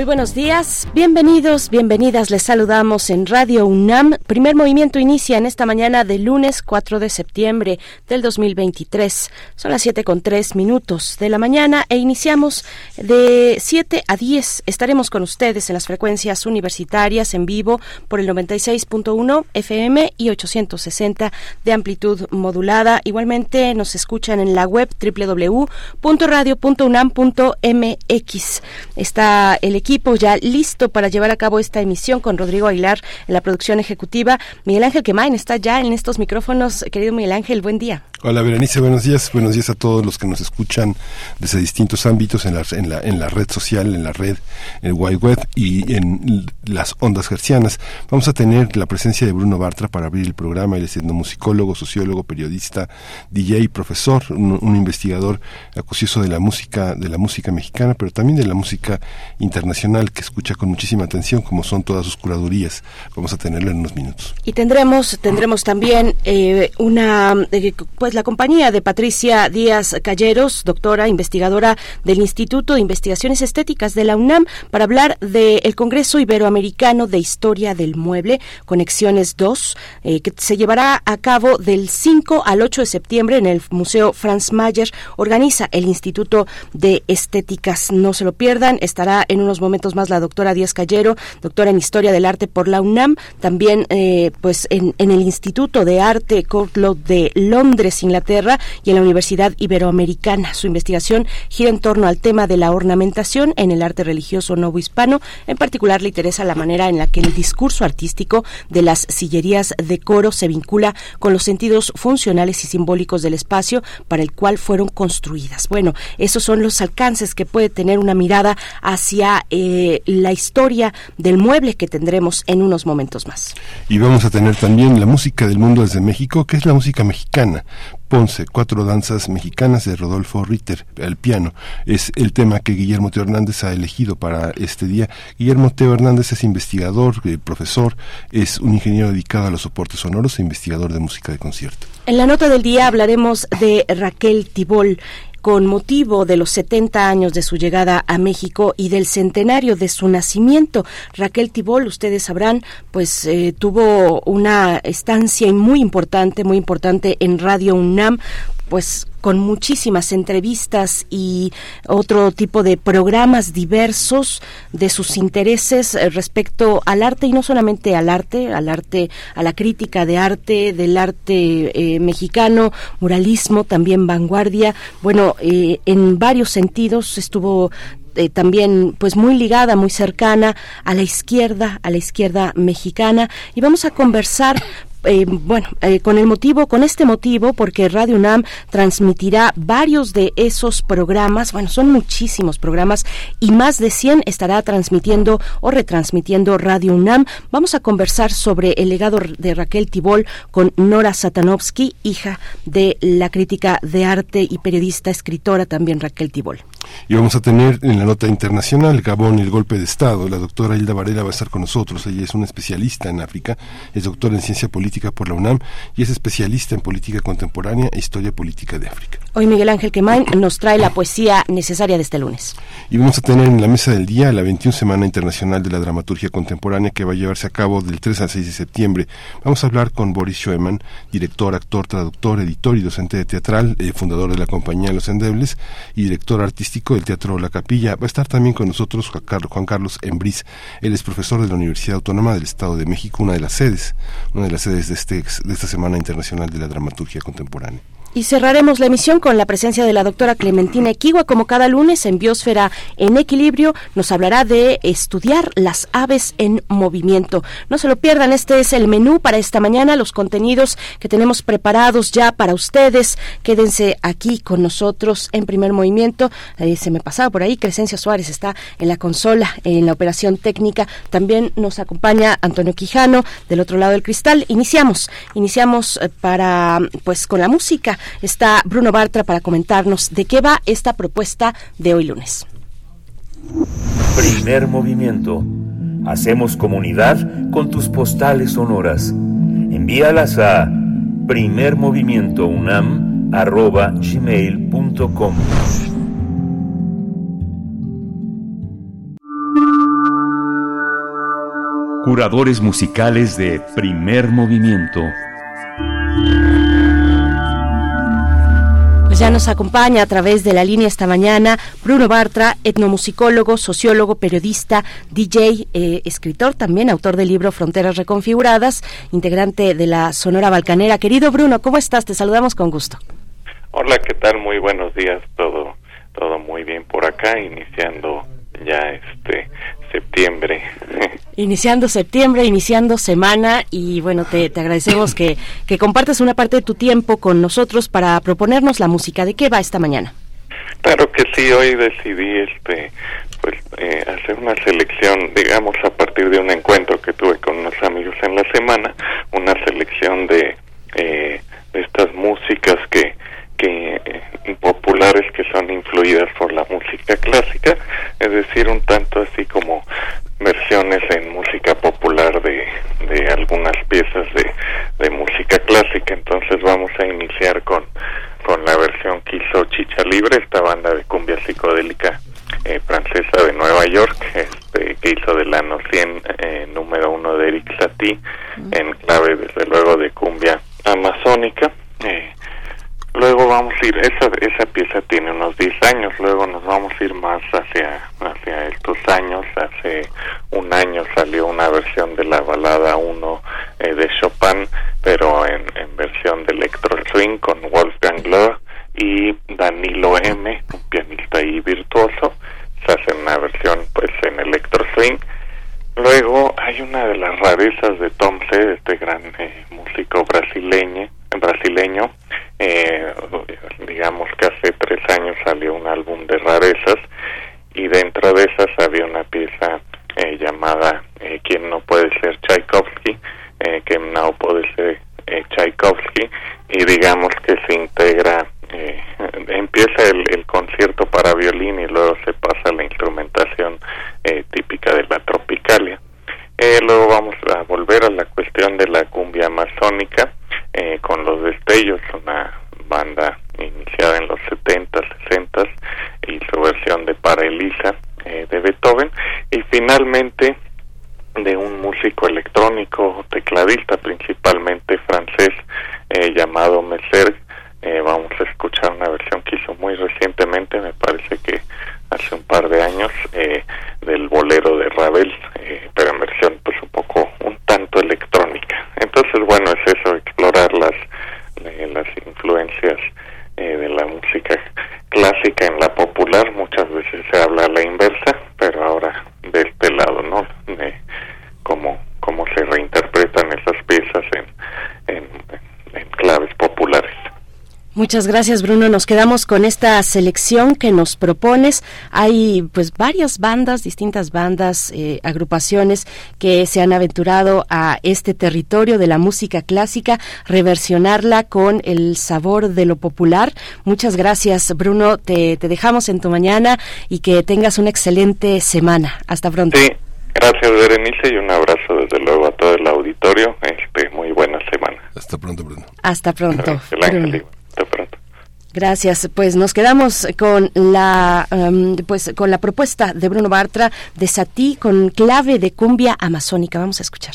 Muy buenos días, bienvenidos, bienvenidas. Les saludamos en Radio UNAM. Primer movimiento inicia en esta mañana de lunes 4 de septiembre del 2023. Son las 7 con 3 minutos de la mañana e iniciamos de 7 a 10. Estaremos con ustedes en las frecuencias universitarias en vivo por el 96.1 FM y 860 de amplitud modulada. Igualmente nos escuchan en la web www.radio.unam.mx. Está el equipo ya listo para llevar a cabo esta emisión con Rodrigo Aguilar en la producción ejecutiva. Miguel Ángel Quemain está ya en estos micrófonos. Querido Miguel Ángel, buen día. Hola Berenice, buenos días. Buenos días a todos los que nos escuchan desde distintos ámbitos en la, en la, en la red social, en la red, en el Web y en las ondas gercianas. Vamos a tener la presencia de Bruno Bartra para abrir el programa. Él es etnomusicólogo, sociólogo, periodista, DJ, profesor, un, un investigador acucioso de la música, de la música mexicana, pero también de la música internacional que escucha con muchísima atención, como son todas sus curadurías. Vamos a tenerlo en unos minutos. Y tendremos, tendremos también eh, una, eh, pues la compañía de Patricia Díaz Calleros, doctora investigadora del Instituto de Investigaciones Estéticas de la UNAM, para hablar del Congreso Iberoamericano de Historia del Mueble, Conexiones 2, eh, que se llevará a cabo del 5 al 8 de septiembre en el Museo Franz Mayer. Organiza el Instituto de Estéticas. No se lo pierdan, estará en unos momentos más la doctora Díaz Callero, doctora en Historia del Arte por la UNAM, también eh, pues en, en, el Instituto de Arte Courtauld de Londres, Inglaterra, y en la Universidad Iberoamericana. Su investigación gira en torno al tema de la ornamentación en el arte religioso novohispano. En particular le interesa la manera en la que el discurso artístico de las sillerías de coro se vincula con los sentidos funcionales y simbólicos del espacio para el cual fueron construidas. Bueno, esos son los alcances que puede tener una mirada hacia eh, la historia del mueble que tendremos en unos momentos más. Y vamos a tener también la música del mundo desde México, que es la música mexicana. Ponce, cuatro danzas mexicanas de Rodolfo Ritter, al piano. Es el tema que Guillermo Teo Hernández ha elegido para este día. Guillermo Teo Hernández es investigador, eh, profesor, es un ingeniero dedicado a los soportes sonoros e investigador de música de concierto. En la nota del día hablaremos de Raquel Tibol con motivo de los 70 años de su llegada a México y del centenario de su nacimiento. Raquel Tibol, ustedes sabrán, pues eh, tuvo una estancia muy importante, muy importante en Radio UNAM, pues con muchísimas entrevistas y otro tipo de programas diversos de sus intereses respecto al arte y no solamente al arte, al arte, a la crítica de arte, del arte eh, mexicano, muralismo, también vanguardia. Bueno, eh, en varios sentidos estuvo eh, también pues muy ligada, muy cercana a la izquierda, a la izquierda mexicana y vamos a conversar eh, bueno, eh, con el motivo, con este motivo, porque Radio UNAM transmitirá varios de esos programas, bueno, son muchísimos programas y más de 100 estará transmitiendo o retransmitiendo Radio UNAM. Vamos a conversar sobre el legado de Raquel Tibol con Nora Satanovsky, hija de la crítica de arte y periodista, escritora también Raquel Tibol. Y vamos a tener en la nota internacional Gabón el golpe de Estado. La doctora Hilda Varela va a estar con nosotros. Ella es una especialista en África, es doctora en ciencia política por la UNAM y es especialista en política contemporánea e historia política de África. Hoy Miguel Ángel Quemain nos trae la poesía necesaria de este lunes. Y vamos a tener en la mesa del día la 21 Semana Internacional de la Dramaturgia Contemporánea que va a llevarse a cabo del 3 al 6 de septiembre. Vamos a hablar con Boris Schoeman, director, actor, traductor, editor y docente de teatral, eh, fundador de la compañía Los Endebles y director artístico del Teatro La Capilla. Va a estar también con nosotros Juan Carlos, Juan Carlos Embriz. Él es profesor de la Universidad Autónoma del Estado de México, una de las sedes, una de las sedes de, este, de esta Semana Internacional de la Dramaturgia Contemporánea. Y cerraremos la emisión con la presencia de la doctora Clementina Equigua, como cada lunes en Biosfera en Equilibrio, nos hablará de estudiar las aves en movimiento. No se lo pierdan, este es el menú para esta mañana, los contenidos que tenemos preparados ya para ustedes. Quédense aquí con nosotros en primer movimiento. se me pasaba por ahí, Crescencia Suárez está en la consola, en la operación técnica. También nos acompaña Antonio Quijano del otro lado del cristal. Iniciamos, iniciamos eh, para, pues, con la música está Bruno Bartra para comentarnos de qué va esta propuesta de hoy lunes. Primer movimiento. Hacemos comunidad con tus postales sonoras. Envíalas a primermovimientounam.gmail.com Curadores musicales de Primer Movimiento ya nos acompaña a través de la línea esta mañana Bruno Bartra, etnomusicólogo, sociólogo, periodista, DJ, eh, escritor también, autor del libro Fronteras Reconfiguradas, integrante de la Sonora Balcanera. Querido Bruno, ¿cómo estás? Te saludamos con gusto. Hola, ¿qué tal? Muy buenos días. Todo, todo muy bien por acá, iniciando ya este septiembre. Iniciando septiembre, iniciando semana y bueno, te, te agradecemos que, que compartas una parte de tu tiempo con nosotros para proponernos la música. ¿De qué va esta mañana? Claro que sí, hoy decidí este pues eh, hacer una selección, digamos, a partir de un encuentro que tuve con unos amigos en la semana, una selección de, eh, de estas músicas que que eh, populares que son influidas por la música clásica, es decir, un tanto así como versiones en música popular de, de algunas piezas de, de música clásica. Entonces vamos a iniciar con, con la versión que hizo Chicha Libre, esta banda de cumbia psicodélica eh, francesa de Nueva York, este, que hizo del año 100 eh, número uno de Eric Satie, en clave desde luego de cumbia amazónica. Eh, Luego vamos a ir, esa, esa pieza tiene unos 10 años, luego nos vamos a ir más hacia, hacia estos años. Hace un año salió una versión de la balada 1 eh, de Chopin, pero en, en versión de electro swing con Wolfgang Lohr y Danilo M, un pianista y virtuoso. Se hace una versión pues en electro swing. Luego hay una de las rarezas de Tom C, este gran eh, músico brasileño, brasileño eh, digamos que hace tres años salió un álbum de rarezas y dentro de esas había una pieza eh, llamada eh, ¿Quién no puede ser Tchaikovsky? Eh, que no puede ser eh, Tchaikovsky y digamos que se integra eh, empieza el, el, concierto para violín y luego se pasa a la instrumentación típica de la tropicalia. Luego vamos a volver a la cuestión de la cumbia amazónica eh, con los destellos, una banda iniciada en los 70, 60 y su versión de Para Elisa eh, de Beethoven y finalmente de un músico electrónico tecladista principalmente francés eh, llamado Messer. Eh, vamos a escuchar una versión que hizo muy recientemente me parece que hace un par de años eh, del bolero de Ravel eh, pero en versión pues un poco un tanto electrónica. Entonces bueno es eso explorar las eh, las influencias eh, de la música clásica en la popular. Muchas veces se habla a la inversa pero ahora de este lado no de cómo cómo se reinterpretan esas piezas en, en, en claves populares Muchas gracias, Bruno. Nos quedamos con esta selección que nos propones. Hay pues varias bandas, distintas bandas, eh, agrupaciones que se han aventurado a este territorio de la música clásica, reversionarla con el sabor de lo popular. Muchas gracias, Bruno. Te, te dejamos en tu mañana y que tengas una excelente semana. Hasta pronto. Sí. Gracias, Berenice, y un abrazo desde luego a todo el auditorio. Este, muy buena semana. Hasta pronto, Bruno. Hasta pronto. El ángel, Gracias. Pues nos quedamos con la um, pues con la propuesta de Bruno Bartra de Satí con clave de cumbia amazónica. Vamos a escuchar.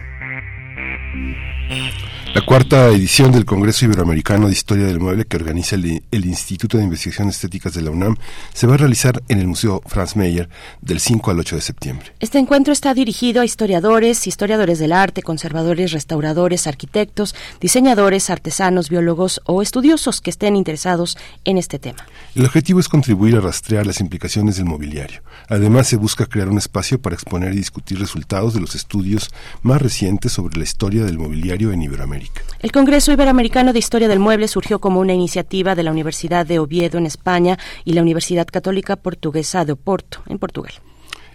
Cuarta edición del Congreso Iberoamericano de Historia del Mueble que organiza el, Instituto de Investigaciones Estéticas de la UNAM se va a realizar en el Museo Franz Mayer del 5 al 8 de septiembre. Este encuentro está dirigido a historiadores, historiadores del arte, conservadores, restauradores, arquitectos, diseñadores, artesanos, biólogos o estudiosos que estén interesados en este tema. El objetivo es contribuir a rastrear las implicaciones del mobiliario. Además, se busca crear un espacio para exponer y discutir resultados de los estudios más recientes sobre la historia del mobiliario en Iberoamérica. El Congreso Iberoamericano de Historia del Mueble surgió como una iniciativa de la Universidad de Oviedo en España y la Universidad Católica Portuguesa de Oporto en Portugal.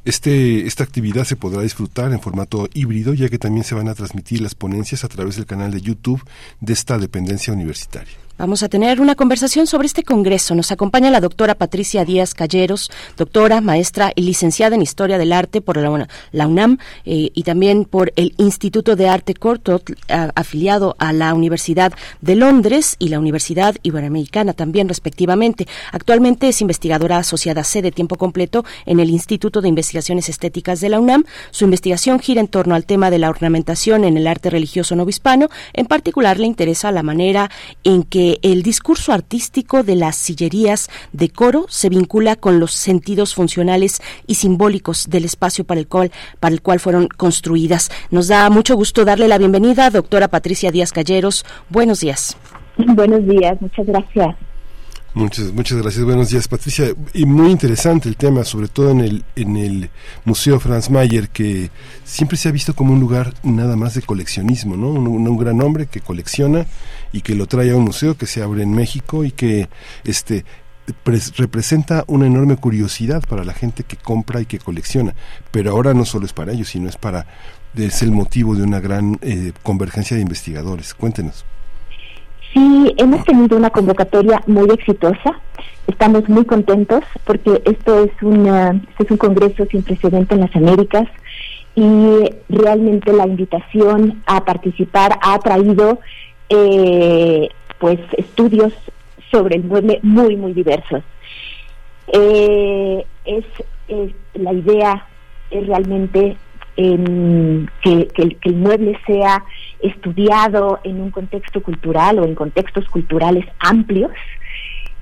Este, esta actividad se podrá disfrutar en formato híbrido, ya que también se van a transmitir las ponencias a través del canal de YouTube de esta dependencia universitaria. Vamos a tener una conversación sobre este congreso. Nos acompaña la doctora Patricia Díaz Calleros, doctora, maestra y licenciada en Historia del Arte por la, UNAM eh, y también por el Instituto de Arte Cortot, afiliado a la Universidad de Londres y la Universidad Iberoamericana también, respectivamente. Actualmente es investigadora asociada C de tiempo completo en el Instituto de Investigaciones Estéticas de la UNAM. Su investigación gira en torno al tema de la ornamentación en el arte religioso novohispano. En particular, le interesa la manera en que el discurso artístico de las sillerías de coro se vincula con los sentidos funcionales y simbólicos del espacio para el cual, para el cual fueron construidas. Nos da mucho gusto darle la bienvenida, doctora Patricia Díaz Calleros. Buenos días. Buenos días, muchas gracias. Muchas, muchas gracias. Buenos días, Patricia. Y muy interesante el tema, sobre todo en el, en el Museo Franz Mayer, que siempre se ha visto como un lugar nada más de coleccionismo, ¿no? Un, gran hombre que colecciona y que lo trae a un museo que se abre en México y que este representa una enorme curiosidad para la gente que compra y que colecciona. Pero ahora no solo es para ellos, sino es para es el motivo de una gran eh, convergencia de investigadores. Cuéntenos. Sí, hemos tenido una convocatoria muy exitosa. Estamos muy contentos porque esto es, una, es un congreso sin precedente en las Américas y realmente la invitación a participar ha traído eh, pues estudios sobre el mueble muy muy diversos. Eh, es, la idea es realmente que, el, mueble sea estudiado en un contexto cultural o en contextos culturales amplios.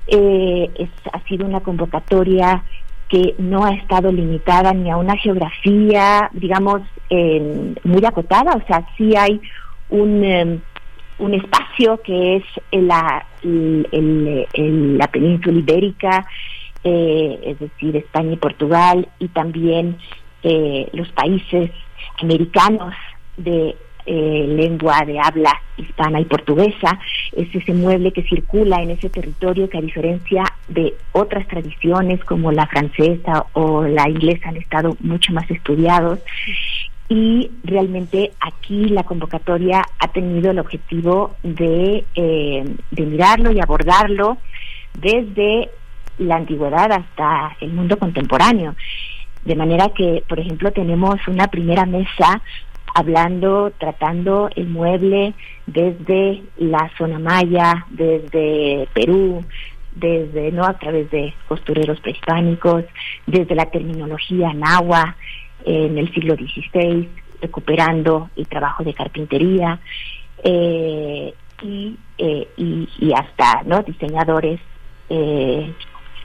Eh, ha sido una convocatoria que no ha estado limitada ni a una geografía, digamos, muy acotada, o sea, sí hay un, em, un espacio que es la, la península ibérica, eh, es decir, España y Portugal, y también eh, los países americanos de eh, lengua de habla hispana y portuguesa, es ese mueble que circula en ese territorio que a diferencia de otras tradiciones como la francesa o la inglesa han estado mucho más estudiados y realmente aquí la convocatoria ha tenido el objetivo de, eh, de mirarlo y abordarlo desde la antigüedad hasta el mundo contemporáneo. De manera que, por ejemplo, tenemos una primera mesa hablando, tratando el mueble desde la zona maya, desde Perú, desde no a través de costureros prehispánicos, desde la terminología nahua en el siglo XVI, recuperando el trabajo de carpintería eh, y, eh, y, y, hasta no diseñadores eh,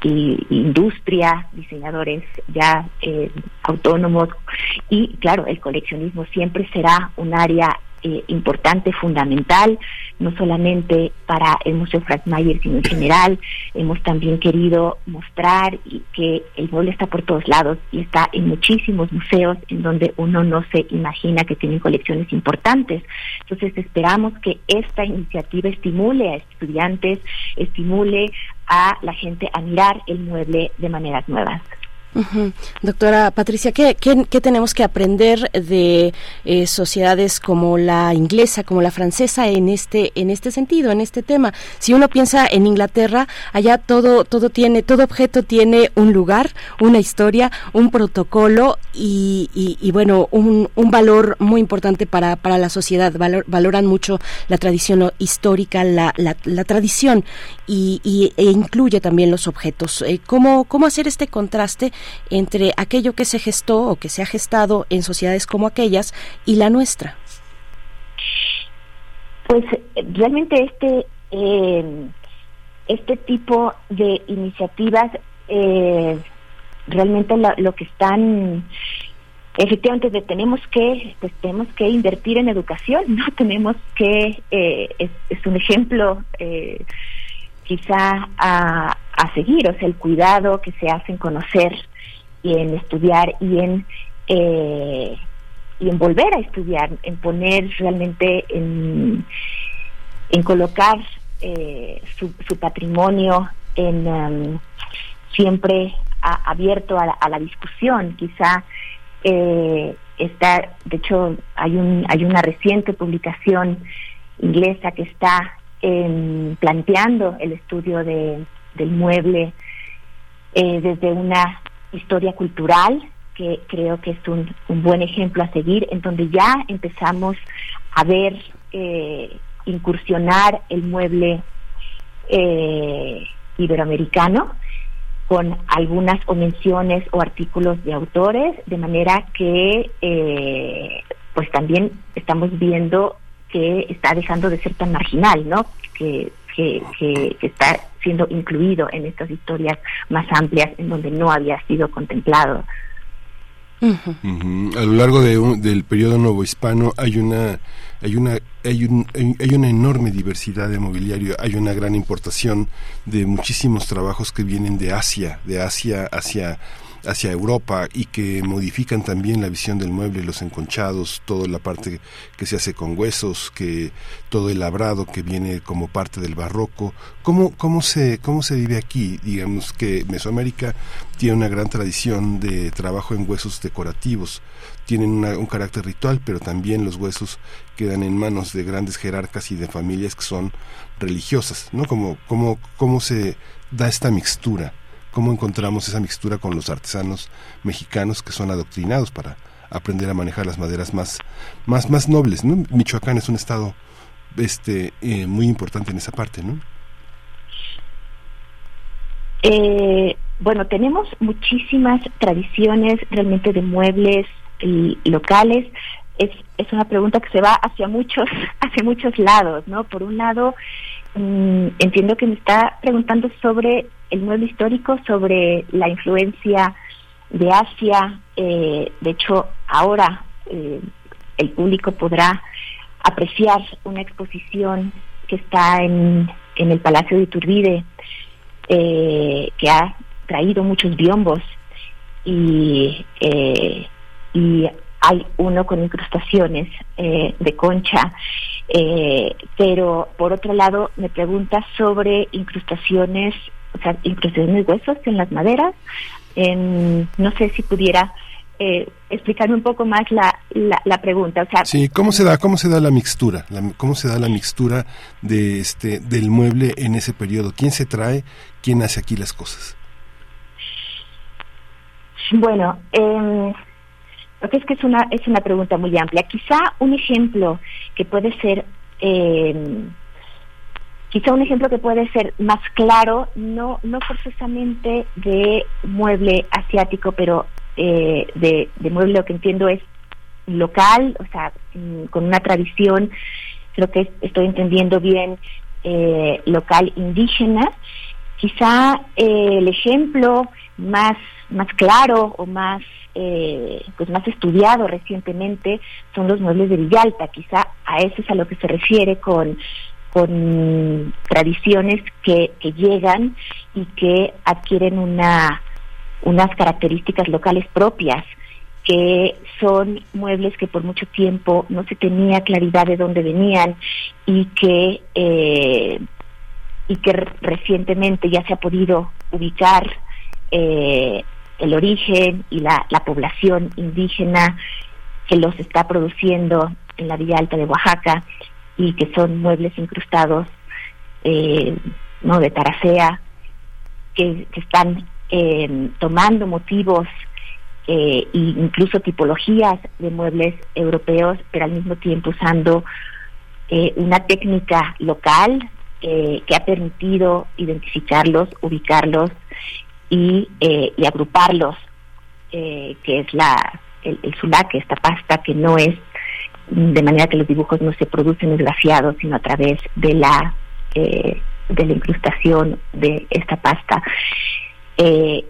industria, diseñadores ya eh, autónomos. Y claro, el coleccionismo siempre será un área eh, importante, fundamental, no solamente para el Museo Frank Mayer, sino en general. Hemos también querido mostrar que el mueble está por todos lados y está en muchísimos museos en donde uno no se imagina que tienen colecciones importantes. Entonces esperamos que esta iniciativa estimule a estudiantes, estimule a la gente a mirar el mueble de maneras nuevas. Doctora Patricia, ¿qué, ¿qué, tenemos que aprender de eh, sociedades como la inglesa, como la francesa en este en este sentido, en este tema? Si uno piensa en Inglaterra, allá todo todo tiene todo objeto tiene un lugar, una historia, un protocolo y, y, bueno un, un, valor muy importante para, para la sociedad. valoran mucho la tradición histórica, la, la, la tradición y, y, e incluye también los objetos. Eh, ¿cómo, ¿Cómo hacer este contraste? Entre aquello que se gestó o que se ha gestado en sociedades como aquellas y la nuestra? Pues realmente este eh, este tipo de iniciativas eh, realmente lo, que están efectivamente tenemos que pues tenemos que invertir en educación no tenemos que eh, es, un ejemplo quizá a, a seguir o sea el cuidado que se hace en conocer y en estudiar y en eh, y en volver a estudiar, en poner realmente en, en colocar eh, su, su, patrimonio en um, siempre abierto a, a, la discusión. Quizá eh, está, de hecho, hay un hay una reciente publicación inglesa que está em, planteando el estudio de, del mueble eh, desde una historia cultural, que creo que es un, un buen ejemplo a seguir, en donde ya empezamos a ver eh, incursionar el mueble eh, iberoamericano con algunas o menciones o artículos de autores, de manera que eh, pues también estamos viendo que está dejando de ser tan marginal, ¿no? Que que, está siendo incluido en estas historias más amplias en donde no había sido contemplado. A lo largo de del periodo nuevo hispano hay una hay una hay, un, hay una enorme diversidad de mobiliario, hay una gran importación de muchísimos trabajos que vienen de Asia, de Asia hacia hacia Europa y que modifican también la visión del mueble, los enconchados, toda la parte que se hace con huesos, que todo el labrado que viene como parte del barroco. ¿Cómo, cómo, se, cómo se vive aquí? Digamos que Mesoamérica tiene una gran tradición de trabajo en huesos decorativos, tienen un carácter ritual, pero también los huesos quedan en manos de grandes jerarcas y de familias que son religiosas, ¿no? Como, cómo, cómo se da esta mixtura cómo encontramos esa mixtura con los artesanos mexicanos que son adoctrinados para aprender a manejar las maderas más, más, más nobles. ¿no? Michoacán es un estado este, eh, muy importante en esa parte, ¿no? Eh, bueno, tenemos muchísimas tradiciones realmente de muebles locales. Es, es una pregunta que se va hacia muchos, hacia muchos lados, ¿no? Por un lado, mm, entiendo que me está preguntando sobre el mueble histórico sobre la influencia de Asia. Eh, de hecho, ahora eh, el público podrá apreciar una exposición que está en, en el Palacio de Iturbide, eh, que ha traído muchos biombos y, y hay uno con incrustaciones de concha, pero por otro lado me pregunta sobre incrustaciones o sea, inclusiones de huesos en las maderas. no sé si pudiera eh, explicarme un poco más la, la, pregunta. O sea, sí, ¿cómo se da, cómo se da la mixtura? ¿Cómo se da la mixtura de este del mueble en ese periodo? ¿Quién se trae? ¿Quién hace aquí las cosas? Bueno, eh, que es que es una es una pregunta muy amplia. Quizá un ejemplo que puede ser eh, Quizá un ejemplo que puede ser más claro, no, no forzosamente de mueble asiático, pero eh, de, de mueble lo que entiendo es local, o sea, mm, con una tradición, creo que estoy entendiendo bien, eh, local indígena. Quizá eh, el ejemplo más, más claro o más, pues más estudiado recientemente son los muebles de Villalta. Quizá a eso es a lo que se refiere con con tradiciones que, que llegan y que adquieren una, unas características locales propias que son muebles que por mucho tiempo no se tenía claridad de dónde venían y que eh, y que recientemente ya se ha podido ubicar eh, el origen y la, la población indígena que los está produciendo en la Villa Alta de Oaxaca y que son muebles incrustados eh, no de taracea que, están eh, tomando motivos eh, e incluso tipologías de muebles europeos pero al mismo tiempo usando eh, una técnica local que ha permitido identificarlos ubicarlos y, y agruparlos que es la el, el esta pasta que no es de manera que los dibujos no se producen esgrafiados, sino a través de la eh, de la incrustación de esta pasta. Eh,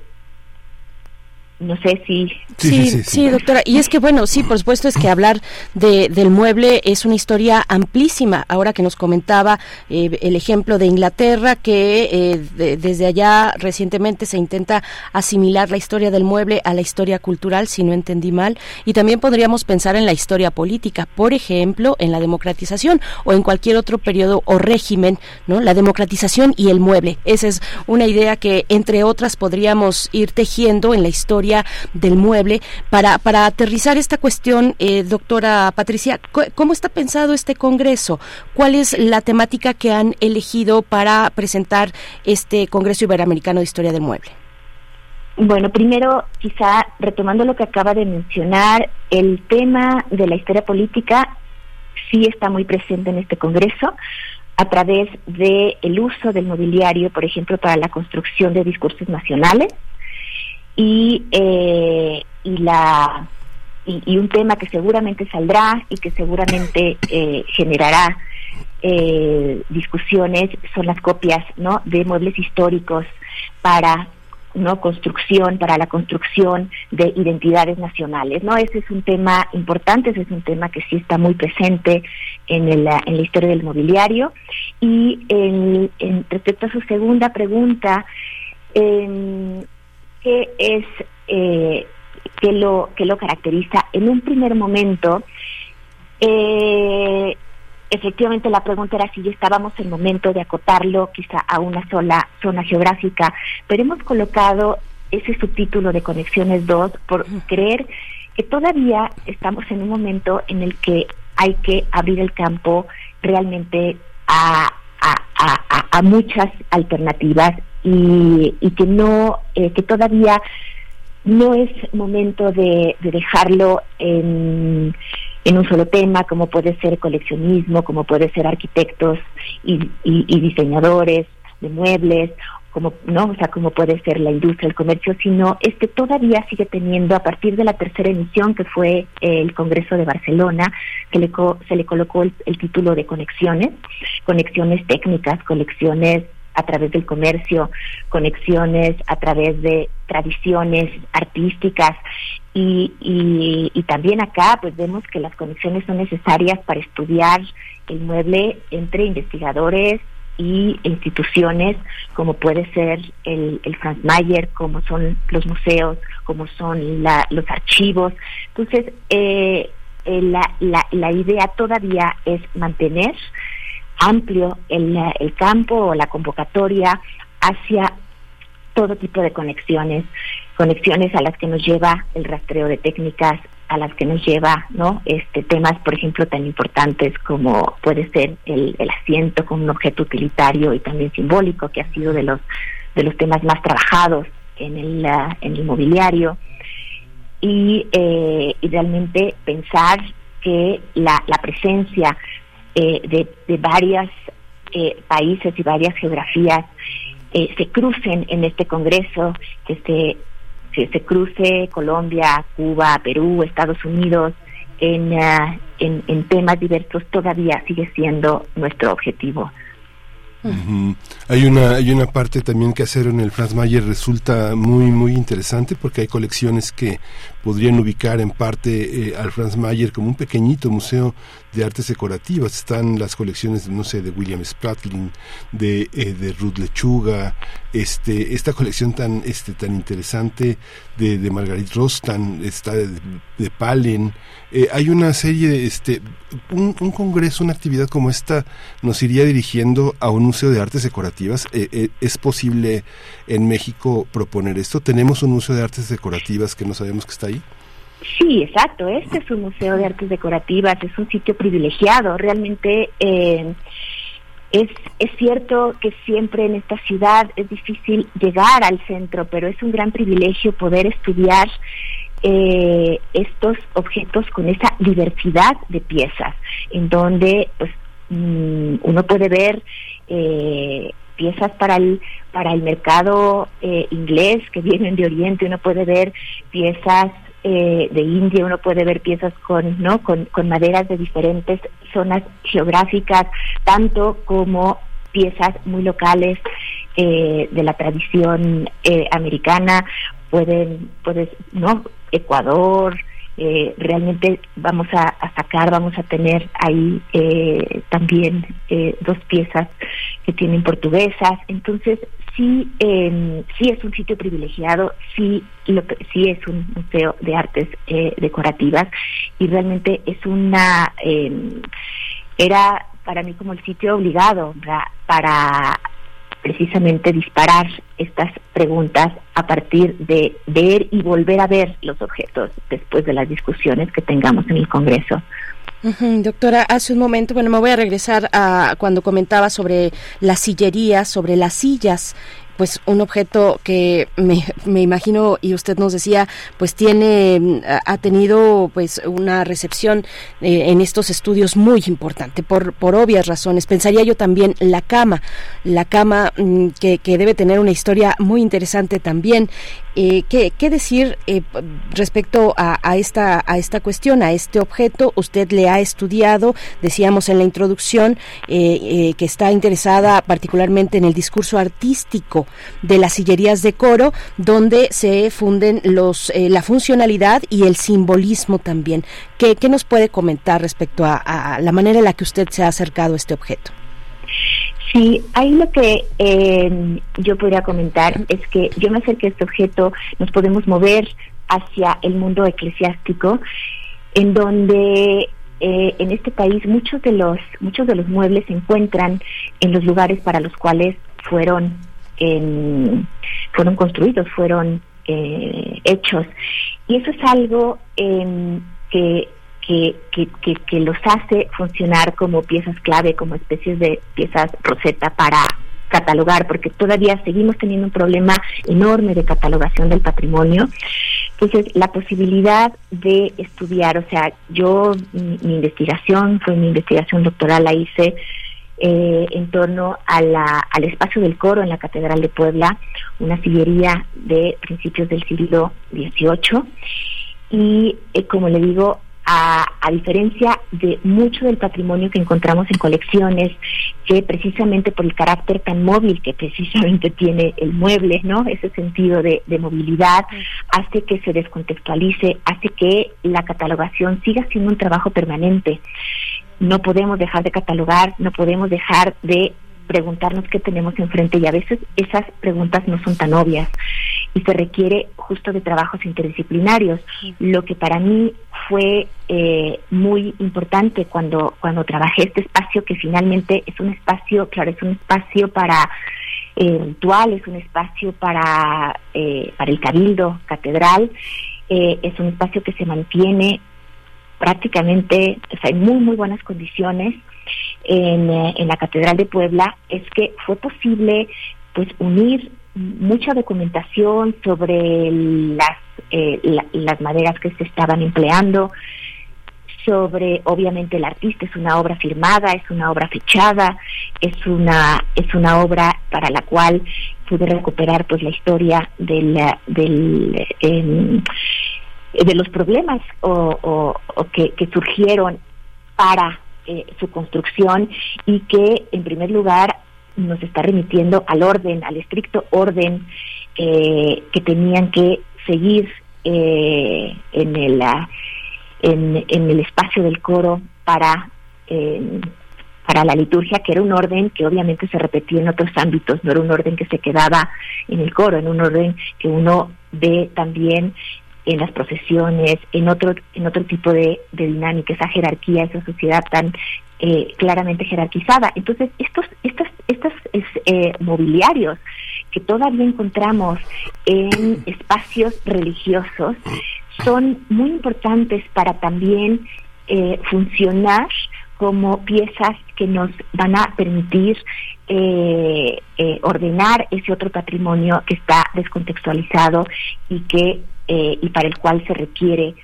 no sé si... Sí sí, doctora. Y es que, bueno, sí, por supuesto, es que hablar de, del mueble es una historia amplísima. Ahora que nos comentaba eh, el ejemplo de Inglaterra, que eh, desde allá recientemente se intenta asimilar la historia del mueble a la historia cultural, si no entendí mal. Y también podríamos pensar en la historia política, por ejemplo, en la democratización o en cualquier otro periodo o régimen, ¿no? La democratización y el mueble. Esa es una idea que, entre otras, podríamos ir tejiendo en la historia del mueble. Para, para aterrizar esta cuestión, eh, doctora Patricia, ¿cómo está pensado este Congreso? ¿Cuál es la temática que han elegido para presentar este Congreso Iberoamericano de Historia del Mueble? Bueno, primero, quizá retomando lo que acaba de mencionar, el tema de la historia política sí está muy presente en este Congreso a través del el uso del mobiliario, por ejemplo, para la construcción de discursos nacionales, y, eh, y la y, un tema que seguramente saldrá y que seguramente eh, generará eh, discusiones son las copias no de muebles históricos para no construcción para la construcción de identidades nacionales no ese es un tema importante ese es un tema que sí está muy presente en, el, en la historia del mobiliario. Y en, en respecto a su segunda pregunta eh, qué es eh, que lo que lo caracteriza. En un primer momento, eh, efectivamente la pregunta era si ya estábamos en momento de acotarlo quizá a una sola zona geográfica, pero hemos colocado ese subtítulo de Conexiones 2 por creer que todavía estamos en un momento en el que hay que abrir el campo realmente a, a, a, a muchas alternativas y, y que no, eh, que todavía no es momento de, de dejarlo en, en un solo tema, como puede ser coleccionismo, como puede ser arquitectos y, y, diseñadores de muebles, como no, o sea, como puede ser la industria, el comercio, sino este todavía sigue teniendo a partir de la tercera emisión que fue el Congreso de Barcelona, que le se le colocó el, el título de conexiones, conexiones técnicas, conexiones a través del comercio, conexiones a través de tradiciones artísticas y, y, también acá pues vemos que las conexiones son necesarias para estudiar el mueble entre investigadores y instituciones como puede ser el, el Franz Mayer, como son los museos, como son la, los archivos. Entonces, eh, eh la, la, la idea todavía es mantener amplio el, el campo o la convocatoria hacia todo tipo de conexiones, conexiones a las que nos lleva el rastreo de técnicas, a las que nos lleva, ¿no? Este temas, por ejemplo, tan importantes como puede ser el, el asiento con un objeto utilitario y también simbólico, que ha sido de los de los temas más trabajados en el en el mobiliario y, eh, y realmente pensar que la, la presencia eh, de, de varios eh, países y varias geografías eh, se crucen en este Congreso, que se, que se cruce Colombia, Cuba, Perú, Estados Unidos, en, uh, en, en temas diversos, todavía sigue siendo nuestro objetivo. Hay una hay una parte también que hacer en el Franz Mayer resulta muy muy interesante porque hay colecciones que podrían ubicar en parte eh, al Franz Mayer como un pequeñito museo de artes decorativas. Están las colecciones, no sé, de William Spratling, de, eh, de Ruth Lechuga, este, esta colección tan, este, tan interesante de, de Margarit Ross, tan, está de, de Palen. Eh, hay una serie, este, un, congreso, una actividad como esta nos iría dirigiendo a un museo de artes decorativas. Eh, ¿Es posible en México proponer esto? ¿Tenemos un museo de artes decorativas que no sabemos que está ahí? Sí, exacto. Este es un museo de artes decorativas, es un sitio privilegiado. Realmente eh, es, es cierto que siempre en esta ciudad es difícil llegar al centro, pero es un gran privilegio poder estudiar eh, estos objetos con esa diversidad de piezas, en donde pues mm, uno puede ver eh, piezas para el para el mercado eh, inglés que vienen de Oriente, uno puede ver piezas eh, de India, uno puede ver piezas con, ¿no? con, con maderas de diferentes zonas geográficas, tanto como piezas muy locales eh, de la tradición eh, americana, pueden, puedes, ¿no? Ecuador, eh, realmente vamos a, sacar, vamos a tener ahí eh, también eh, dos piezas que tienen portuguesas, entonces sí, eh, sí es un sitio privilegiado, sí, lo, sí es un museo de artes decorativas y realmente es una, era para mí como el sitio obligado para precisamente disparar estas preguntas a partir de ver y volver a ver los objetos después de las discusiones que tengamos en el Congreso. doctora, hace un momento, bueno, me voy a regresar a cuando comentaba sobre las sillerías, sobre las sillas pues un objeto que me, me, imagino y usted nos decía pues tiene ha tenido pues una recepción eh, en estos estudios muy importante por por obvias razones. Pensaría yo también la cama la cama mm, que, que debe tener una historia muy interesante también eh, ¿qué, ¿qué, decir eh, respecto a, a, esta, a esta cuestión, a este objeto? Usted le ha estudiado, decíamos en la introducción, eh, eh que está interesada particularmente en el discurso artístico de las sillerías de coro, donde se funden los, eh, la funcionalidad y el simbolismo también. ¿Qué, ¿Qué, nos puede comentar respecto a, a la manera en la que usted se ha acercado a este objeto? Sí, ahí lo que eh, yo podría comentar es que yo me acerqué a este objeto, nos podemos mover hacia el mundo eclesiástico, en donde eh, en este país muchos de los muchos de los muebles se encuentran en los lugares para los cuales fueron eh, fueron construidos, fueron eh, hechos, y eso es algo em, que que, que, los hace funcionar como piezas clave, como especies de piezas roseta para catalogar, porque todavía seguimos teniendo un problema enorme de catalogación del patrimonio. Entonces, la posibilidad de estudiar, o sea, yo, mi, investigación, fue mi investigación doctoral, la hice eh, en torno a la, al espacio del coro en la Catedral de Puebla, una sillería de principios del siglo XVIII. Y, eh, como le digo, a, diferencia de mucho del patrimonio que encontramos en colecciones, que precisamente por el carácter tan móvil que precisamente tiene el mueble, ¿no? Ese sentido de, de movilidad, hace que se descontextualice, hace que la catalogación siga siendo un trabajo permanente. No podemos dejar de catalogar, no podemos dejar de preguntarnos qué tenemos enfrente y a veces esas preguntas no son tan obvias y se requiere justo de trabajos interdisciplinarios. Lo que para mí fue eh, muy importante cuando, cuando trabajé este espacio, que finalmente es un espacio, claro, es un espacio para eh, ritual, es un espacio para, eh, para el cabildo catedral, eh, es un espacio que se mantiene prácticamente o sea, en muy, muy buenas condiciones en, eh, en la Catedral de Puebla, es que fue posible pues unir mucha documentación sobre las, eh, las maderas que se estaban empleando, sobre obviamente el artista es una obra firmada, es una obra fechada, es una es una obra para la cual pude recuperar pues la historia del del eh, de los problemas o, o, o que, que, surgieron para eh, su construcción y que en primer lugar nos está remitiendo al orden, al estricto orden eh, que tenían que seguir eh, en, el, en, en, el espacio del coro para, eh, para la liturgia, que era un orden que obviamente se repetía en otros ámbitos, no era un orden que se quedaba en el coro, en un orden que uno ve también en las procesiones, en otro, en otro tipo de, de dinámica, esa jerarquía, esa sociedad tan eh, claramente jerarquizada. Entonces, estos, estas, estas eh, mobiliarios que todavía encontramos en espacios religiosos son muy importantes para también eh, funcionar como piezas que nos van a permitir eh, ordenar ese otro patrimonio que está descontextualizado y que y para el cual se requiere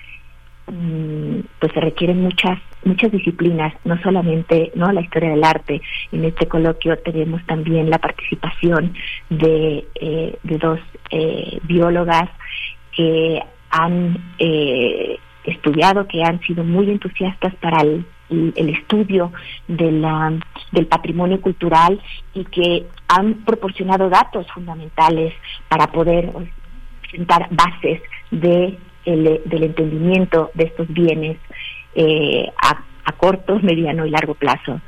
pues se requieren muchas muchas disciplinas, no solamente no la historia del arte. En este coloquio tenemos también la participación de, eh, de dos eh, biólogas que han eh, estudiado, que han sido muy entusiastas para el, el estudio de la, del patrimonio cultural y que han proporcionado datos fundamentales para poder presentar bases de del entendimiento de estos bienes eh, a, corto, mediano y largo plazo.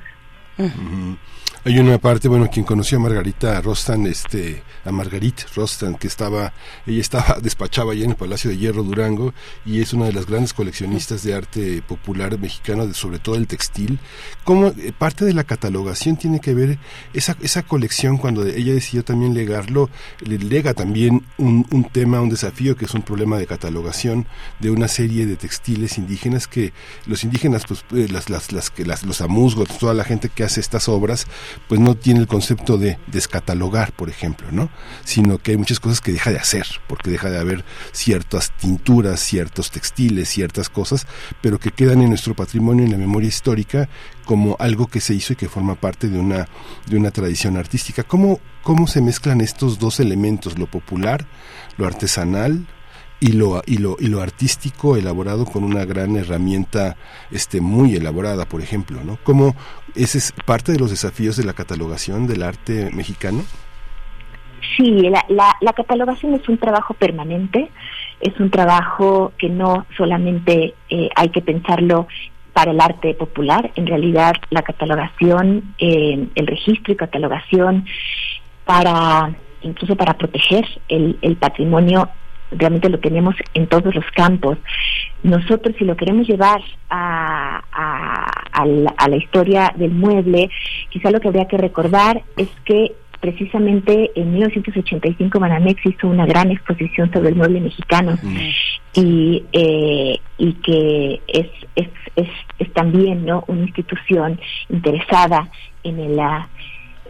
Hay una parte, bueno, quien conoció a Margarita Rostan, este, a Margarit Rostan, que estaba, ella estaba, despachaba allá en el Palacio de Hierro Durango y es una de las grandes coleccionistas de arte popular mexicano, sobre todo el textil. Como eh, parte de la catalogación tiene que ver esa, esa colección cuando ella decidió también legarlo, le lega también un, un tema, un desafío que es un problema de catalogación de una serie de textiles indígenas que los indígenas, pues, eh, las, las, las, las, los amuzgos, toda la gente que hace estas obras, pues no tiene el concepto de descatalogar, por ejemplo, ¿no? Sino que hay muchas cosas que deja de hacer, porque deja de haber ciertas tinturas, ciertos textiles, ciertas cosas, pero que quedan en nuestro patrimonio, en la memoria histórica, como algo que se hizo y que forma parte de una, de una tradición artística. ¿Cómo, cómo se mezclan estos dos elementos, lo popular, lo artesanal, y lo, y lo, y lo artístico elaborado con una gran herramienta este, muy elaborada, por ejemplo, ¿no? ¿Cómo ese es parte de los desafíos de la catalogación del arte mexicano? Sí, la, la, la catalogación es un trabajo permanente, es un trabajo que no solamente eh, hay que pensarlo para el arte popular, en realidad la catalogación, eh, el registro y catalogación para incluso para proteger el, el patrimonio realmente lo tenemos en todos los campos. Nosotros si lo queremos llevar a, a, la, a la historia del mueble, quizá lo que habría que recordar es que precisamente en 1985 Banamex hizo una gran exposición sobre el mueble mexicano. Y eh, y que es, es, es, es, también no una institución interesada en el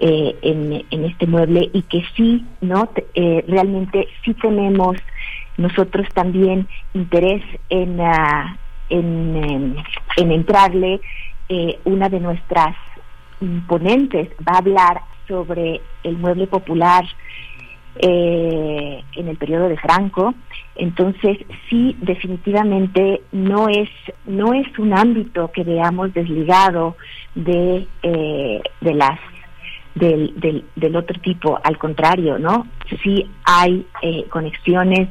eh, en, en, este mueble y que sí no eh, realmente sí tenemos nosotros también interés en, uh, en, en, entrarle. Eh, una de nuestras ponentes va a hablar sobre el mueble popular eh, en el periodo de Franco. Entonces, sí, definitivamente no es no es un ámbito que veamos desligado de eh, de las del, del, del otro tipo, al contrario, ¿no? Sí hay eh, conexiones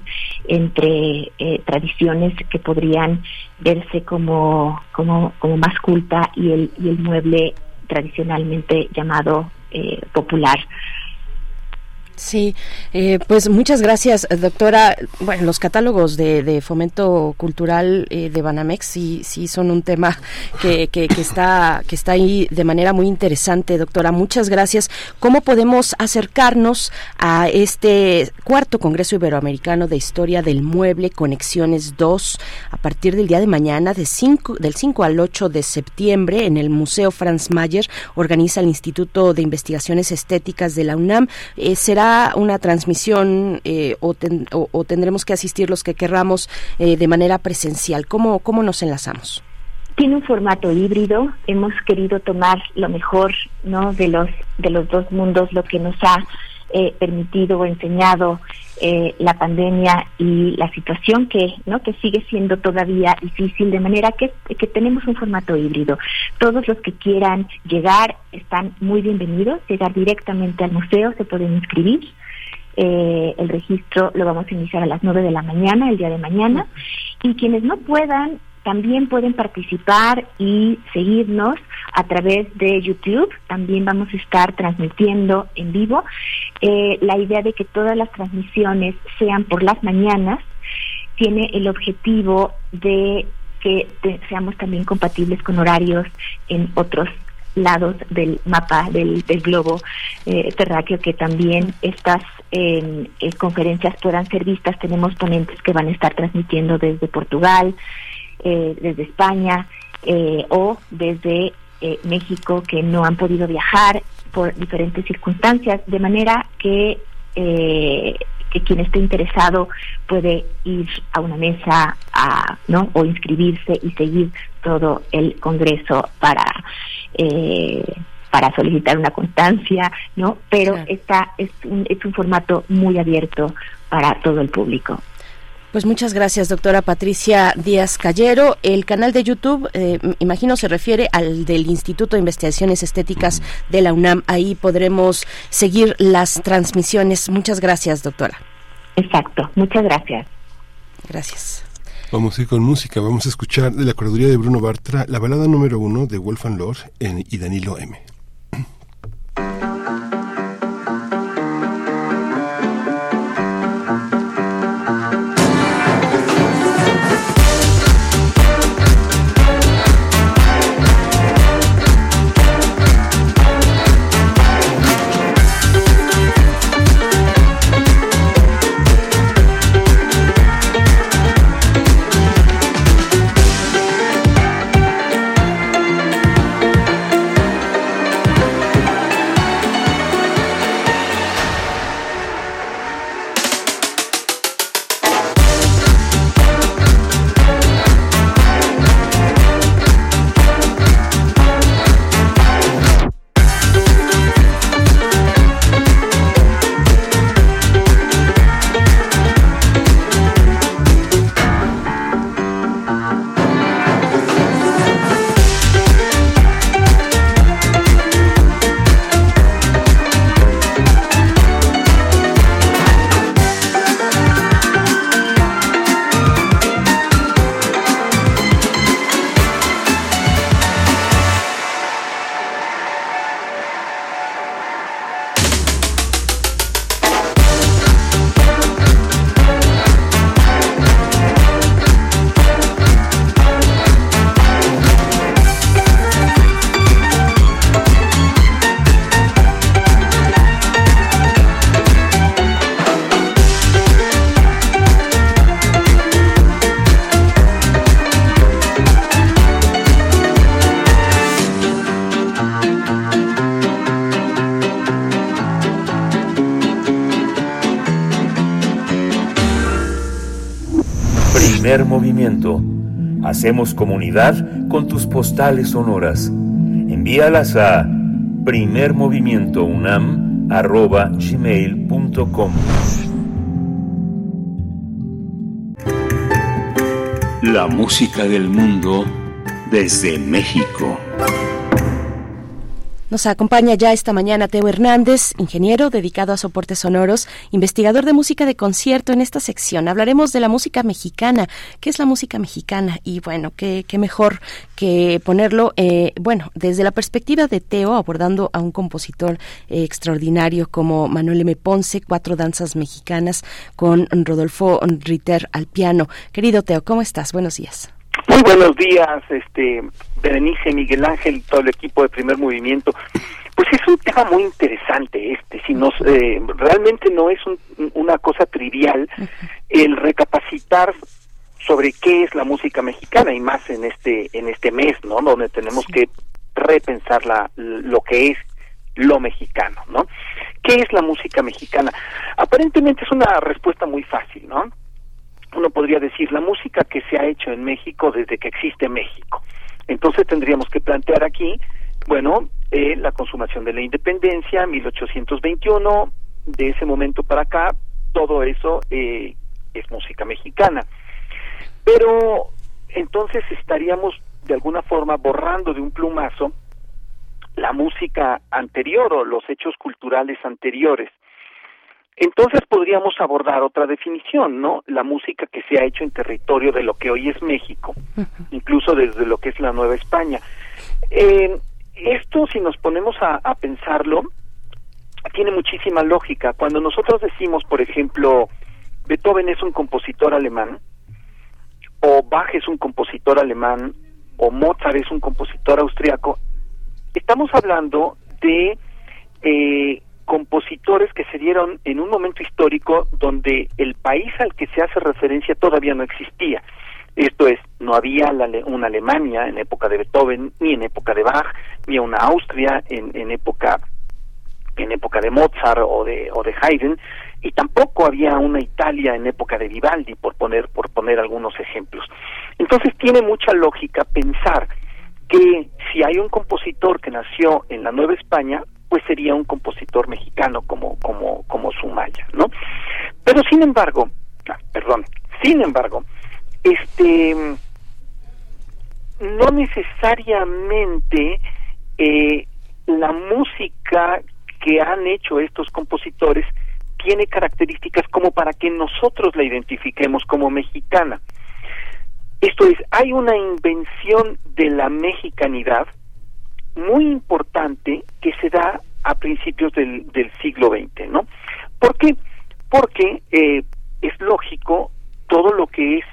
entre eh, tradiciones que podrían verse como, como, como más culta y el, y el mueble tradicionalmente llamado eh, popular. Sí, eh, pues muchas gracias, doctora. Bueno, los catálogos de, de fomento cultural eh, de Banamex sí, sí son un tema que, que, que, está, que está ahí de manera muy interesante, doctora. Muchas gracias. ¿Cómo podemos acercarnos a este cuarto Congreso Iberoamericano de Historia del Mueble, Conexiones 2, a partir del día de mañana, de cinco, del 5 al 8 de septiembre, en el Museo Franz Mayer, organiza el Instituto de Investigaciones Estéticas de la UNAM. Eh, será una transmisión eh, o, o, tendremos que asistir los que querramos eh, de manera presencial? ¿Cómo, ¿Cómo nos enlazamos? Tiene un formato híbrido. Hemos querido tomar lo mejor ¿no? de, los, de los dos mundos, lo que nos ha eh, permitido o enseñado eh, la pandemia y la situación que no que sigue siendo todavía difícil de manera que, que tenemos un formato híbrido. Todos los que quieran llegar están muy bienvenidos. Llegar directamente al museo se pueden inscribir. Eh, el registro lo vamos a iniciar a las nueve de la mañana el día de mañana. Y quienes no puedan también pueden participar y seguirnos a través de YouTube. También vamos a estar transmitiendo en vivo. Eh, la idea de que todas las transmisiones sean por las mañanas tiene el objetivo de que seamos también compatibles con horarios en otros lados del mapa del, globo eh, terráqueo que también estas eh, conferencias puedan ser vistas. Tenemos ponentes que van a estar transmitiendo desde Portugal, desde España o desde México que no han podido viajar por diferentes circunstancias, de manera que que quien esté interesado puede ir a una mesa a, ¿no? o inscribirse y seguir todo el congreso para eh, para solicitar una constancia, ¿no? Pero esta es un, es un formato muy abierto para todo el público. Pues muchas gracias, doctora Patricia Díaz Callero. El canal de YouTube, eh, imagino, se refiere al del Instituto de Investigaciones Estéticas de la UNAM. Ahí podremos seguir las transmisiones. Muchas gracias, doctora. Exacto, muchas gracias. Gracias. Vamos a ir con música. Vamos a escuchar de la curaduría de Bruno Bartra la balada número uno de Wolfgang Lord y Danilo M. Hacemos comunidad con tus postales sonoras. Envíalas a primermovimientounam.gmail.com La música del mundo desde México. Nos acompaña ya esta mañana Teo Hernández, ingeniero dedicado a soportes sonoros, investigador de música de concierto en esta sección. Hablaremos de la música mexicana. ¿Qué es la música mexicana? Y bueno, qué, qué mejor que ponerlo, eh, bueno, desde la perspectiva de Teo, abordando a un compositor eh, extraordinario como Manuel M. Ponce, Cuatro Danzas Mexicanas, con Rodolfo Ritter al piano. Querido Teo, ¿cómo estás? Buenos días. Muy buenos días, este Berenice, Miguel Ángel, todo el equipo de Primer Movimiento. Pues es un tema muy interesante este, si nos eh, realmente no es una cosa trivial el recapacitar sobre qué es la música mexicana y más en este en este mes, ¿no? Donde tenemos que repensar la, lo que es lo mexicano, ¿no? ¿Qué es la música mexicana? Aparentemente es una respuesta muy fácil, ¿no? uno podría decir la música que se ha hecho en México desde que existe México. Entonces tendríamos que plantear aquí, bueno, eh, la consumación de la independencia, 1821, de ese momento para acá, todo eso eh, es música mexicana. Pero entonces estaríamos de alguna forma borrando de un plumazo la música anterior o los hechos culturales anteriores. Entonces podríamos abordar otra definición, ¿no? La música que se ha hecho en territorio de lo que hoy es México, incluso desde lo que es la Nueva España. Eh, esto, si nos ponemos a, pensarlo, tiene muchísima lógica. Cuando nosotros decimos, por ejemplo, Beethoven es un compositor alemán, o Bach es un compositor alemán, o Mozart es un compositor austriaco, estamos hablando de eh, compositores que se dieron en un momento histórico donde el país al que se hace referencia todavía no existía. Esto es, no había una Alemania en época de Beethoven, ni en época de Bach, ni una Austria en, en época en época de Mozart o de, o de Haydn, y tampoco había una Italia en época de Vivaldi, por poner, por poner algunos ejemplos. Entonces tiene mucha lógica pensar que si hay un compositor que nació en la Nueva España, pues sería un compositor mexicano como, como, como Sumaya, ¿no? Pero sin embargo, ah, perdón, sin embargo, este no necesariamente eh, la música que han hecho estos compositores tiene características como para que nosotros la identifiquemos como mexicana. Esto es, hay una invención de la mexicanidad muy importante que se da a principios del, siglo XX, ¿no? ¿Por qué? Porque eh, es lógico todo lo que es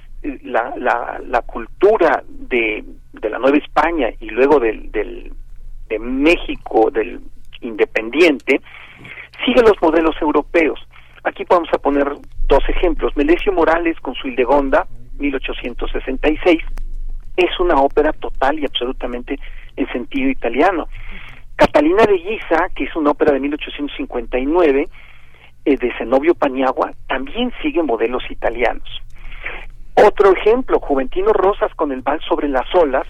la, la, la cultura de, la Nueva España y luego del, del, de México, del independiente, sigue los modelos europeos. Aquí vamos a poner dos ejemplos. Melesio Morales con su Hildegonda, 1866, es una ópera total y absolutamente en sentido italiano. Catalina de Guisa, que es una ópera de 1859, eh, de Zenobio Paniagua, también sigue modelos italianos. Otro ejemplo, Juventino Rosas con el vals sobre las olas,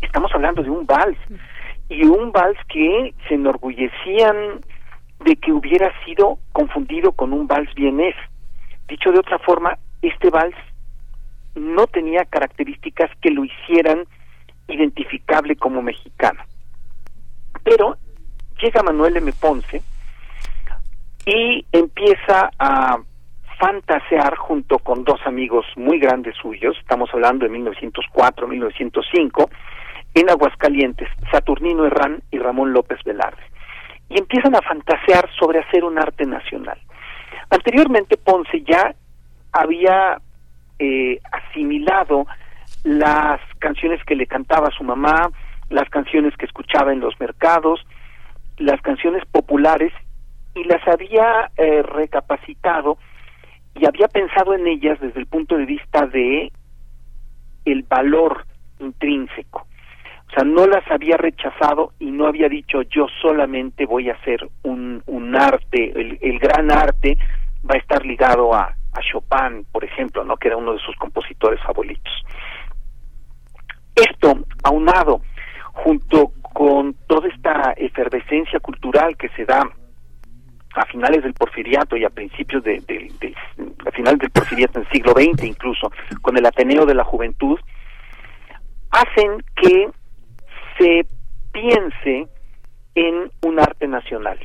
estamos hablando de un vals, y un vals que se enorgullecían de que hubiera sido confundido con un vals vienés. Dicho de otra forma, este vals no tenía características que lo hicieran identificable como mexicano. Pero llega Manuel M. Ponce y empieza a fantasear junto con dos amigos muy grandes suyos, estamos hablando de 1904, 1905, en Aguascalientes, Saturnino Herrán y Ramón López Velarde. Y empiezan a fantasear sobre hacer un arte nacional. Anteriormente Ponce ya había eh, asimilado las canciones que le cantaba su mamá, las canciones que escuchaba en los mercados, las canciones populares y las había eh, recapacitado y había pensado en ellas desde el punto de vista de el valor intrínseco. O sea, no las había rechazado y no había dicho yo solamente voy a hacer un, un arte, el, el gran arte va a estar ligado a, a Chopin, por ejemplo, ¿no? que era uno de sus compositores favoritos. Esto, aunado junto con toda esta efervescencia cultural que se da a finales del porfiriato y a principios de, a finales del porfiriato en el siglo XX incluso, con el Ateneo de la Juventud, hacen que se piense en un arte nacional.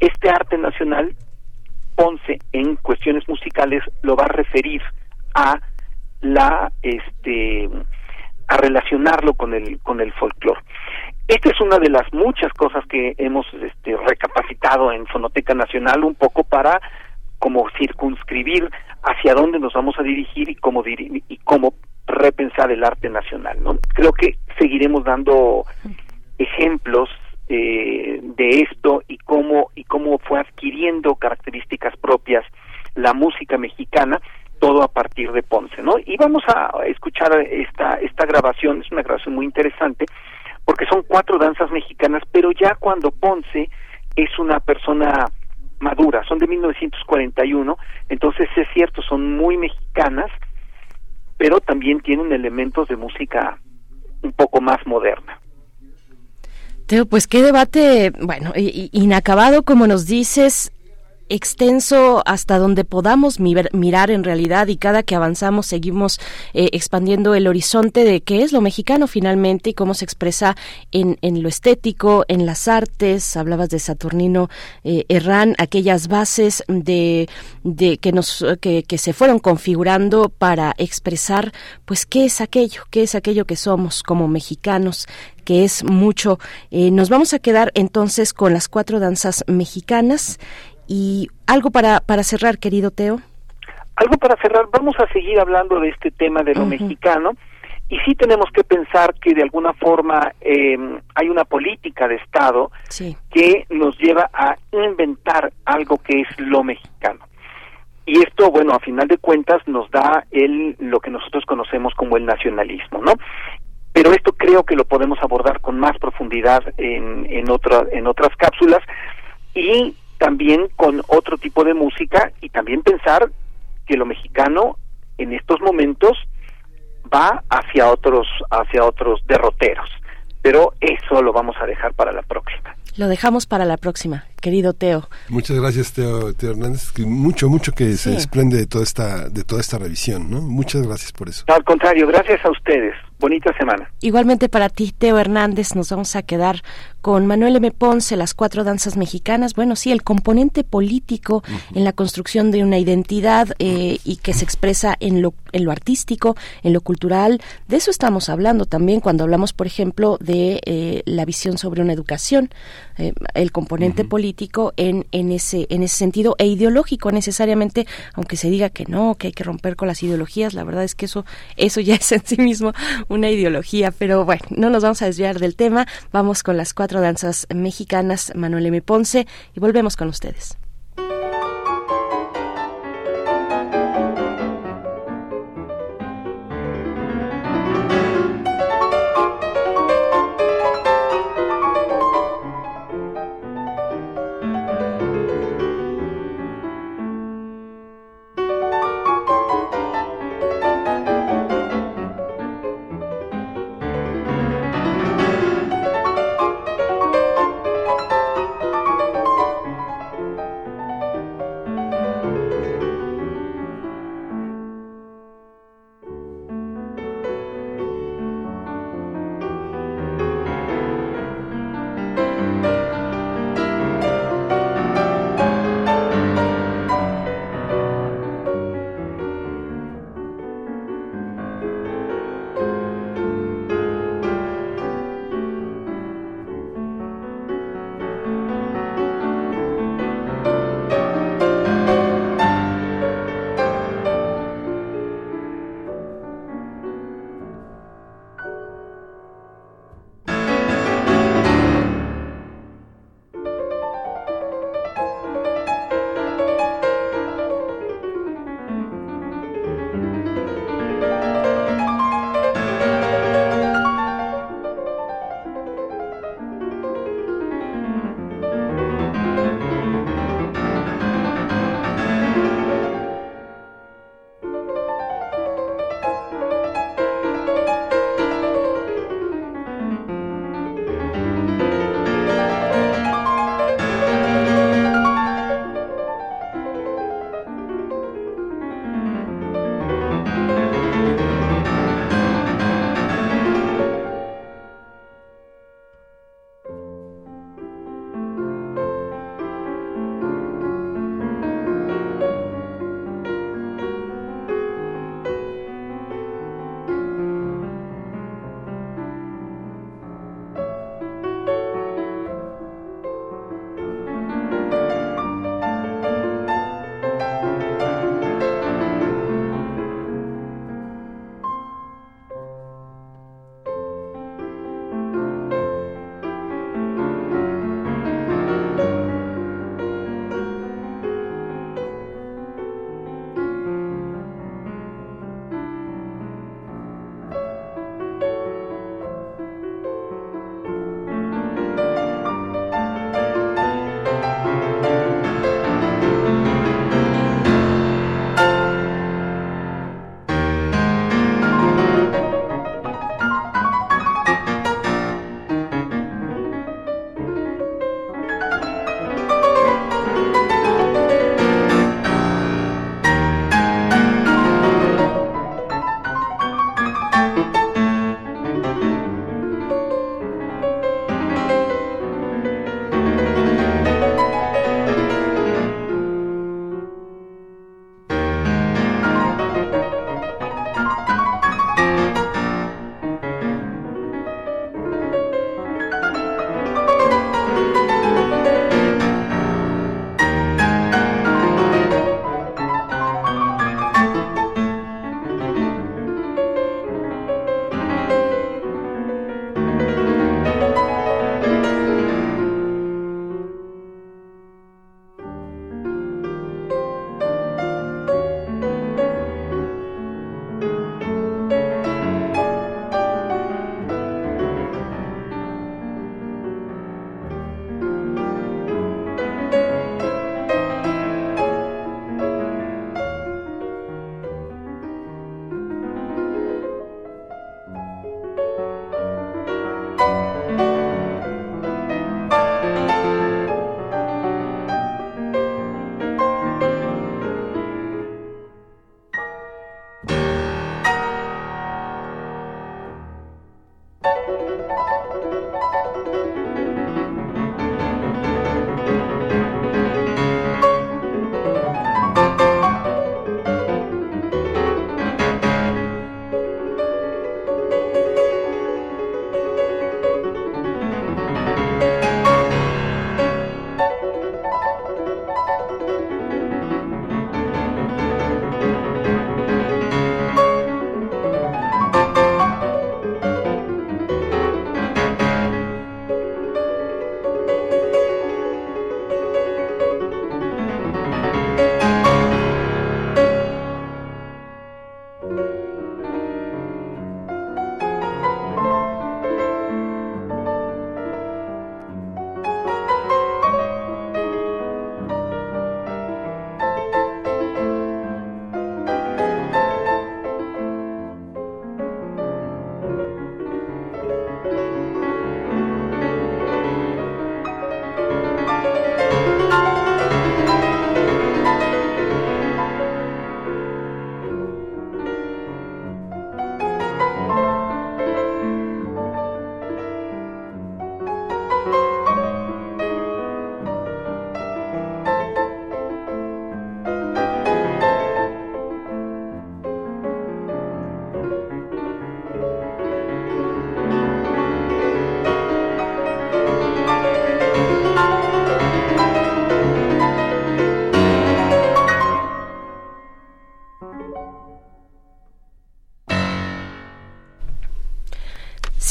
Este arte nacional Ponce en cuestiones musicales lo va a referir a la este a relacionarlo con el con el folclore. Esta es una de las muchas cosas que hemos este, recapacitado en Fonoteca Nacional un poco para como circunscribir hacia dónde nos vamos a dirigir y cómo y cómo repensar el arte nacional, ¿no? Creo que seguiremos dando ejemplos eh, de esto y cómo y cómo fue adquiriendo características propias la música mexicana todo a partir de Ponce, ¿no? Y vamos a escuchar esta esta grabación, es una grabación muy interesante porque son cuatro danzas mexicanas, pero ya cuando Ponce es una persona madura, son de 1941, entonces es cierto, son muy mexicanas, pero también tienen elementos de música un poco más moderna. Teo, pues qué debate, bueno, inacabado, como nos dices, extenso hasta donde podamos mirar en realidad y cada que avanzamos seguimos eh, expandiendo el horizonte de qué es lo mexicano finalmente y cómo se expresa en, en lo estético, en las artes. Hablabas de Saturnino eh, Herrán, aquellas bases de, de que nos que, que se fueron configurando para expresar pues qué es aquello, qué es aquello que somos como mexicanos, que es mucho. Eh, nos vamos a quedar entonces con las cuatro danzas mexicanas y algo para, para cerrar, querido Teo. Algo para cerrar, vamos a seguir hablando de este tema de lo mexicano y sí tenemos que pensar que de alguna forma em, hay una política de Estado que nos lleva a inventar algo que es lo mexicano. Y esto, bueno, a final de cuentas nos da el, lo que nosotros conocemos como el nacionalismo, ¿no? Pero esto creo que lo podemos abordar con más profundidad en, en, otra, en otras cápsulas y también con otro tipo de música y también pensar que lo mexicano en estos momentos va hacia otros hacia otros derroteros. Pero eso lo vamos a dejar para la próxima. Lo dejamos para la próxima querido Teo. Muchas gracias Teo, Teo Hernández. Mucho mucho que se desprende de toda esta de toda esta revisión no muchas gracias por eso. Al contrario gracias a ustedes. Bonita semana. Igualmente para ti, Teo Hernández, nos vamos a quedar con Manuel M. Ponce, las cuatro danzas mexicanas. Bueno, sí, el componente político en la construcción de una identidad eh, y que se expresa en lo, en lo artístico, en lo cultural. De eso estamos hablando también cuando hablamos, por ejemplo, de eh, la visión sobre una educación, eh, el componente político en, en, ese, en ese sentido e ideológico necesariamente, aunque se diga que no, que hay que romper con las ideologías, la verdad es que eso, eso ya es en sí mismo una ideología, pero bueno, no nos vamos a desviar del tema, vamos con las cuatro danzas mexicanas, Manuel M. Ponce, y volvemos con ustedes.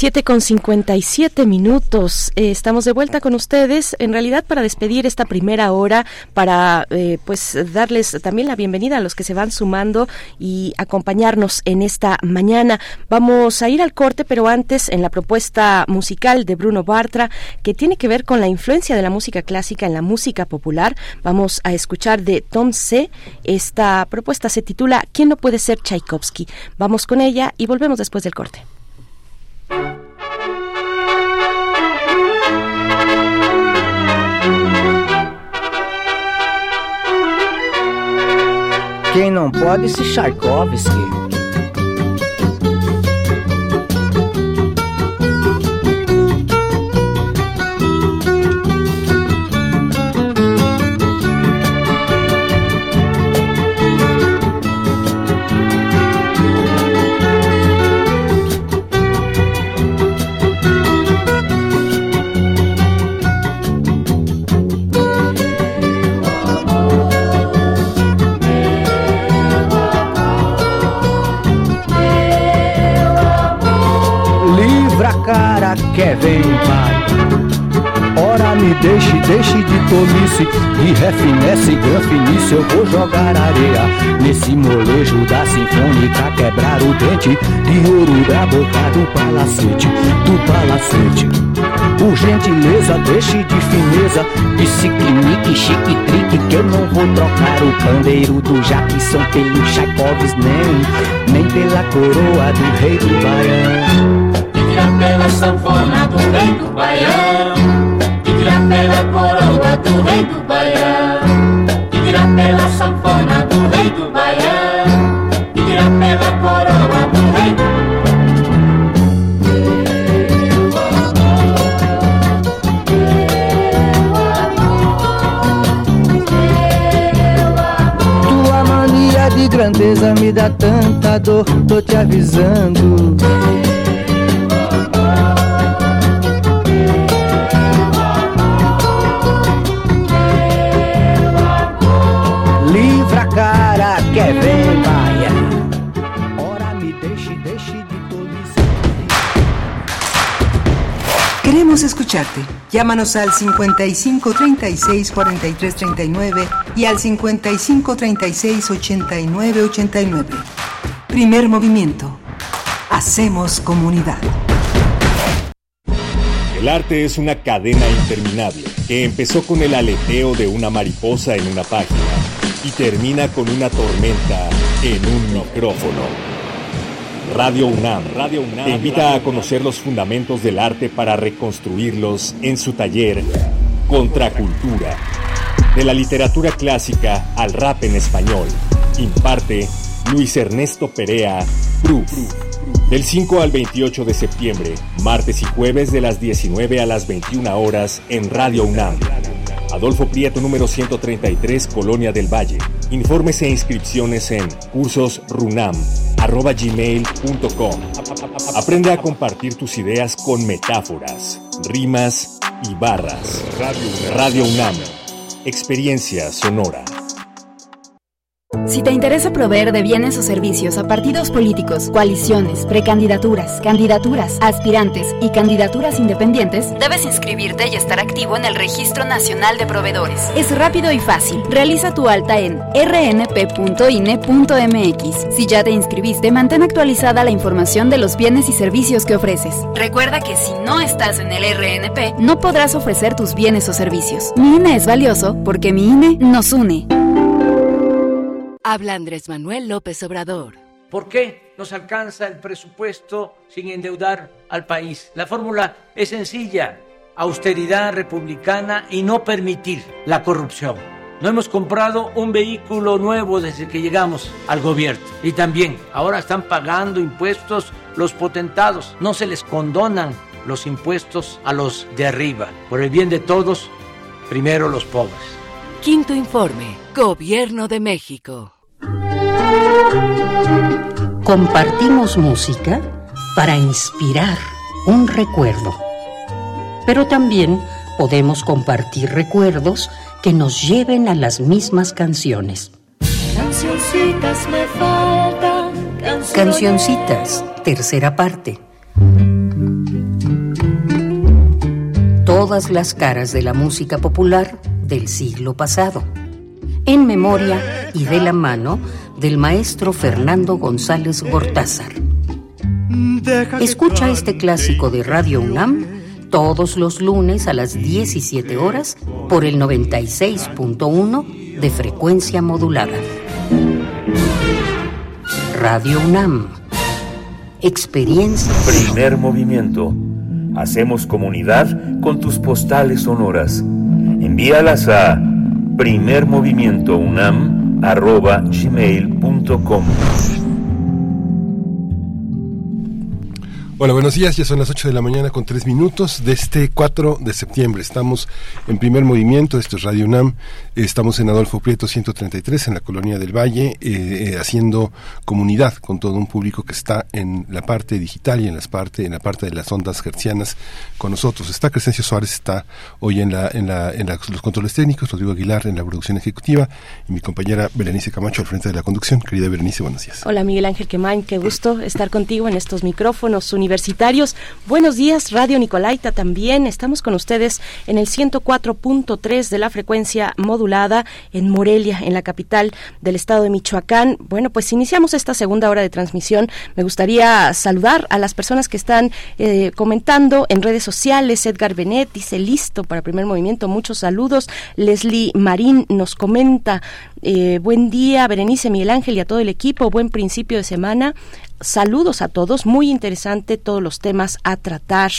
7 con 57 minutos. Eh, estamos de vuelta con ustedes, en realidad para despedir esta primera hora, para eh, pues darles también la bienvenida a los que se van sumando y acompañarnos en esta mañana. Vamos a ir al corte, pero antes en la propuesta musical de Bruno Bartra, que tiene que ver con la influencia de la música clásica en la música popular, vamos a escuchar de Tom C. Esta propuesta se titula ¿Quién no puede ser Tchaikovsky? Vamos con ella y volvemos después del corte. Quem não pode se Tchaikovsky de tolice E refinesse, granfinice Eu vou jogar areia Nesse molejo da sinfônica Quebrar o dente de ouro da boca do palacete Do palacete. Por gentileza, deixe de fineza Biciclinique, chique-trique Que eu não vou trocar o pandeiro do Jackson Pelo Tchaikovsky nem Nem pela coroa do rei do Baiano tirar pela sanfona do rei do Baião. E pela coroa do rei do Baião E tirar pela sanfona do rei do Baião E tirar pela coroa do rei do de grandeza me dá tanta dor, tô te avisando. Quer ver Bahia. Ora me deixe, deixe de tolice. Queremos escucharte. Llámanos al 55 36 43 39 y al 55 36 89 89. Primer movimiento. Hacemos comunidad. El arte es una cadena interminable que empezó con el aleteo de una mariposa en una página y termina con una tormenta en un micrófono. Radio UNAM, Radio UNAM te invita a conocer los fundamentos del arte para reconstruirlos en su taller Contracultura. De la literatura clásica al rap en español. Imparte Luis Ernesto Perea Proof. Del 5 al 28 de septiembre, martes y jueves de las 19 a las 21 horas en Radio UNAM. Adolfo Prieto número 133, Colonia del Valle. Informes e inscripciones en cursosrunam.gmail.com Aprende a compartir tus ideas con metáforas, rimas y barras. Radio UNAM. Experiencia sonora. Si te interesa proveer de bienes o servicios a partidos políticos, coaliciones, precandidaturas, candidaturas, aspirantes y candidaturas independientes, debes inscribirte y estar activo en el Registro Nacional de Proveedores. Es rápido y fácil. Realiza tu alta en rnp.ine.mx. Si ya te inscribiste, mantén actualizada la información de los bienes y servicios que ofreces. Recuerda que si no estás en el RNP, no podrás ofrecer tus bienes o servicios. Mi INE es valioso porque mi INE nos une. Habla Andrés Manuel López Obrador. ¿Por qué nos alcanza el presupuesto sin endeudar al país? La fórmula es sencilla, austeridad republicana y no permitir la corrupción. No hemos comprado un vehículo nuevo desde que llegamos al gobierno. Y también ahora están pagando impuestos los potentados. No se les condonan los impuestos a los de arriba. Por el bien de todos, primero los pobres. Quinto informe, Gobierno de México. Compartimos música para inspirar un recuerdo, pero también podemos compartir recuerdos que nos lleven a las mismas canciones. Cancioncitas me faltan. Cancioncitas, tercera parte. todas las caras de la música popular del siglo pasado, en memoria y de la mano del maestro Fernando González Gortázar. Escucha este clásico de Radio UNAM todos los lunes a las 17 horas por el 96.1 de frecuencia modulada. Radio UNAM. Experiencia. Primer movimiento. Hacemos comunidad con tus postales sonoras. Envíalas a primermovimientounam.gmail.com Hola, buenos días. Ya son las 8 de la mañana con 3 minutos de este 4 de septiembre. Estamos en primer movimiento. Esto es Radio UNAM. Estamos en Adolfo Prieto 133, en la Colonia del Valle, eh, eh, haciendo comunidad con todo un público que está en la parte digital y en, las parte, en la parte de las ondas gercianas con nosotros. Está Crescencio Suárez, está hoy en, la, en, la, en los controles técnicos, Rodrigo Aguilar en la producción ejecutiva y mi compañera Berenice Camacho al frente de la conducción. Querida Berenice, buenos días. Hola, Miguel Ángel Quemain. Qué gusto estar contigo en estos micrófonos universitarios. Buenos días, Radio Nicolaita también. Estamos con ustedes en el 104.3 de la frecuencia en Morelia, en la capital del estado de Michoacán. Bueno, pues iniciamos esta segunda hora de transmisión. Me gustaría saludar a las personas que están eh, comentando en redes sociales. Edgar Benet dice listo para primer movimiento. Muchos saludos. Leslie Marín nos comenta. Eh, buen día, Berenice, Miguel Ángel y a todo el equipo. Buen principio de semana. Saludos a todos, muy interesante todos los temas a tratar.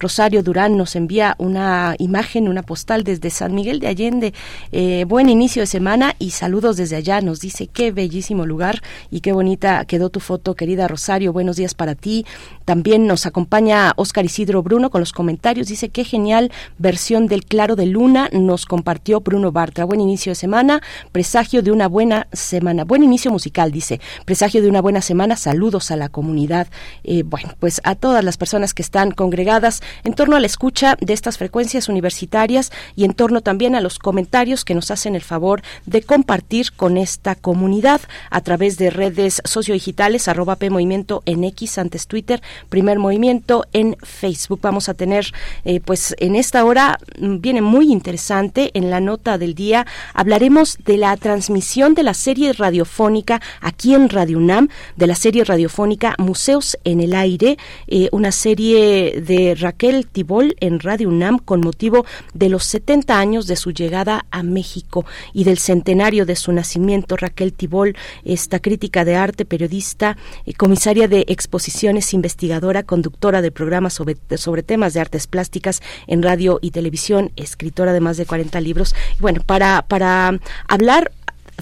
Rosario Durán nos envía una imagen, una postal desde San Miguel de Allende. Eh, buen inicio de semana y saludos desde allá. Nos dice qué bellísimo lugar y qué bonita quedó tu foto, querida Rosario. Buenos días para ti. También nos acompaña Oscar Isidro Bruno con los comentarios. Dice qué genial versión del Claro de Luna nos compartió Bruno Bartra. Buen inicio de semana, presagio de una buena semana. Buen inicio musical, dice. Presagio de una buena semana. Saludos a la comunidad, eh, bueno, pues a todas las personas que están congregadas en torno a la escucha de estas frecuencias universitarias y en torno también a los comentarios que nos hacen el favor de compartir con esta comunidad a través de redes sociodigitales, arroba P Movimiento en X, antes Twitter, Primer Movimiento en Facebook. Vamos a tener, eh, pues en esta hora mm, viene muy interesante, en la nota del día hablaremos de la transmisión de la serie radiofónica aquí en Radio UNAM, de la serie radiofónica Museos en el Aire, eh, una serie de Raquel Tibol en Radio UNAM con motivo de los 70 años de su llegada a México y del centenario de su nacimiento. Raquel Tibol, esta crítica de arte, periodista, eh, comisaria de exposiciones, investigadora, conductora de programas sobre, sobre temas de artes plásticas en radio y televisión, escritora de más de 40 libros. Bueno, para, para hablar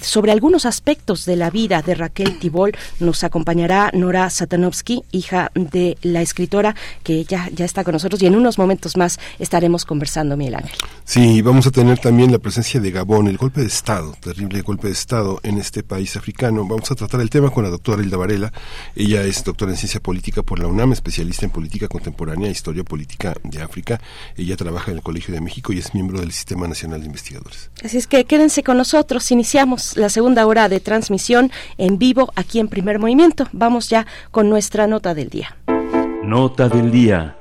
sobre algunos aspectos de la vida de Raquel Tibol nos acompañará Nora Satanovsky, hija de la escritora que ya, ya está con nosotros y en unos momentos más estaremos conversando, Miguel Ángel. Sí, vamos a tener también la presencia de Gabón, el golpe de Estado, terrible golpe de Estado en este país africano. Vamos a tratar el tema con la doctora Hilda Varela. Ella es doctora en ciencia política por la UNAM, especialista en política contemporánea e historia política de África. Ella trabaja en el Colegio de México y es miembro del Sistema Nacional de Investigadores. Así es que quédense con nosotros, iniciamos la segunda hora de transmisión en vivo aquí en Primer Movimiento. Vamos ya con nuestra nota del día. Nota del día.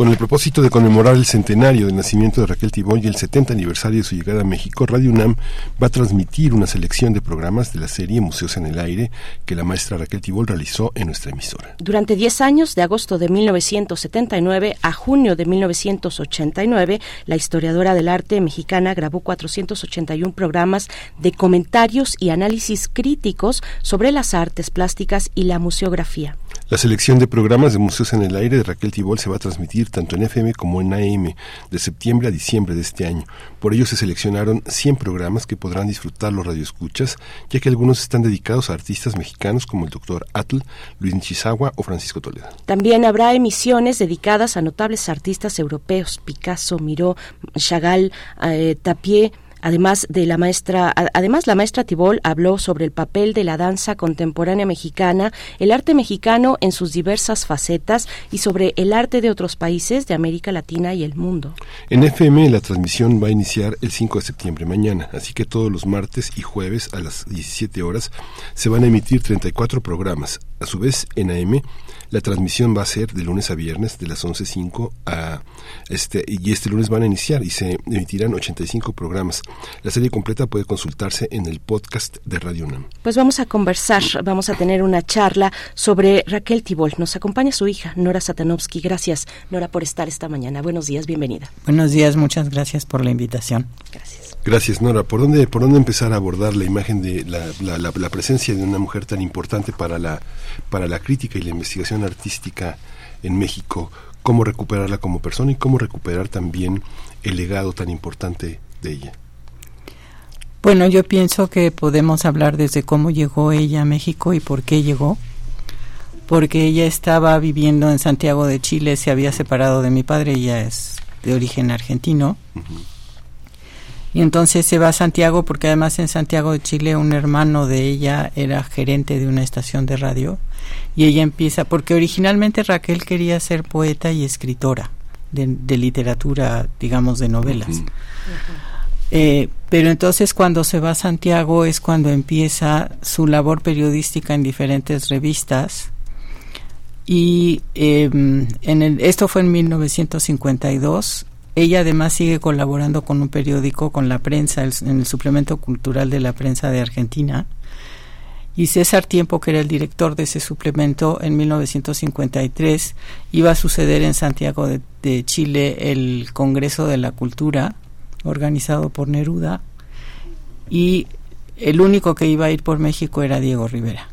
Con el propósito de conmemorar el centenario del nacimiento de Raquel Tibol y el 70 aniversario de su llegada a México, Radio UNAM va a transmitir una selección de programas de la serie Museos en el Aire que la maestra Raquel Tibol realizó en nuestra emisora. Durante 10 años, de agosto de 1979 a junio de 1989, la historiadora del arte mexicana grabó 481 programas de comentarios y análisis críticos sobre las artes plásticas y la museografía. La selección de programas de Museos en el Aire de Raquel Tibol se va a transmitir tanto en FM como en AM de septiembre a diciembre de este año. Por ello se seleccionaron 100 programas que podrán disfrutar los radioescuchas, ya que algunos están dedicados a artistas mexicanos como el doctor Atl, Luis Chisagua o Francisco Toledo. También habrá emisiones dedicadas a notables artistas europeos, Picasso, Miró, Chagall, eh, Tapie, Además de la maestra, además la maestra Tibol habló sobre el papel de la danza contemporánea mexicana, el arte mexicano en sus diversas facetas y sobre el arte de otros países de América Latina y el mundo. En FM la transmisión va a iniciar el 5 de septiembre mañana, así que todos los martes y jueves a las 17 horas se van a emitir 34 programas. A su vez, en AM la transmisión va a ser de lunes a viernes de las 11.05 a este y este lunes van a iniciar y se emitirán 85 programas. La serie completa puede consultarse en el podcast de Radio UNAM. Pues vamos a conversar, vamos a tener una charla sobre Raquel Tibol. Nos acompaña su hija, Nora Satanovsky. Gracias, Nora, por estar esta mañana. Buenos días, bienvenida. Buenos días, muchas gracias por la invitación. Gracias. Gracias, Nora. ¿Por dónde, por dónde empezar a abordar la imagen de la, la, la, la presencia de una mujer tan importante para la, para la crítica y la investigación artística en México? ¿Cómo recuperarla como persona y cómo recuperar también el legado tan importante de ella? Bueno, yo pienso que podemos hablar desde cómo llegó ella a México y por qué llegó. Porque ella estaba viviendo en Santiago de Chile, se había separado de mi padre, ella es de origen argentino. Uh -huh. Y entonces se va a Santiago porque además en Santiago de Chile un hermano de ella era gerente de una estación de radio y ella empieza, porque originalmente Raquel quería ser poeta y escritora de, de literatura, digamos, de novelas. Uh -huh. eh, pero entonces cuando se va a Santiago es cuando empieza su labor periodística en diferentes revistas y eh, en el, esto fue en 1952 ella además sigue colaborando con un periódico, con la prensa, en el suplemento cultural de la prensa de Argentina. Y César Tiempo, que era el director de ese suplemento en 1953, iba a suceder en Santiago de, de Chile el Congreso de la Cultura, organizado por Neruda, y el único que iba a ir por México era Diego Rivera.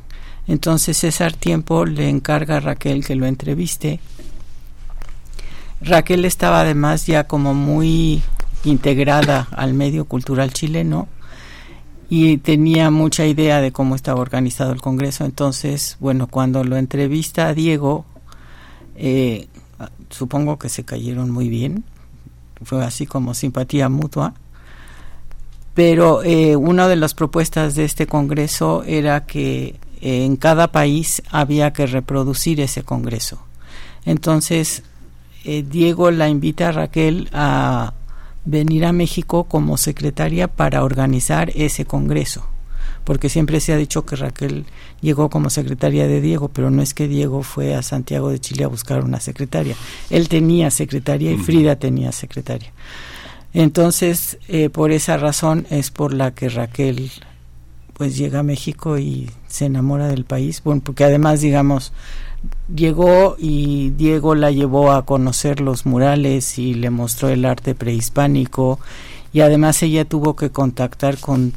Entonces César Tiempo le encarga a Raquel que lo entreviste Raquel estaba además ya como muy integrada al medio cultural chileno y tenía mucha idea de cómo estaba organizado el Congreso. Entonces, bueno, cuando lo entrevista a Diego, eh, supongo que se cayeron muy bien, fue así como simpatía mutua. Pero eh, una de las propuestas de este Congreso era que eh, en cada país había que reproducir ese Congreso. Entonces, eh, Diego la invita a Raquel a venir a México como secretaria para organizar ese congreso, porque siempre se ha dicho que Raquel llegó como secretaria de Diego, pero no es que Diego fue a Santiago de Chile a buscar una secretaria, él tenía secretaria y Frida tenía secretaria. Entonces, eh, por esa razón es por la que Raquel pues llega a México y se enamora del país, bueno, porque además, digamos, llegó y Diego la llevó a conocer los murales y le mostró el arte prehispánico y además ella tuvo que contactar con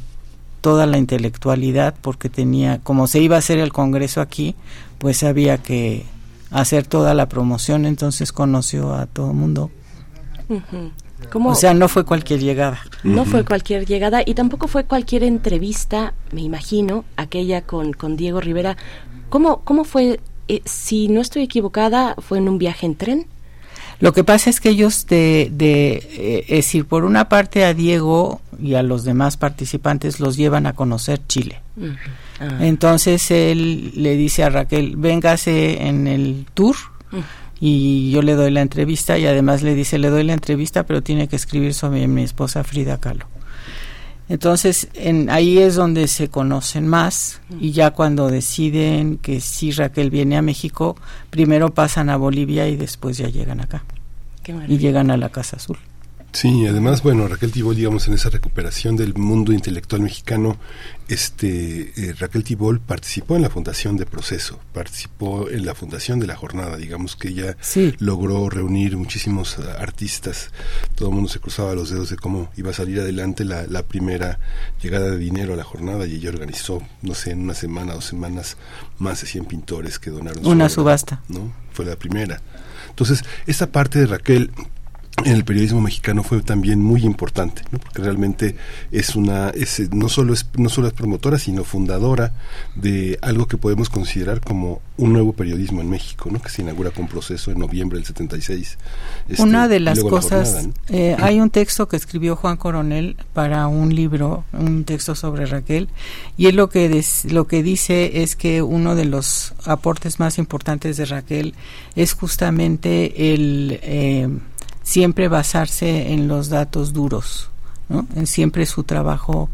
toda la intelectualidad porque tenía, como se iba a hacer el congreso aquí, pues había que hacer toda la promoción, entonces conoció a todo el mundo. Uh -huh. ¿Cómo? O sea, no fue cualquier llegada. No uh -huh. fue cualquier llegada y tampoco fue cualquier entrevista, me imagino, aquella con, con Diego Rivera. ¿Cómo, cómo fue eh, si no estoy equivocada, fue en un viaje en tren. Lo que pasa es que ellos, de, de eh, es decir, por una parte a Diego y a los demás participantes los llevan a conocer Chile. Uh -huh. ah. Entonces él le dice a Raquel, véngase en el tour. Uh -huh. Y yo le doy la entrevista y además le dice, le doy la entrevista, pero tiene que escribir sobre mi esposa Frida Kahlo. Entonces, en, ahí es donde se conocen más y ya cuando deciden que si Raquel viene a México, primero pasan a Bolivia y después ya llegan acá. y llegan a la Casa Azul. Sí, además, bueno, Raquel Tibol, digamos, en esa recuperación del mundo intelectual mexicano, este eh, Raquel Tibol participó en la fundación de Proceso, participó en la fundación de la jornada, digamos que ella sí. logró reunir muchísimos uh, artistas, todo el mundo se cruzaba los dedos de cómo iba a salir adelante la, la, primera llegada de dinero a la jornada y ella organizó, no sé, en una semana, dos semanas, más de 100 pintores que donaron una su subasta. ¿no? Fue la primera. Entonces, esta parte de Raquel en el periodismo mexicano fue también muy importante, ¿no? porque realmente es una, es, no solo es, no solo es promotora, sino fundadora de algo que podemos considerar como un nuevo periodismo en México, ¿no? que se inaugura con proceso en noviembre del 76. Este, una de las cosas, eh, hay un texto que escribió Juan Coronel para un libro, un texto sobre Raquel, y él lo que, lo que dice es que uno de los aportes más importantes de Raquel es justamente el... Eh, siempre basarse en los datos duros, en siempre su trabajo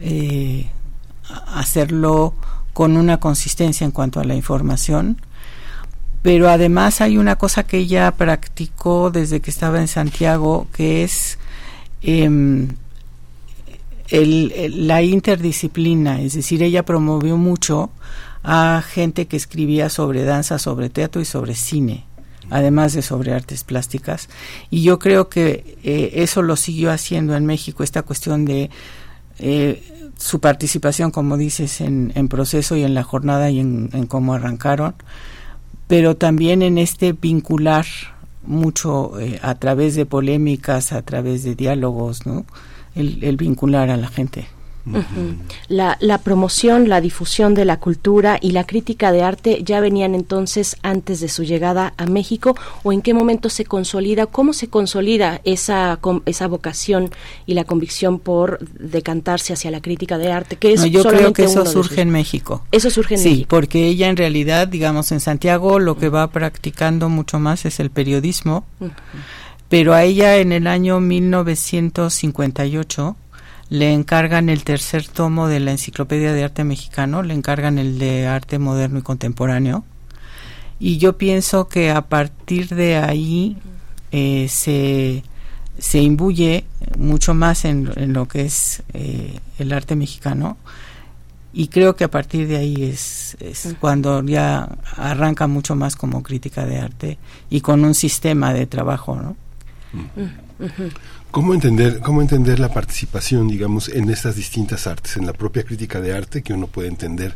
eh, hacerlo con una consistencia en cuanto a la información. Pero además hay una cosa que ella practicó desde que estaba en Santiago, que es em, la interdisciplina, es decir, ella promovió mucho a gente que escribía sobre danza, sobre teatro y sobre cine además de sobre artes plásticas. Y yo creo que eh, eso lo siguió haciendo en México, esta cuestión de eh, su participación, como dices, en, en, proceso y en la jornada y en, cómo arrancaron, pero también en este vincular mucho eh, a través de polémicas, a través de diálogos, ¿no? el vincular a la gente la, la, promoción, la difusión de la cultura y la crítica de arte ya venían entonces antes de su llegada a México o en qué momento se consolida, cómo se consolida esa, esa vocación y la convicción por decantarse hacia la crítica de arte, que es yo creo que eso surge en México. Eso surge en sí, México. porque ella en realidad, digamos, en Santiago lo que va practicando mucho más es el periodismo, pero a ella en el año 1958 le encargan el tercer tomo de la Enciclopedia de Arte Mexicano, le encargan el de Arte Moderno y Contemporáneo. Y yo pienso que a partir de ahí eh, se, se imbuye mucho más en, lo que es eh, el arte mexicano. Y creo que a partir de ahí es, es cuando ya arranca mucho más como crítica de arte y con un sistema de trabajo, ¿no? ¿Cómo entender, ¿Cómo entender la participación, digamos, en estas distintas artes, en la propia crítica de arte que uno puede entender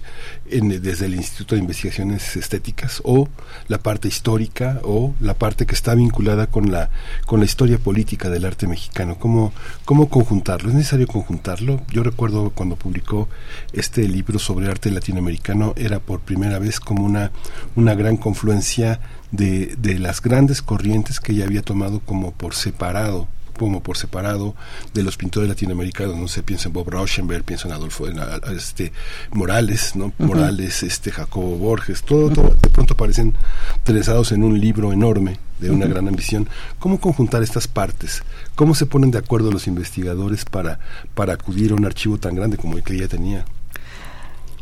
desde el Instituto de Investigaciones Estéticas o la parte histórica o la parte que está vinculada con la, con la historia política del arte mexicano? ¿Cómo, ¿Cómo conjuntarlo? ¿Es necesario conjuntarlo? Yo recuerdo cuando publicó este libro sobre arte latinoamericano, era por primera vez como una, una gran confluencia de, de las grandes corrientes que ella había tomado como por separado como por separado de los pintores latinoamericanos, no sé, pienso en Bob Rauschenberg, pienso en Adolfo, en, este Morales, ¿no? Morales, este Jacobo Borges, todo, todo de pronto aparecen trezados en un libro enorme de una gran ambición. ¿Cómo conjuntar estas partes? ¿Cómo se ponen de acuerdo los investigadores para, para acudir a un archivo tan grande como el que ella tenía?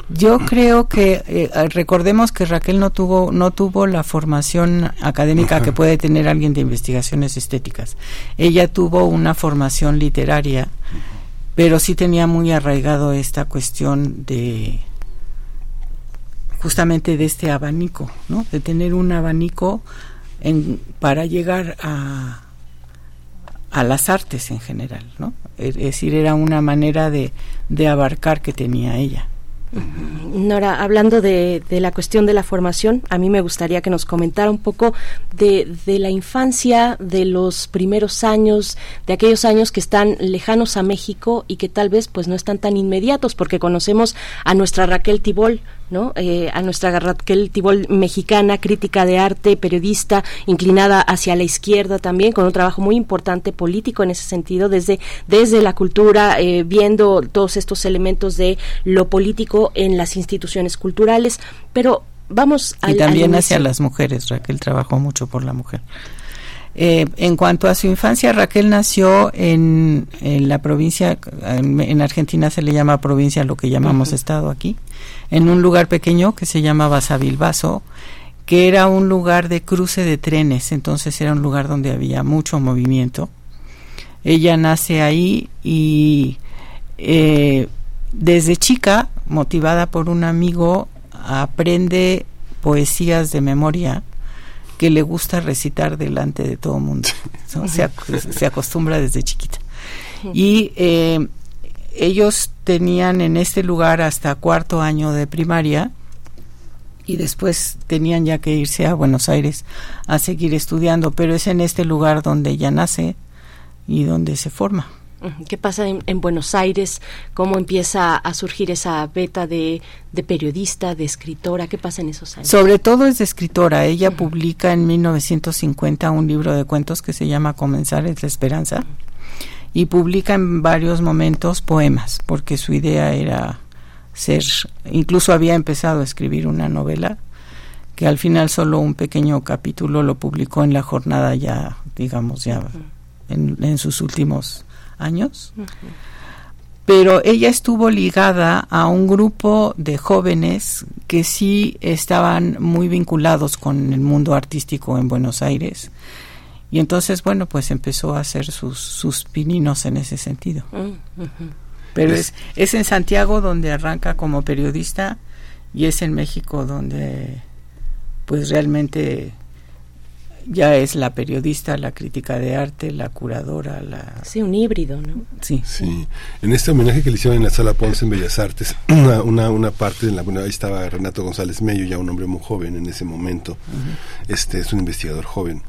Yo creo que eh, recordemos que Raquel no tuvo no tuvo la formación académica que puede tener alguien de investigaciones estéticas. Ella tuvo una formación literaria, pero sí tenía muy arraigado esta cuestión de justamente de este abanico, ¿no? De tener un abanico en, para llegar a a las artes en general, ¿no? Es decir, era una manera de, de abarcar que tenía ella. Nora, hablando de, la cuestión de la formación, a mí me gustaría que nos comentara un poco de, la infancia, de los primeros años, de aquellos años que están lejanos a México y que tal vez pues no están tan inmediatos, porque conocemos a nuestra Raquel Tibol, ¿no? Eh, a nuestra Raquel Tibol mexicana, crítica de arte, periodista, inclinada hacia la izquierda también, con un trabajo muy importante político en ese sentido, desde, desde la cultura, eh, viendo todos estos elementos de lo político en las instituciones culturales, pero vamos a... Y también hacia las mujeres, Raquel trabajó mucho por la mujer. Eh, en cuanto a su infancia, Raquel nació en, la provincia, en, Argentina se le llama provincia lo que llamamos estado aquí, en un lugar pequeño que se llama Basavilbaso, que era un lugar de cruce de trenes, entonces era un lugar donde había mucho movimiento. Ella nace ahí y eh, desde chica, motivada por un amigo, aprende poesías de memoria que le gusta recitar delante de todo mundo. Se, acostumbra desde chiquita. Y eh, ellos tenían en este lugar hasta cuarto año de primaria y después tenían ya que irse a Buenos Aires a seguir estudiando, pero es en este lugar donde ella nace y donde se forma. ¿Qué pasa en, Buenos Aires? ¿Cómo empieza a surgir esa beta de, periodista, de escritora? ¿Qué pasa en esos años? Sobre todo es de escritora. Ella publica en 1950 un libro de cuentos que se llama Comenzar es la esperanza y publica en varios momentos poemas, porque su idea era ser, incluso había empezado a escribir una novela que al final solo un pequeño capítulo lo publicó en la jornada ya, digamos, ya en sus últimos años. Pero ella estuvo ligada a un grupo de jóvenes que sí estaban muy vinculados con el mundo artístico en Buenos Aires. Y entonces, bueno, pues empezó a hacer sus, sus pininos en ese sentido. Pero es, es en Santiago donde arranca como periodista y es en México donde pues realmente ya es la periodista, la crítica de arte, la curadora, la... Sí, un híbrido, ¿no? Sí. Sí. En este homenaje que le hicieron en la Sala Ponce en Bellas Artes, una, una, una parte, de la, bueno, ahí estaba Renato González Mello, ya un hombre muy joven en ese momento, este es un investigador joven.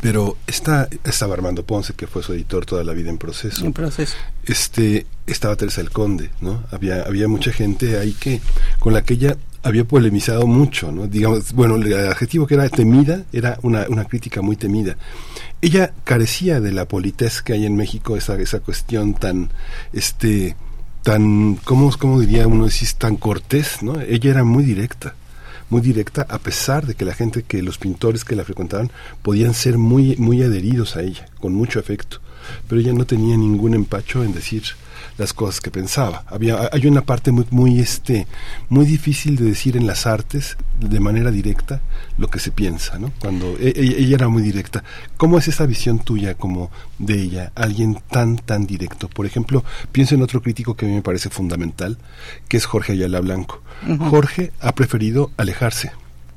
Pero está, estaba Armando Ponce, que fue su editor toda la vida en proceso. En proceso. Este, estaba Teresa el Conde, ¿no? Había, había mucha gente ahí que, con la que ella había polemizado mucho, ¿no? Digamos, bueno, el adjetivo que era temida era una, una crítica muy temida. Ella carecía de la politez que hay en México, esa, esa cuestión tan, este, tan, ¿cómo, cómo diría uno decís, tan cortés, ¿no? Ella era muy directa muy directa a pesar de que la gente que los pintores que la frecuentaban podían ser muy muy adheridos a ella con mucho afecto pero ella no tenía ningún empacho en decir las cosas que pensaba. Había, hay una parte muy, muy, este, muy difícil de decir en las artes de manera directa lo que se piensa, ¿no? Cuando e, e, ella, era muy directa. ¿Cómo es esa visión tuya como de ella, alguien tan, tan directo? Por ejemplo, pienso en otro crítico que a mí me parece fundamental, que es Jorge Ayala Blanco. Jorge ha preferido alejarse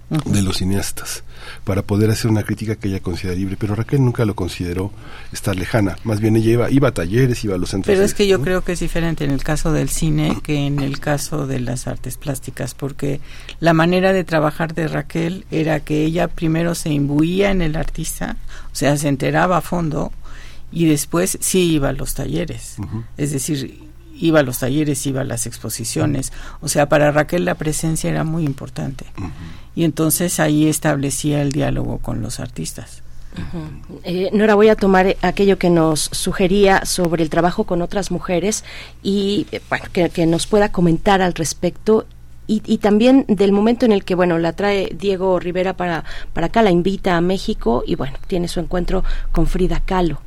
de los cineastas para poder hacer una crítica que ella considera libre, pero Raquel nunca lo consideró estar lejana, más bien ella iba, iba a talleres, iba a los centros. Pero es que yo creo que es diferente en el caso del cine que en el caso de las artes plásticas, porque la manera de trabajar de Raquel era que ella primero se imbuía en el artista, o sea, se enteraba a fondo y después sí iba a los talleres, es decir, iba a los talleres, iba a las exposiciones. O sea, para Raquel la presencia era muy importante. Y entonces ahí establecía el diálogo con los artistas. Eh, Nora, voy a tomar aquello que nos sugería sobre el trabajo con otras mujeres y eh, que, nos pueda comentar al respecto y, y, también del momento en el que, bueno, la trae Diego Rivera para, para acá, la invita a México y, bueno, tiene su encuentro con Frida Kahlo.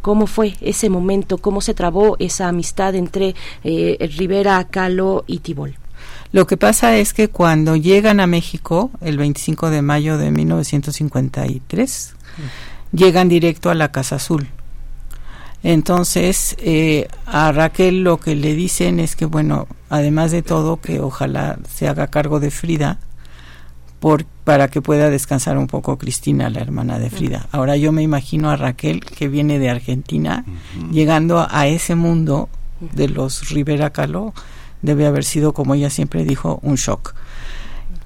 ¿Cómo fue ese momento? ¿Cómo se trabó esa amistad entre eh, Rivera, Calo y Tibol? Lo que pasa es que cuando llegan a México, el 25 de mayo de 1953, llegan directo a la Casa Azul. Entonces, eh, a Raquel lo que le dicen es que, bueno, además de todo, que ojalá se haga cargo de Frida, para que pueda descansar un poco Cristina, la hermana de Frida. Ahora yo me imagino a Raquel, que viene de Argentina, llegando a ese mundo de los Rivera Caló, debe haber sido, como ella siempre dijo, un shock.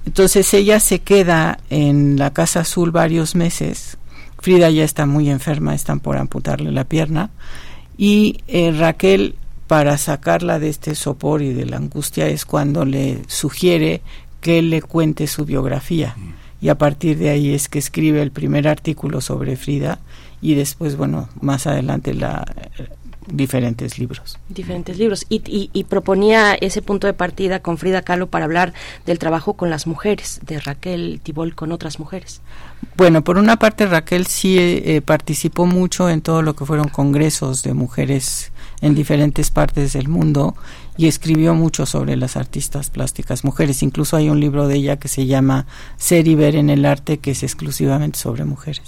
Entonces ella se queda en la Casa Azul varios meses. Frida ya está muy enferma, están por amputarle la pierna. Y eh, Raquel, para sacarla de este sopor y de la angustia, es cuando le sugiere que él le cuente su biografía. Y a partir de ahí es que escribe el primer artículo sobre Frida y después, bueno, más adelante la diferentes libros. Diferentes libros. Y, y, proponía ese punto de partida con Frida Kahlo para hablar del trabajo con las mujeres, de Raquel Tibol con otras mujeres. Bueno, por una parte Raquel sí eh, participó mucho en todo lo que fueron congresos de mujeres en diferentes partes del mundo y escribió mucho sobre las artistas plásticas mujeres. Incluso hay un libro de ella que se llama Ser y ver en el arte que es exclusivamente sobre mujeres.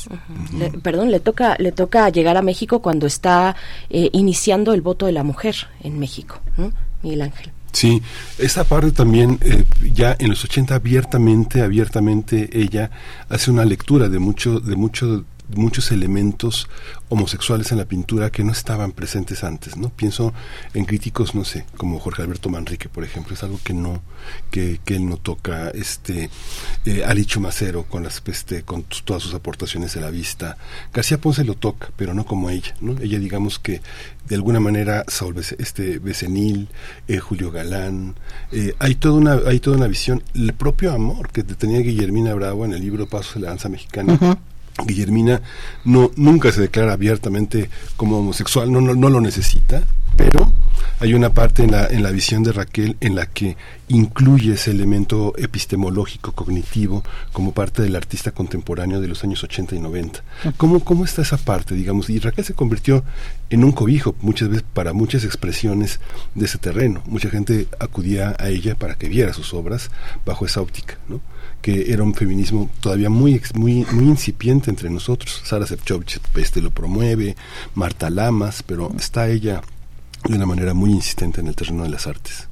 perdón, le toca le toca llegar a México cuando está eh, iniciando el voto de la mujer en México, ¿no? Miguel Ángel. Sí, esa parte también, eh, ya en los 80 abiertamente, abiertamente ella hace una lectura de mucho, de mucho muchos elementos homosexuales en la pintura que no estaban presentes antes, ¿no? Pienso en críticos, no sé, como Jorge Alberto Manrique, por ejemplo, es algo que no, que, que él no toca, este, eh, Alicho Macero con las, este, con todas sus aportaciones de la vista. García Ponce lo toca, pero no como ella, ¿no? Ella digamos que de alguna manera Saúl este Becenil, eh, Julio Galán, eh, hay toda una, hay toda una visión, el propio amor que tenía Guillermina Bravo en el libro Pasos de la danza mexicana. Guillermina no nunca se declara abiertamente como homosexual, no, no, no lo necesita, pero hay una parte en la, en la visión de Raquel en la que incluye ese elemento epistemológico, cognitivo, como parte del artista contemporáneo de los años 80 y 90. ¿Cómo, cómo está esa parte, digamos? Y Raquel se convirtió en un cobijo muchas veces para muchas expresiones de ese terreno. Mucha gente acudía a ella para que viera sus obras bajo esa óptica, ¿no? Que era un feminismo todavía muy muy muy incipiente entre nosotros. Sara Sefcovic este lo promueve, Marta Lamas, pero está ella de una manera muy insistente en el terreno de las artes.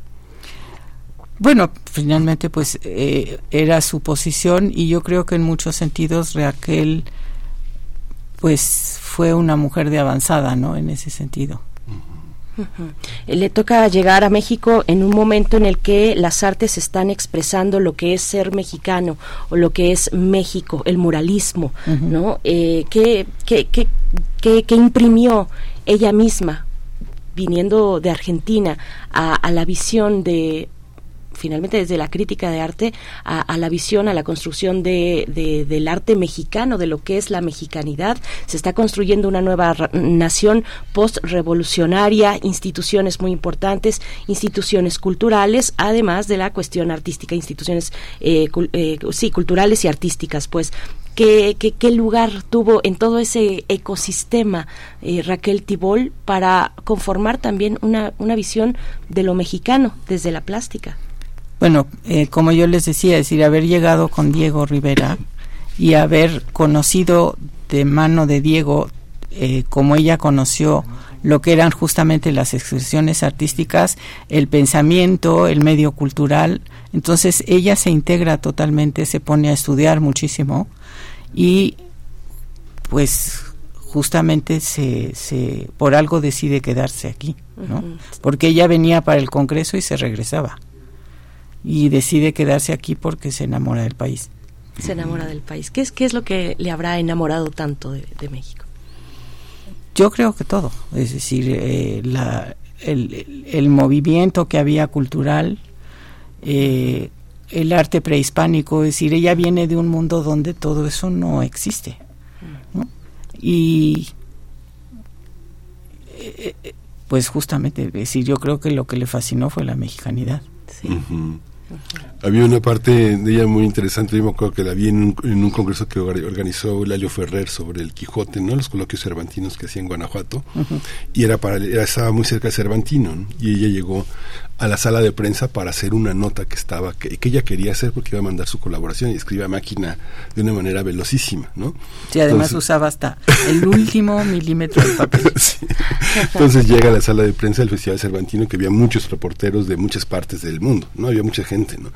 Bueno, finalmente pues eh, era su posición y yo creo que en muchos sentidos Raquel pues fue una mujer de avanzada, ¿no? En ese sentido. Le toca llegar a México en un momento en el que las artes están expresando lo que es ser mexicano o lo que es México, el muralismo, ¿no? Eh, que, que, imprimió ella misma viniendo de Argentina a, la visión de finalmente desde la crítica de arte a, la visión, a la construcción de, del arte mexicano, de lo que es la mexicanidad. Se está construyendo una nueva nación post-revolucionaria, instituciones muy importantes, instituciones culturales, además de la cuestión artística, instituciones eh, eh, sí, culturales y artísticas, pues ¿Qué, qué, lugar tuvo en todo ese ecosistema eh, Raquel Tibol para conformar también una, una visión de lo mexicano desde la plástica? Bueno, eh, como yo les decía, es decir, haber llegado con Diego Rivera y haber conocido de mano de Diego, eh, como ella conoció lo que eran justamente las expresiones artísticas, el pensamiento, el medio cultural. Entonces ella se integra totalmente, se pone a estudiar muchísimo y pues justamente se, se por algo decide quedarse aquí, ¿no? Porque ella venía para el Congreso y se regresaba y decide quedarse aquí porque se enamora del país. Se enamora del país. ¿Qué es, qué es lo que le habrá enamorado tanto de, México? Yo creo que todo, es decir, eh, la, el, el, movimiento que había cultural, eh, el arte prehispánico, es decir, ella viene de un mundo donde todo eso no existe. Y eh, pues justamente, es decir, yo creo que lo que le fascinó fue la mexicanidad. Mm-hmm. Había una parte de ella muy interesante, yo me acuerdo que la vi en un, congreso que organizó Lalio Ferrer sobre el Quijote, ¿no? Los coloquios cervantinos que hacía en Guanajuato, y era para estaba muy cerca de Cervantino, y ella llegó a la sala de prensa para hacer una nota que estaba que, ella quería hacer porque iba a mandar su colaboración y escribía máquina de una manera velocísima, ¿no? Sí, además usaba hasta el último milímetro de papel. Entonces llega a la sala de prensa del Festival Cervantino que había muchos reporteros de muchas partes del mundo, ¿no? Había mucha gente, ¿no?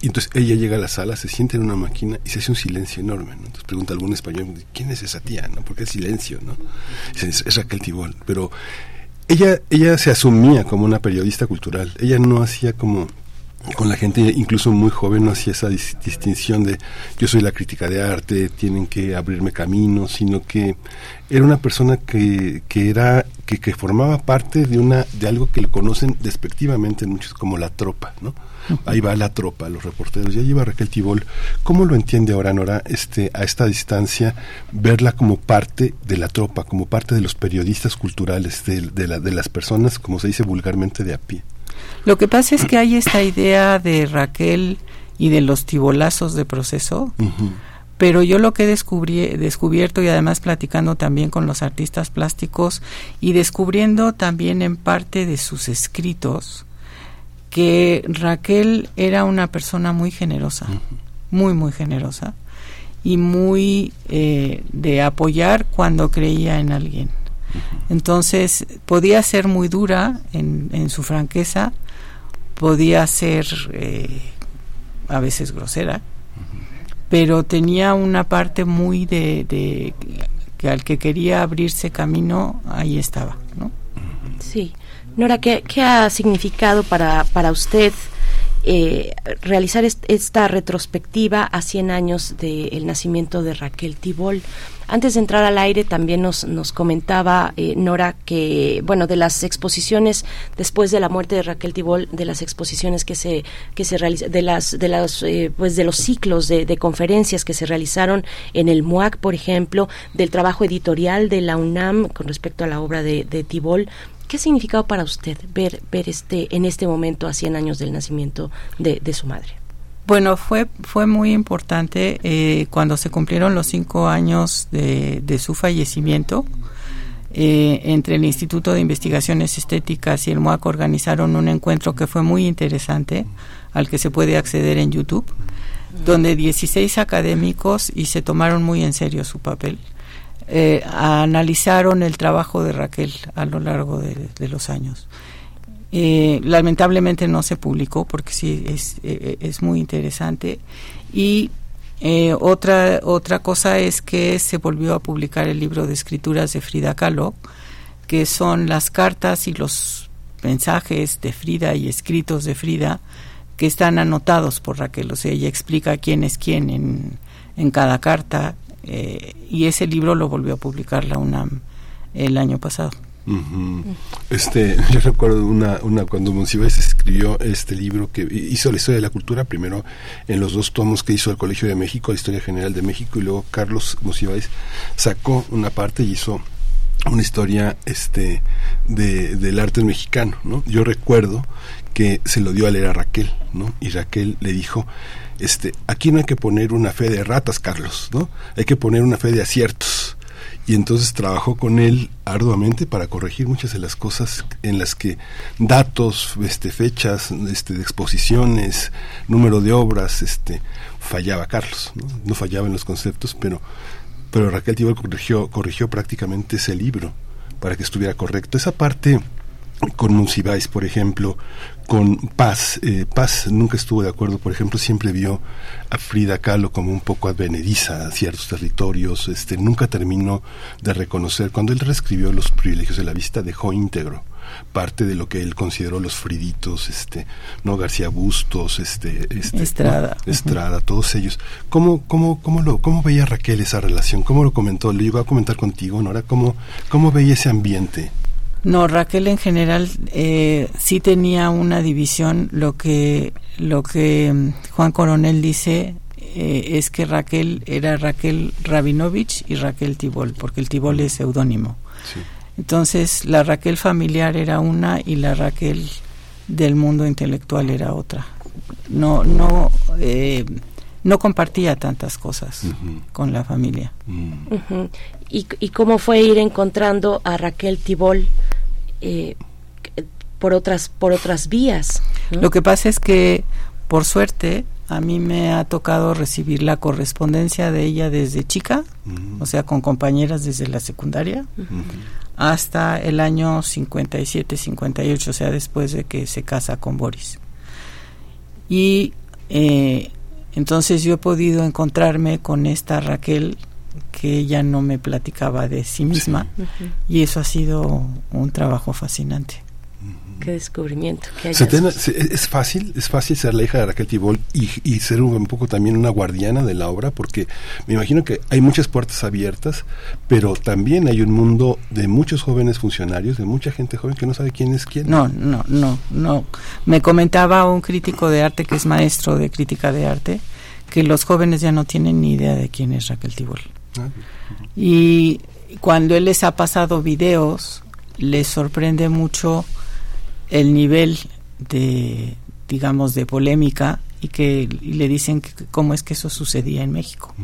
Y entonces ella llega a la sala, se siente en una máquina y se hace un silencio enorme, ¿no? Entonces pregunta algún español, ¿quién es esa tía, no? ¿Por qué silencio, no? dice, es Raquel Tibol, pero ella, ella se asumía como una periodista cultural. Ella no hacía como con la gente incluso muy joven no hacía esa distinción de yo soy la crítica de arte, tienen que abrirme camino, sino que era una persona que, que era que, que formaba parte de una de algo que le conocen despectivamente muchos como la tropa, ¿no? Ahí va la tropa, los reporteros. Ya lleva Raquel Tibol. ¿Cómo lo entiende ahora Nora este, a esta distancia, verla como parte de la tropa, como parte de los periodistas culturales, de, de, de las personas, como se dice vulgarmente, de a pie? Lo que pasa es que hay esta idea de Raquel y de los tibolazos de proceso. Pero yo lo que he descubierto y además platicando también con los artistas plásticos y descubriendo también en parte de sus escritos, que Raquel era una persona muy generosa, muy, muy generosa y muy eh, de apoyar cuando creía en alguien. Entonces podía ser muy dura en, en su franqueza, podía ser eh, a veces grosera, pero tenía una parte muy de, de que al que quería abrirse camino, ahí estaba, ¿no? Sí. Nora, ¿qué, ha significado para, para usted eh, realizar esta retrospectiva a 100 años del nacimiento de Raquel Tibol. Antes de entrar al aire también nos, nos comentaba eh, Nora que, bueno, de las exposiciones después de la muerte de Raquel Tibol, de las exposiciones que se, que se realizaron, de las, de las, eh, pues de los ciclos de, conferencias que se realizaron en el MUAC, por ejemplo, del trabajo editorial de la UNAM con respecto a la obra de, de Tibol, ¿Qué ha significado para usted ver, ver este, en este momento a 100 años del nacimiento de, su madre? Bueno, fue, fue muy importante eh, cuando se cumplieron los cinco años de, su fallecimiento. Eh, entre el Instituto de Investigaciones Estéticas y el MOAC organizaron un encuentro que fue muy interesante, al que se puede acceder en YouTube, donde 16 académicos y se tomaron muy en serio su papel eh, analizaron el trabajo de Raquel a lo largo de, los años. Eh, lamentablemente no se publicó porque sí es, eh, es muy interesante y otra otra cosa es que se volvió a publicar el libro de escrituras de Frida Kahlo que son las cartas y los mensajes de Frida y escritos de Frida que están anotados por Raquel o sea ella explica quién es quién en, en cada carta eh, y ese libro lo volvió a publicar la UNAM el año pasado. Este, yo recuerdo una, una cuando Monsiváis escribió este libro que hizo la historia de la cultura, primero en los dos tomos que hizo el Colegio de México, la historia general de México, y luego Carlos Monsiváis sacó una parte y hizo una historia este de, del arte mexicano, ¿no? Yo recuerdo que se lo dio a leer a Raquel, ¿no? Y Raquel le dijo, este, aquí no hay que poner una fe de ratas, Carlos, ¿no? Hay que poner una fe de aciertos. Y entonces trabajó con él arduamente para corregir muchas de las cosas en las que datos, este, fechas, este, de exposiciones, número de obras, este, fallaba Carlos, ¿no? fallaba en los conceptos, pero, pero Raquel Tibol corrigió, corrigió prácticamente ese libro para que estuviera correcto. Esa parte con Monsiváis, por ejemplo, con Paz. Eh, Paz nunca estuvo de acuerdo, por ejemplo, siempre vio a Frida Kahlo como un poco advenediza a ciertos territorios, este, nunca terminó de reconocer. Cuando él reescribió Los privilegios de la vista, dejó íntegro parte de lo que él consideró los friditos, este, no García Bustos, este, este Estrada, Estrada, todos ellos. ¿Cómo, cómo, cómo lo, cómo veía Raquel esa relación? ¿Cómo lo comentó? Le llegó a comentar contigo, Nora, ¿cómo, cómo veía ese ambiente? No, Raquel en general eh, sí tenía una división. Lo que, lo que mm, Juan Coronel dice eh, es que Raquel era Raquel Rabinovich y Raquel Tibol, porque el Tibol es seudónimo. Entonces, la Raquel familiar era una y la Raquel del mundo intelectual era otra. No, no, eh, no compartía tantas cosas con la familia. Mm. ¿Y, ¿Y, cómo fue ir encontrando a Raquel Tibol eh, por otras por otras vías. Lo que pasa es que por suerte a mí me ha tocado recibir la correspondencia de ella desde chica, o sea, con compañeras desde la secundaria, hasta el año 57, 58, o sea, después de que se casa con Boris. Y eh, entonces yo he podido encontrarme con esta Raquel que ella no me platicaba de sí misma y eso ha sido un trabajo fascinante. Qué descubrimiento. es fácil, es fácil ser la hija de Raquel Tibol y, y, ser un, poco también una guardiana de la obra, porque me imagino que hay muchas puertas abiertas, pero también hay un mundo de muchos jóvenes funcionarios, de mucha gente joven que no sabe quién es quién. No, no, no, no. Me comentaba un crítico de arte que es maestro de crítica de arte que los jóvenes ya no tienen ni idea de quién es Raquel Tibol. Y cuando él les ha pasado videos, les sorprende mucho el nivel de, digamos, de polémica y que le dicen cómo es que eso sucedía en México.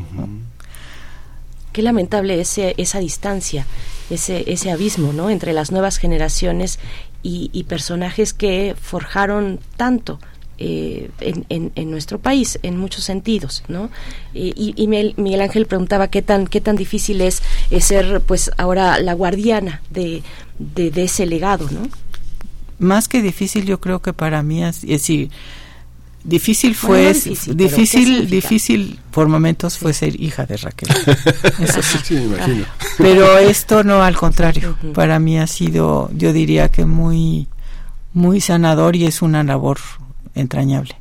Qué lamentable ese, esa distancia, ese, ese abismo, ¿no? Entre las nuevas generaciones y, y personajes que forjaron tanto eh, en, en, nuestro país en muchos sentidos no y, y, Miguel Ángel preguntaba qué tan qué tan difícil es, ser pues ahora la guardiana de, de, ese legado no más que difícil yo creo que para mí es, decir Difícil fue, difícil, difícil, por momentos fue ser hija de Raquel. Eso sí. me imagino. Pero esto no, al contrario, para mí ha sido, yo diría que muy, muy sanador y es una labor entrañable.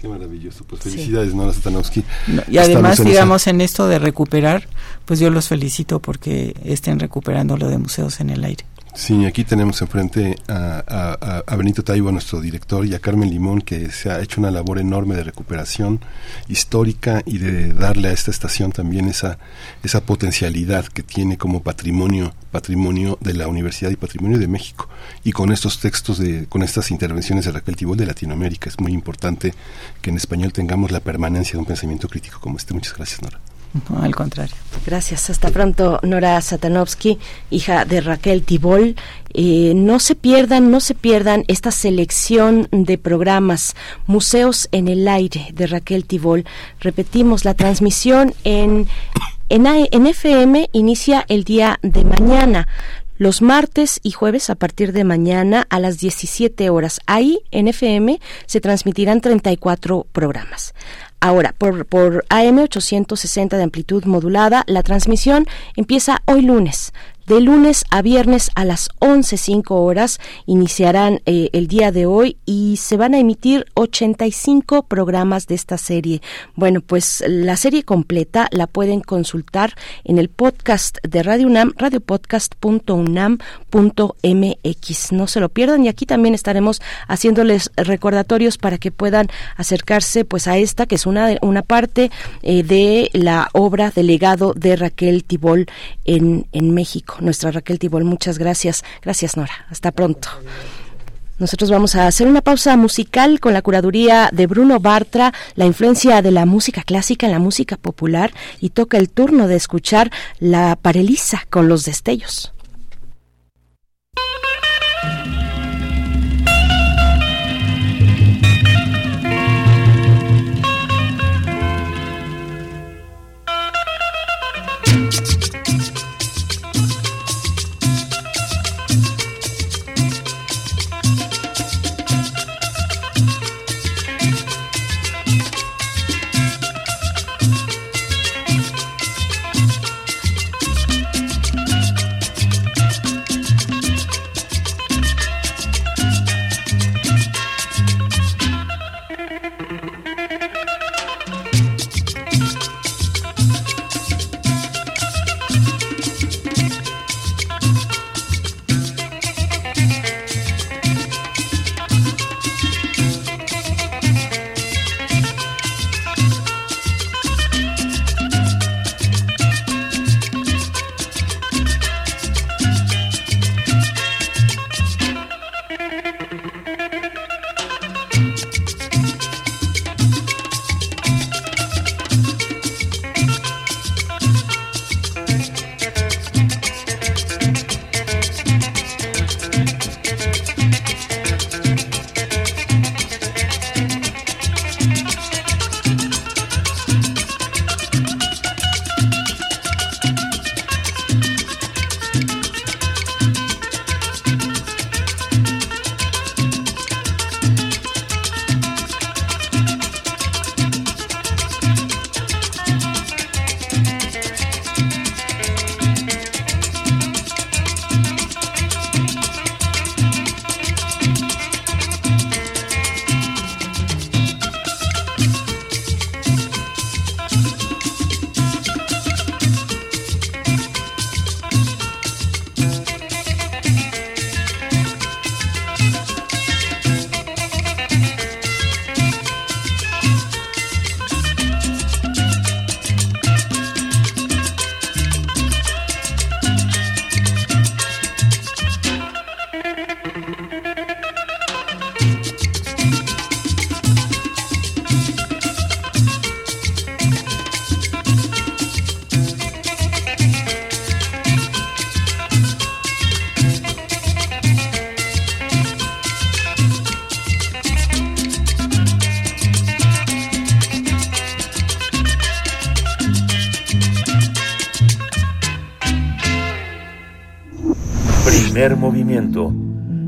qué maravilloso. Pues felicidades, Nora Satanowski. y además, digamos, en esto de recuperar, pues yo los felicito porque estén recuperando lo de museos en el aire. Sí, aquí tenemos enfrente a, a, Benito Taibo, nuestro director, y a Carmen Limón, que se ha hecho una labor enorme de recuperación histórica y de darle a esta estación también esa, esa potencialidad que tiene como patrimonio, patrimonio de la Universidad y patrimonio de México. Y con estos textos, de, con estas intervenciones de Raquel Tibol de Latinoamérica, es muy importante que en español tengamos la permanencia de un pensamiento crítico como este. Muchas gracias, Nora. No, al contrario. Gracias. Hasta pronto, Nora Satanovsky, hija de Raquel Tibol. Eh, no se pierdan, no se pierdan esta selección de programas Museos en el Aire de Raquel Tibol. Repetimos, la transmisión en, en, en FM inicia el día de mañana los martes y jueves a partir de mañana a las 17 horas. Ahí en FM se transmitirán 34 programas. Ahora, por, por AM 860 de amplitud modulada, la transmisión empieza hoy lunes de lunes a viernes a las 11.05 horas iniciarán eh, el día de hoy y se van a emitir 85 programas de esta serie. Bueno, pues la serie completa la pueden consultar en el podcast de Radio UNAM, radiopodcast.unam.mx. No se lo pierdan y aquí también estaremos haciéndoles recordatorios para que puedan acercarse pues a esta que es una, una parte eh, de la obra de legado de Raquel Tibol en, en México nuestra Raquel Tibol. Muchas gracias. Gracias, Nora. Hasta pronto. Nosotros vamos a hacer una pausa musical con la curaduría de Bruno Bartra, la influencia de la música clásica en la música popular y toca el turno de escuchar la parelisa con los destellos.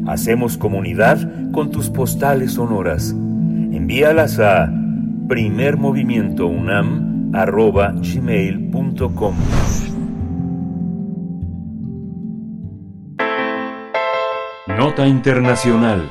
Hacemos comunidad con tus postales sonoras. Envíalas a primermovimientounam.gmail.com Nota Internacional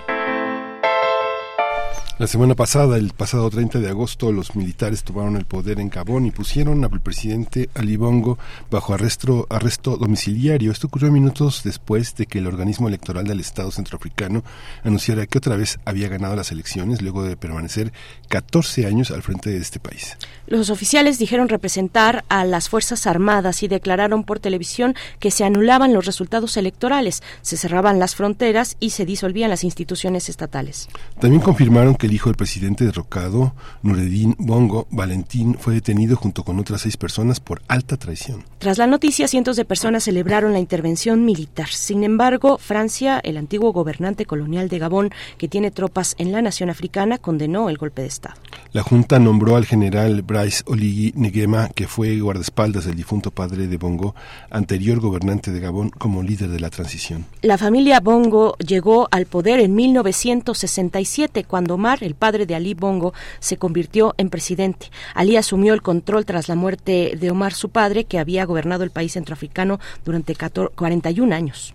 la semana pasada, el pasado 30 de agosto, los militares tomaron el poder en Gabón y pusieron al presidente Ali Bongo bajo arresto, arresto domiciliario. Esto ocurrió minutos después de que el organismo electoral del Estado centroafricano anunciara que otra vez había ganado las elecciones luego de permanecer 14 años al frente de este país. Los oficiales dijeron representar a las Fuerzas Armadas y declararon por televisión que se anulaban los resultados electorales, se cerraban las fronteras y se disolvían las instituciones estatales. También confirmaron que el hijo del presidente derrocado, Nureddin Bongo Valentín, fue detenido junto con otras seis personas por alta traición. Tras la noticia, cientos de personas celebraron la intervención militar. Sin embargo, Francia, el antiguo gobernante colonial de Gabón, que tiene tropas en la nación africana, condenó el golpe de Estado. La Junta nombró al general Bryce Oligui Nguema, que fue guardaespaldas del difunto padre de Bongo, anterior gobernante de Gabón, como líder de la transición. La familia Bongo llegó al poder en 1967, cuando El padre de Ali Bongo, se convirtió en presidente. Ali asumió el control tras la muerte de Omar, su padre, que había gobernado el país centroafricano durante 41 años.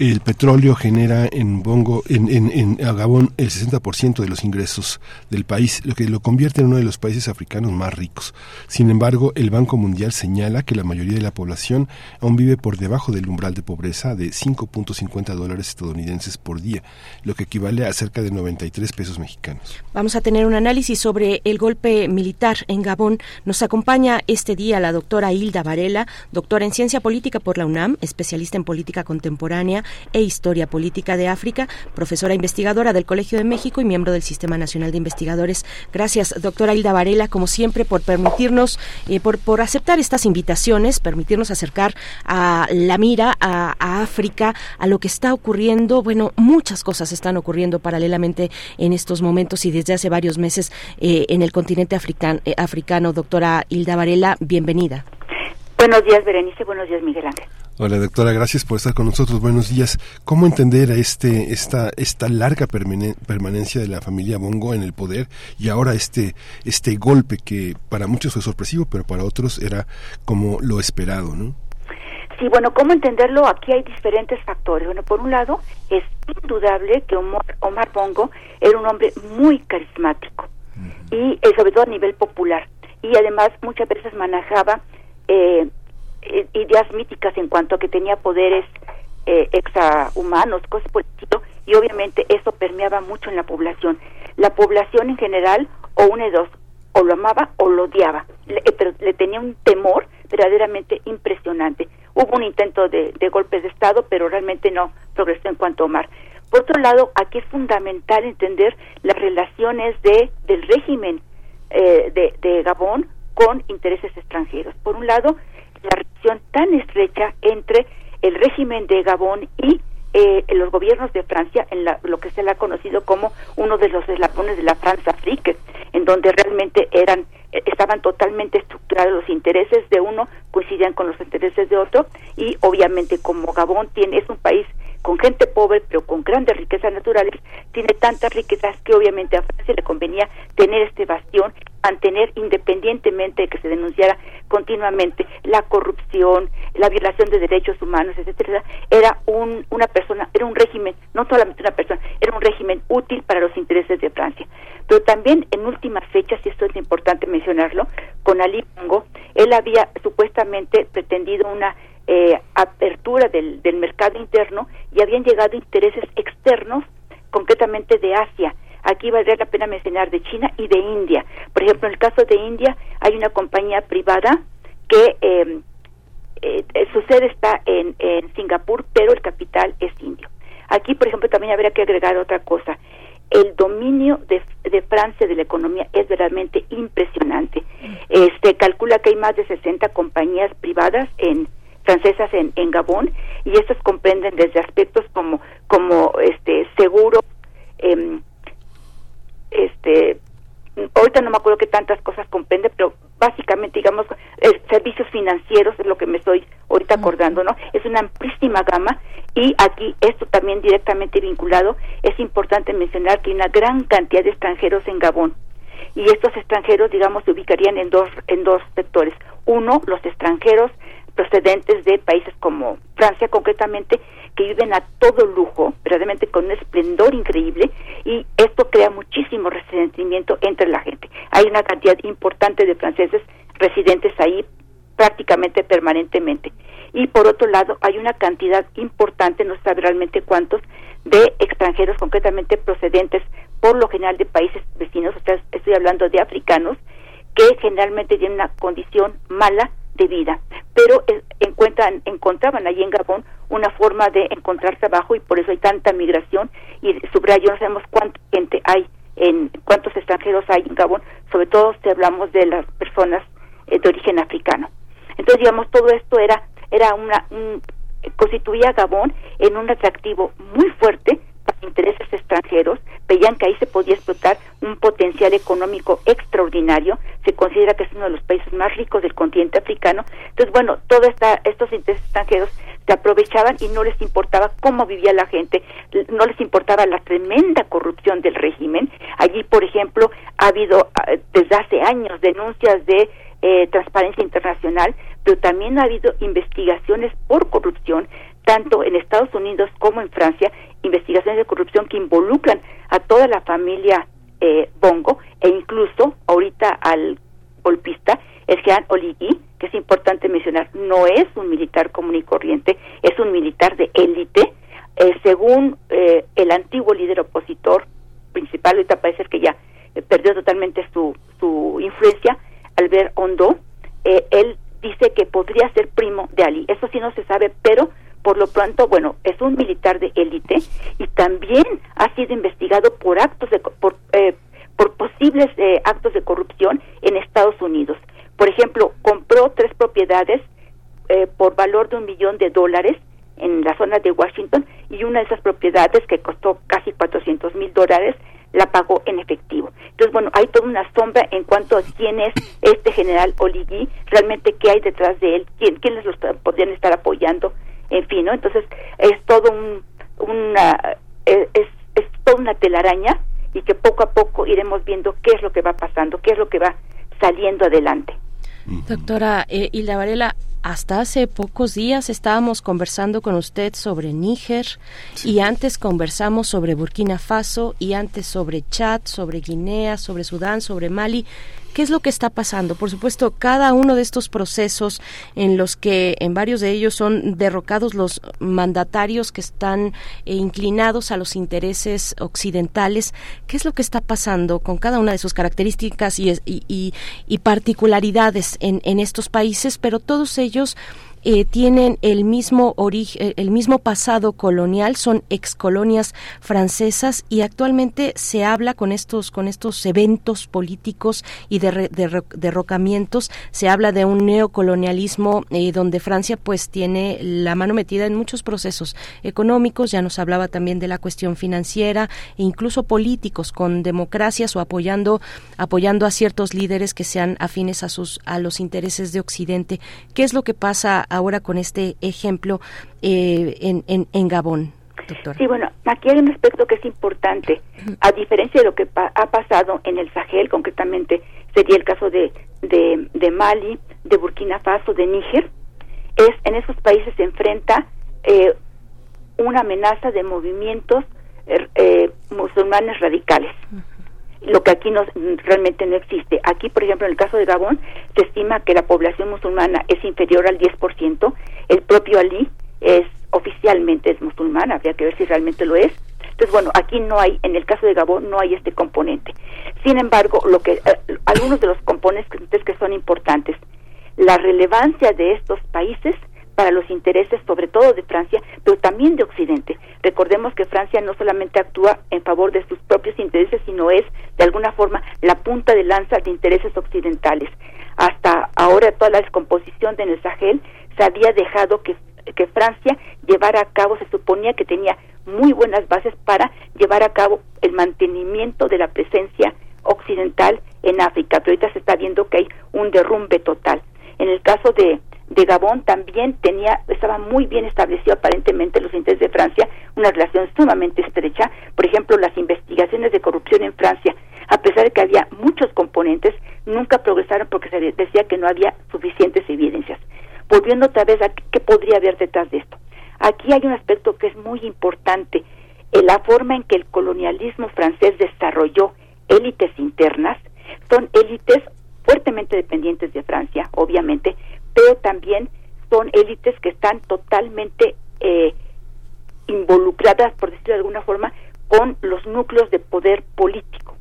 El petróleo genera en Bongo, en, Gabón, el 60% de los ingresos del país, lo que lo convierte en uno de los países africanos más ricos. Sin embargo, el Banco Mundial señala que la mayoría de la población aún vive por debajo del umbral de pobreza de 5.50 dólares estadounidenses por día, lo que equivale a cerca de 93 pesos mexicanos. Vamos a tener un análisis sobre el golpe militar en Gabón. Nos acompaña este día la doctora Hilda Varela, doctora en Ciencia Política por la UNAM, especialista en política contemporánea e Historia Política de África, profesora investigadora del Colegio de México y miembro del Sistema Nacional de Investigadores. Gracias, doctora Hilda Varela, como siempre, por permitirnos, eh, por, por aceptar estas invitaciones, permitirnos acercar a la mira a, África, a lo que está ocurriendo. Bueno, muchas cosas están ocurriendo paralelamente en estos momentos y desde hace varios meses eh, en el continente africano, eh, africano. Doctora Hilda Varela, bienvenida. Buenos días, Berenice. Buenos días, Miguel Ángel. Hola doctora, gracias por estar con nosotros. Buenos días. ¿Cómo entender este, esta, esta larga permanencia de la familia Bongo en el poder y ahora este, este golpe que para muchos fue sorpresivo, pero para otros era como lo esperado, ¿no? Sí, bueno, ¿cómo entenderlo? Aquí hay diferentes factores. Bueno, por un lado, es indudable que Omar, Bongo era un hombre muy carismático y eh, sobre todo a nivel popular. Y además muchas veces manejaba eh, ideas míticas en cuanto a que tenía poderes eh, extrahumanos, cosas por y obviamente eso permeaba mucho en la población. La población en general, o una de dos, o lo amaba o lo odiaba, le, eh, pero le tenía un temor verdaderamente impresionante. Hubo un intento de, de golpe de Estado, pero realmente no progresó en cuanto a Omar. Por otro lado, aquí es fundamental entender las relaciones de, del régimen eh, de, de Gabón con intereses extranjeros. Por un lado, la relación tan estrecha entre el régimen de Gabón y eh, los gobiernos de Francia en lo que se le ha conocido como uno de los eslabones de la Francia Afrique, en donde realmente eran eh, estaban totalmente estructurados los intereses de uno coincidían con los intereses de otro y obviamente como Gabón tiene es un país con gente pobre pero con grandes riquezas naturales tiene tantas riquezas que obviamente a Francia le convenía tener este bastión mantener independientemente de que se denunciara continuamente la corrupción, la violación de derechos humanos, etcétera, era un, una persona, era un régimen, no solamente una persona, era un régimen útil para los intereses de Francia. Pero también en últimas fechas, y esto es importante mencionarlo, con Ali Bongo, él había supuestamente pretendido una eh, apertura del, del mercado interno y habían llegado intereses externos, concretamente de Asia, Aquí valdría la pena mencionar de China y de India. Por ejemplo, en el caso de India hay una compañía privada que eh, eh, su sede está en, en Singapur, pero el capital es indio. Aquí, por ejemplo, también habría que agregar otra cosa. El dominio de, de Francia de la economía es realmente impresionante. Este calcula que hay más de 60 compañías privadas en francesas en, en Gabón y estas comprenden desde aspectos como como este seguro eh, este ahorita no me acuerdo qué tantas cosas comprende, pero básicamente, digamos, servicios financieros es lo que me estoy ahorita acordando, ¿no? Es una amplísima gama y aquí esto también directamente vinculado, es importante mencionar que hay una gran cantidad de extranjeros en Gabón y estos extranjeros, digamos, se ubicarían en dos, en dos sectores. Uno, los extranjeros procedentes de países como Francia concretamente, que viven a todo lujo, verdaderamente con un esplendor increíble, y esto crea muchísimo resentimiento entre la gente. Hay una cantidad importante de franceses residentes ahí prácticamente permanentemente. Y por otro lado, hay una cantidad importante, no sabe realmente cuántos, de extranjeros concretamente procedentes por lo general de países vecinos, o sea, estoy hablando de africanos, que generalmente tienen una condición mala de vida, pero encuentran, encontraban allí en Gabón una forma de encontrar trabajo y por eso hay tanta migración y subrayo no sabemos cuánta gente hay en cuántos extranjeros hay en Gabón, sobre todo si hablamos de las personas eh, de origen africano. Entonces, digamos, todo esto era era una un, constituía Gabón en un atractivo muy fuerte intereses extranjeros, veían que ahí se podía explotar un potencial económico extraordinario, se considera que es uno de los países más ricos del continente africano, entonces bueno, todos estos intereses extranjeros se aprovechaban y no les importaba cómo vivía la gente, no les importaba la tremenda corrupción del régimen, allí por ejemplo ha habido ah, desde hace años denuncias de eh, transparencia internacional, pero también ha habido investigaciones por corrupción tanto en Estados Unidos como en Francia, investigaciones de corrupción que involucran a toda la familia eh, Bongo e incluso ahorita al golpista, el Jean Oligui, que es importante mencionar, no es un militar común y corriente, es un militar de élite. Eh, según eh, el antiguo líder opositor principal, ahorita parece que ya perdió totalmente su, su influencia, Albert Hondo, él dice que podría ser primo de Ali. Eso sí no se sabe, pero por lo pronto, bueno, es un militar de élite y también ha sido investigado por actos de por, eh, por posibles eh, actos de corrupción en Estados Unidos. Por ejemplo, compró tres propiedades eh, por valor de un millón de dólares en la zona de Washington y una de esas propiedades que costó casi 400 mil dólares la pagó en efectivo. Entonces, bueno, hay toda una sombra en cuanto a quién es este general Oligui, realmente qué hay detrás de él, quién, quiénes los podrían estar apoyando en fin, ¿no? Entonces es todo un, una, es, es toda una telaraña y que poco a poco iremos viendo qué es lo que va pasando, qué es lo que va saliendo adelante. Doctora eh, Hilda Varela, hasta hace pocos días estábamos conversando con usted sobre Níger y antes conversamos sobre Burkina Faso y antes sobre Chad, sobre Guinea, sobre Sudán, sobre Mali. ¿Qué es lo que está pasando? Por supuesto, cada uno de estos procesos en los que en varios de ellos son derrocados los mandatarios que están eh, inclinados a los intereses occidentales, ¿qué es lo que está pasando con cada una de sus características y, y, y particularidades en, en estos países? Pero todos ellos ellos eh, tienen el mismo origen, eh, el mismo pasado colonial, son excolonias francesas y actualmente se habla con estos con estos eventos políticos y de, derrocamientos, se habla de un neocolonialismo eh, donde Francia pues tiene la mano metida en muchos procesos económicos, ya nos hablaba también de la cuestión financiera e incluso políticos con democracias o apoyando apoyando a ciertos líderes que sean afines a sus a los intereses de Occidente. ¿Qué es lo que pasa ahora con este ejemplo eh, en, en, Gabón. Doctora. Sí, bueno, aquí hay un aspecto que es importante. A diferencia de lo que ha pasado en el Sahel, concretamente sería el caso de, de, Mali, de Burkina Faso, de Níger, es en esos países se enfrenta eh, una amenaza de movimientos eh, musulmanes radicales lo que aquí no, realmente no existe. Aquí, por ejemplo, en el caso de Gabón, se estima que la población musulmana es inferior al 10%. El propio Ali es oficialmente es musulmán, habría que ver si realmente lo es. Entonces, bueno, aquí no hay, en el caso de Gabón, no hay este componente. Sin embargo, lo que eh, algunos de los componentes que son importantes, la relevancia de estos países para los intereses sobre todo de Francia, pero también de Occidente. Recordemos que Francia no solamente actúa en favor de sus propios intereses, sino es de alguna forma la punta de lanza de intereses occidentales. Hasta ahora toda la descomposición de el Sahel se había dejado que, que Francia llevara a cabo, se suponía que tenía muy buenas bases para llevar a cabo el mantenimiento de la presencia occidental en África, pero ahorita se está viendo que hay un derrumbe total. En el caso de de Gabón también tenía, estaba muy bien establecido aparentemente los intereses de Francia, una relación sumamente estrecha. Por ejemplo, las investigaciones de corrupción en Francia a pesar de que había muchos componentes, nunca progresaron porque se decía que no había suficientes evidencias. Volviendo otra vez a qué podría haber detrás de esto. Aquí hay un aspecto que es muy importante, en la forma en que el colonialismo francés desarrolló élites internas, son élites fuertemente dependientes de Francia, obviamente, pero también son élites que están totalmente eh, involucradas, por decirlo de alguna forma, con los núcleos de poder político.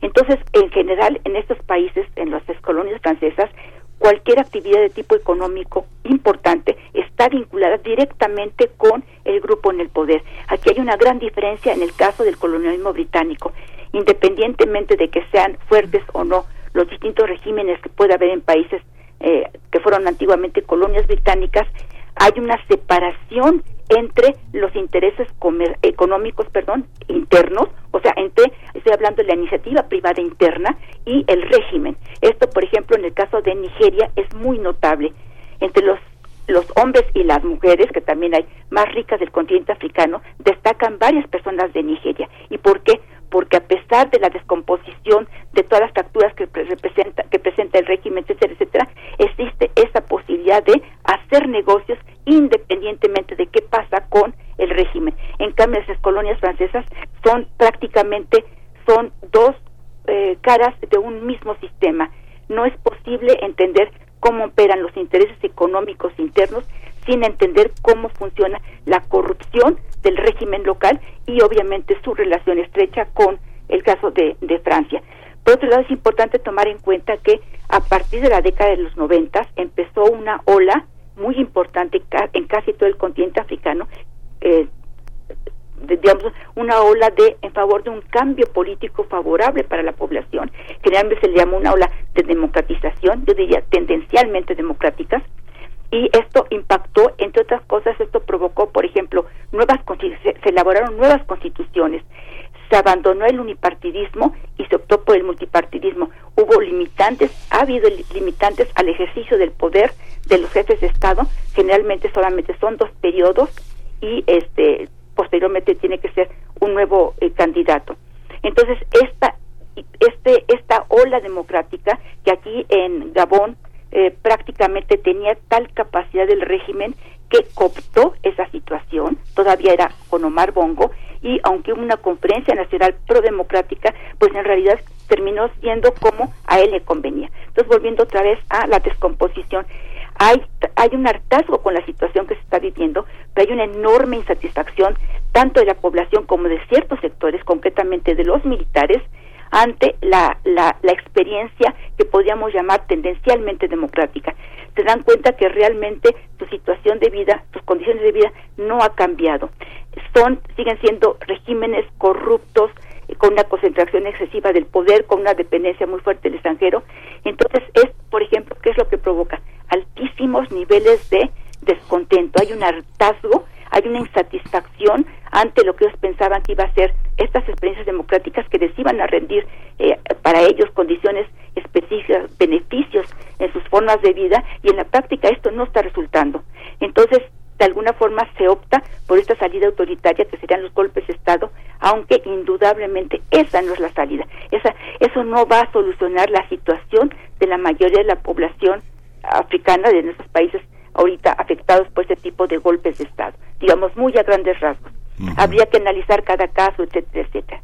Entonces, en general, en estos países, en las colonias francesas, cualquier actividad de tipo económico importante está vinculada directamente con el grupo en el poder. Aquí hay una gran diferencia en el caso del colonialismo británico. Independientemente de que sean fuertes o no los distintos regímenes que puede haber en países eh, que fueron antiguamente colonias británicas, hay una separación entre los intereses económicos, perdón, internos, o sea, entre, estoy hablando de la iniciativa privada interna y el régimen. Esto, por ejemplo, en el caso de Nigeria es muy notable. Entre los los hombres y las mujeres, que también hay más ricas del continente africano, destacan varias personas de Nigeria. ¿Y por qué? Porque a pesar de la descomposición de todas las fracturas que presenta el régimen, etcétera, etcétera, existe esa posibilidad de hacer negocios independientemente de qué pasa con el régimen. En cambio, esas colonias francesas son prácticamente son dos eh, caras de un mismo sistema. No es posible entender cómo operan los intereses económicos internos sin entender cómo funciona la corrupción del régimen local y obviamente su relación estrecha con el caso de, Francia. Por otro lado, es importante tomar en cuenta que a partir de la década de los noventas empezó una ola muy importante en casi todo el continente africano eh, digamos, una ola de en favor de un cambio político favorable para la población. Generalmente se le llama una ola de democratización, yo diría tendencialmente democráticas, y esto impactó, entre otras cosas, esto provocó, por ejemplo, nuevas se, elaboraron nuevas constituciones, se abandonó el unipartidismo y se optó por el multipartidismo. Hubo limitantes, ha habido limitantes al ejercicio del poder de los jefes de Estado, generalmente solamente son dos periodos y este posteriormente tiene que ser un nuevo eh, candidato. Entonces, esta, este, esta ola democrática que aquí en Gabón eh, prácticamente tenía tal capacidad del régimen que cooptó esa situación, todavía era con Omar Bongo, y aunque hubo una conferencia nacional pro-democrática, pues en realidad terminó siendo como a él le convenía. Entonces, volviendo otra vez a la descomposición, hay, hay un hartazgo con la situación que se está viviendo, pero hay una enorme insatisfacción tanto de la población como de ciertos sectores, concretamente de los militares, ante la, la, la experiencia que podríamos llamar tendencialmente democrática. Se dan cuenta que realmente su situación de vida, sus condiciones de vida no ha cambiado. Son, siguen siendo regímenes corruptos, con una concentración excesiva del poder, con una dependencia muy fuerte del extranjero. Entonces, es, por ejemplo, ¿qué es lo que provoca? Altísimos niveles de descontento. Hay un hartazgo, hay una insatisfacción ante lo que ellos pensaban que iba a ser estas experiencias democráticas que les iban a rendir eh, para ellos condiciones específicas, beneficios en sus formas de vida y en la práctica esto no está resultando. Entonces, de alguna forma se opta por esta salida autoritaria que serían los golpes de Estado, aunque indudablemente esa no es la salida. Esa, eso no va a solucionar la situación de la mayoría de la población africana de nuestros países ahorita afectados por ese tipo de golpes de Estado, digamos muy a grandes rasgos. Habría que analizar cada caso, etcétera, etcétera.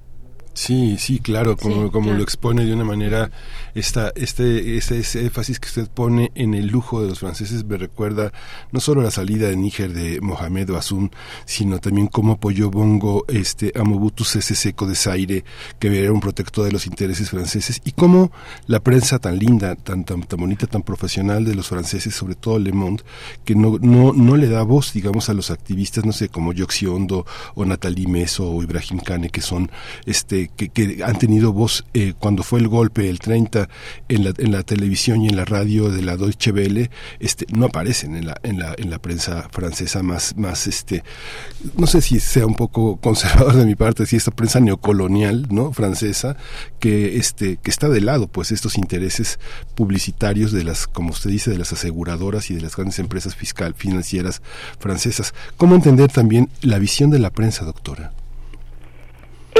Sí, sí, claro, como, como lo expone de una manera, esta, este, ese, énfasis que usted pone en el lujo de los franceses me recuerda no solo la salida de Níger de Mohamed Bazoum, sino también cómo apoyó Bongo este, a Mobutu Sese Seco de Zaire, que era un protector de los intereses franceses, y cómo la prensa tan linda, tan, tan, tan bonita, tan profesional de los franceses, sobre todo Le Monde, que no, no, no le da voz, digamos, a los activistas, no sé, como Yoxi Ondo o Natalie Meso o Ibrahim Kane, que son este que, han tenido voz eh, cuando fue el golpe el 30 en la, en la televisión y en la radio de la Deutsche Welle, este, no aparecen en la, en la, en la prensa francesa más, más este, no sé si sea un poco conservador de mi parte, si esta prensa neocolonial, ¿no? francesa, que este, que está de lado, pues estos intereses publicitarios de las, como usted dice, de las aseguradoras y de las grandes empresas fiscal, financieras francesas. ¿Cómo entender también la visión de la prensa, doctora?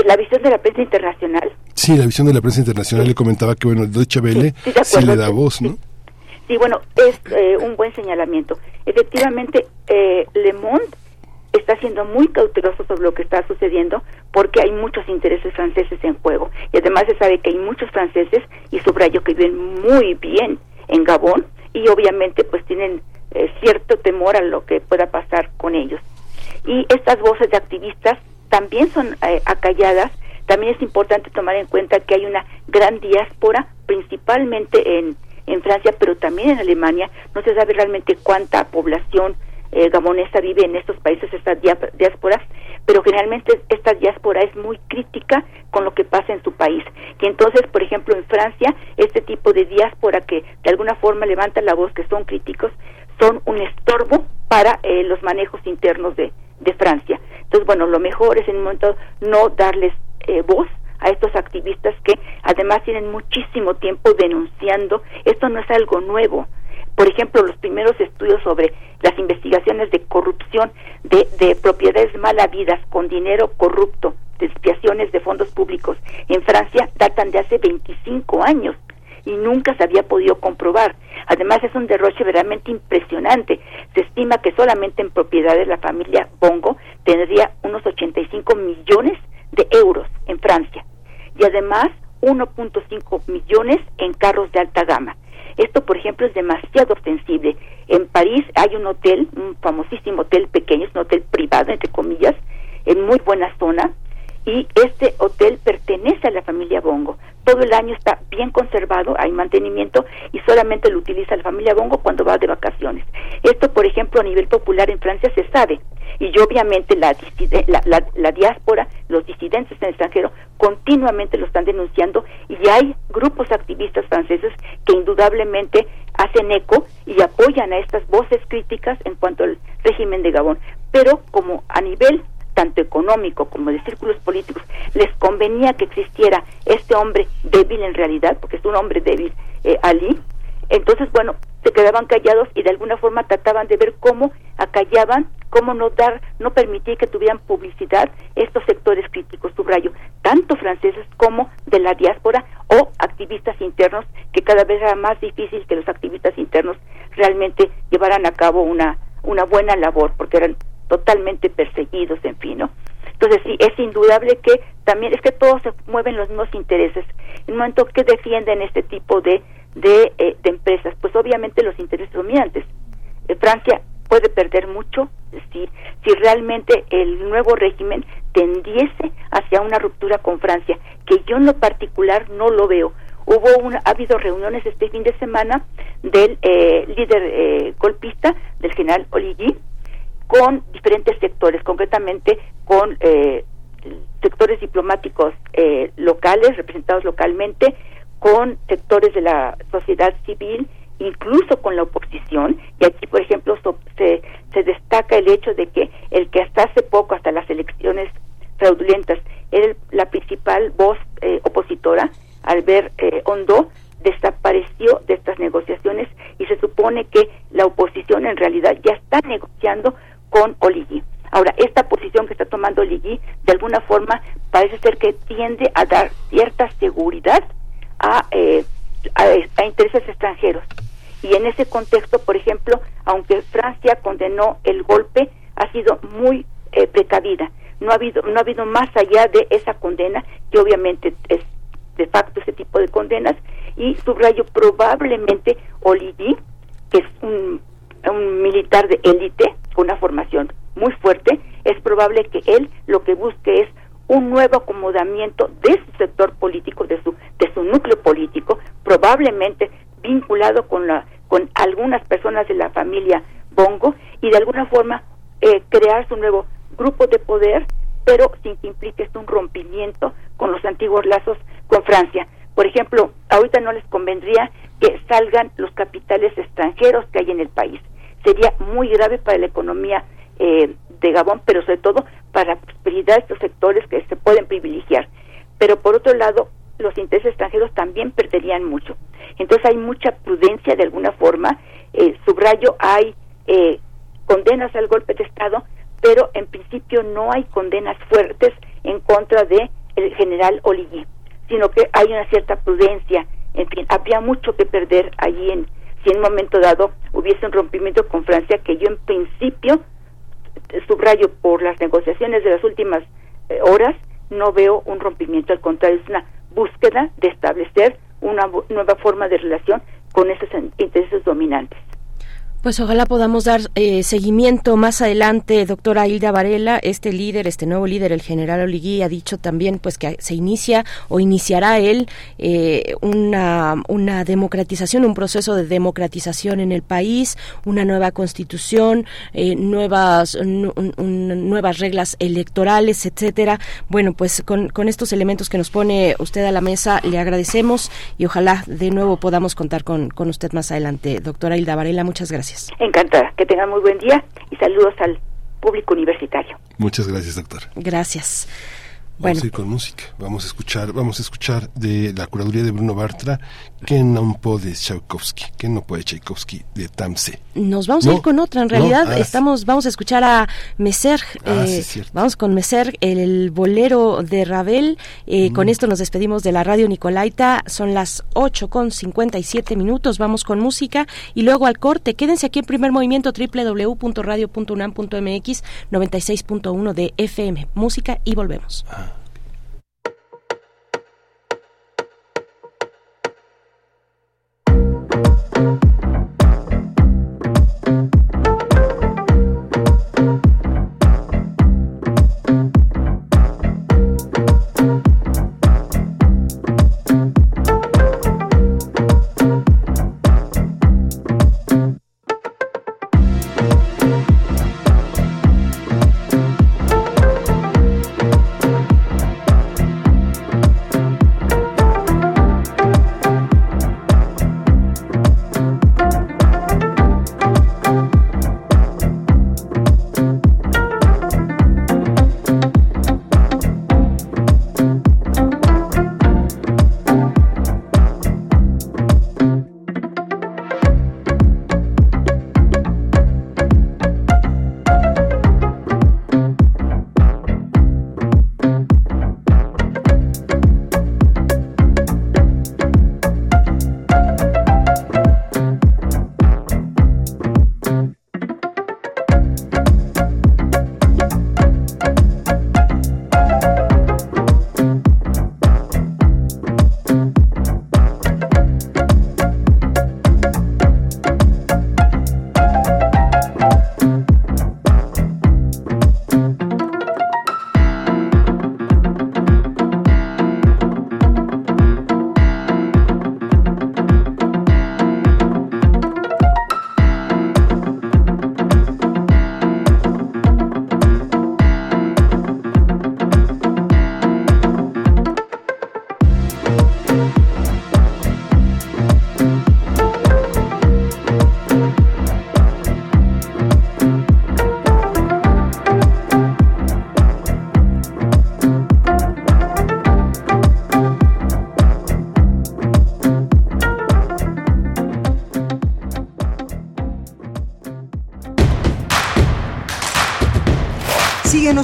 La visión de la prensa internacional Sí, la visión de la prensa internacional le comentaba que, bueno, el Deutsche Welle sí, le da voz, ¿no? Sí, bueno, es eh, un buen señalamiento. Efectivamente, eh, Le Monde está siendo muy cauteloso sobre lo que está sucediendo porque hay muchos intereses franceses en juego. Y además se sabe que hay muchos franceses, y subrayo que viven muy bien en Gabón, y obviamente pues tienen eh, cierto temor a lo que pueda pasar con ellos. Y estas voces de activistas también son eh, acalladas. También es importante tomar en cuenta que hay una gran diáspora, principalmente en, en Francia, pero también en Alemania. No se sabe realmente cuánta población eh, gabonesa vive en estos países, esta diáspora, pero generalmente esta diáspora es muy crítica con lo que pasa en su país. Y entonces, por ejemplo, en Francia, este tipo de diáspora que de alguna forma levanta la voz, que son críticos, son un estorbo para eh, los manejos internos de, de Francia. Entonces, bueno, lo mejor es en un momento no darles eh, voz a estos activistas que además tienen muchísimo tiempo denunciando. Esto no es algo nuevo. Por ejemplo, los primeros estudios sobre las investigaciones de corrupción de, de propiedades mal habidas con dinero corrupto, desviaciones de fondos públicos en Francia datan de hace 25 años y nunca se había podido comprobar. Además es un derroche verdaderamente impresionante. Se estima que solamente en propiedades la familia Bongo tendría unos 85 millones de euros en Francia y además 1.5 millones en carros de alta gama. Esto, por ejemplo, es demasiado sensible. En París hay un hotel, un famosísimo hotel pequeño, es un hotel privado, entre comillas, en muy buena zona, y este hotel pertenece a la familia Bongo. Todo el año está bien conservado, hay mantenimiento y solamente lo utiliza la familia Bongo cuando va de vacaciones. Esto, por ejemplo, a nivel popular en Francia se sabe y obviamente la, diáspora, los disidentes en el extranjero continuamente lo están denunciando y hay grupos activistas franceses que indudablemente hacen eco y apoyan a estas voces críticas en cuanto al régimen de Gabón. Pero como a nivel tanto económico como de círculos políticos, les convenía que existiera este hombre débil en realidad, porque es un hombre débil, eh, Ali, entonces, bueno, se quedaban callados y de alguna forma trataban de ver cómo acallaban, cómo no dar, no permitir que tuvieran publicidad estos sectores críticos, subrayo, tanto franceses como de la diáspora o activistas internos, que cada vez era más difícil que los activistas internos realmente llevaran a cabo una, una buena labor, porque eran totalmente perseguidos, en fin, ¿no? Entonces sí, es indudable que también es que todos se mueven los mismos intereses. En el momento que defienden este tipo de, de, eh, de empresas, pues obviamente los intereses dominantes. Eh, Francia puede perder mucho si, si realmente el nuevo régimen tendiese hacia una ruptura con Francia, que yo en lo particular no lo veo. Hubo una, ha habido reuniones este fin de semana del eh, líder eh, golpista, del general Oligui, con diferentes sectores, concretamente con eh, sectores diplomáticos eh, locales, representados localmente, con sectores de la sociedad civil, incluso con la oposición. Y aquí, por ejemplo, se, se destaca el hecho de que el que hasta hace poco, hasta las elecciones fraudulentas, era la principal voz eh, opositora, Albert eh, Hondo, desapareció de estas negociaciones y se supone que la oposición en realidad ya está negociando con Oligui. Ahora, esta posición que está tomando Oligui, de alguna forma, parece ser que tiende a dar cierta seguridad a, eh, a, intereses extranjeros. Y en ese contexto, por ejemplo, aunque Francia condenó el golpe, ha sido muy eh, precavida. No ha habido no ha habido más allá de esa condena, que obviamente es de facto ese tipo de condenas, y subrayo probablemente Oligui, que es un militar de élite una formación muy fuerte, es probable que él lo que busque es un nuevo acomodamiento de su sector político, de su de su núcleo político, probablemente vinculado con la con algunas personas de la familia Bongo y de alguna forma eh, crear su nuevo grupo de poder, pero sin que implique un rompimiento con los antiguos lazos con Francia. Por ejemplo, ahorita no les convendría que salgan los capitales extranjeros que hay en el país sería muy grave para la economía eh, de Gabón, pero sobre todo para de estos sectores que se pueden privilegiar. Pero por otro lado, los intereses extranjeros también perderían mucho. Entonces hay mucha prudencia de alguna forma. Eh, subrayo, hay eh, condenas al golpe de Estado, pero en principio no hay condenas fuertes en contra de el general Oligui. sino que hay una cierta prudencia. En fin, habría mucho que perder allí en si en un momento dado hubiese un rompimiento con Francia, que yo en principio subrayo por las negociaciones de las últimas eh, horas, no veo un rompimiento, al contrario, es una búsqueda de establecer una nueva forma de relación con esos intereses dominantes. Pues ojalá podamos dar eh, seguimiento más adelante, doctora Hilda Varela, este líder, este nuevo líder, el general Oligui, ha dicho también pues que se inicia o iniciará él eh, una, una democratización, un proceso de democratización en el país, una nueva constitución, eh, nuevas, nuevas reglas electorales, etcétera. Bueno, pues con, con estos elementos que nos pone usted a la mesa, le agradecemos y ojalá de nuevo podamos contar con, con usted más adelante. Doctora Hilda Varela, muchas gracias. Encantada. Que tengan muy buen día y saludos al público universitario. Muchas gracias, doctor. Gracias. Vamos a ir con música. Vamos a escuchar, vamos a escuchar de la curaduría de Bruno Bartra, que no puede Tchaikovsky, que no puede Tchaikovsky de Tamse. Nos vamos a ir con otra. En realidad, ah, estamos, vamos a escuchar a Messer. Ah, eh, vamos con Messer, el, bolero de Ravel. Eh, con mm. esto nos despedimos de la radio Nicolaita. Son las 8 con 57 minutos. Vamos con música y luego al corte. Quédense aquí en primer movimiento www.radio.unam.mx 96.1 de FM. Música y volvemos. Ah.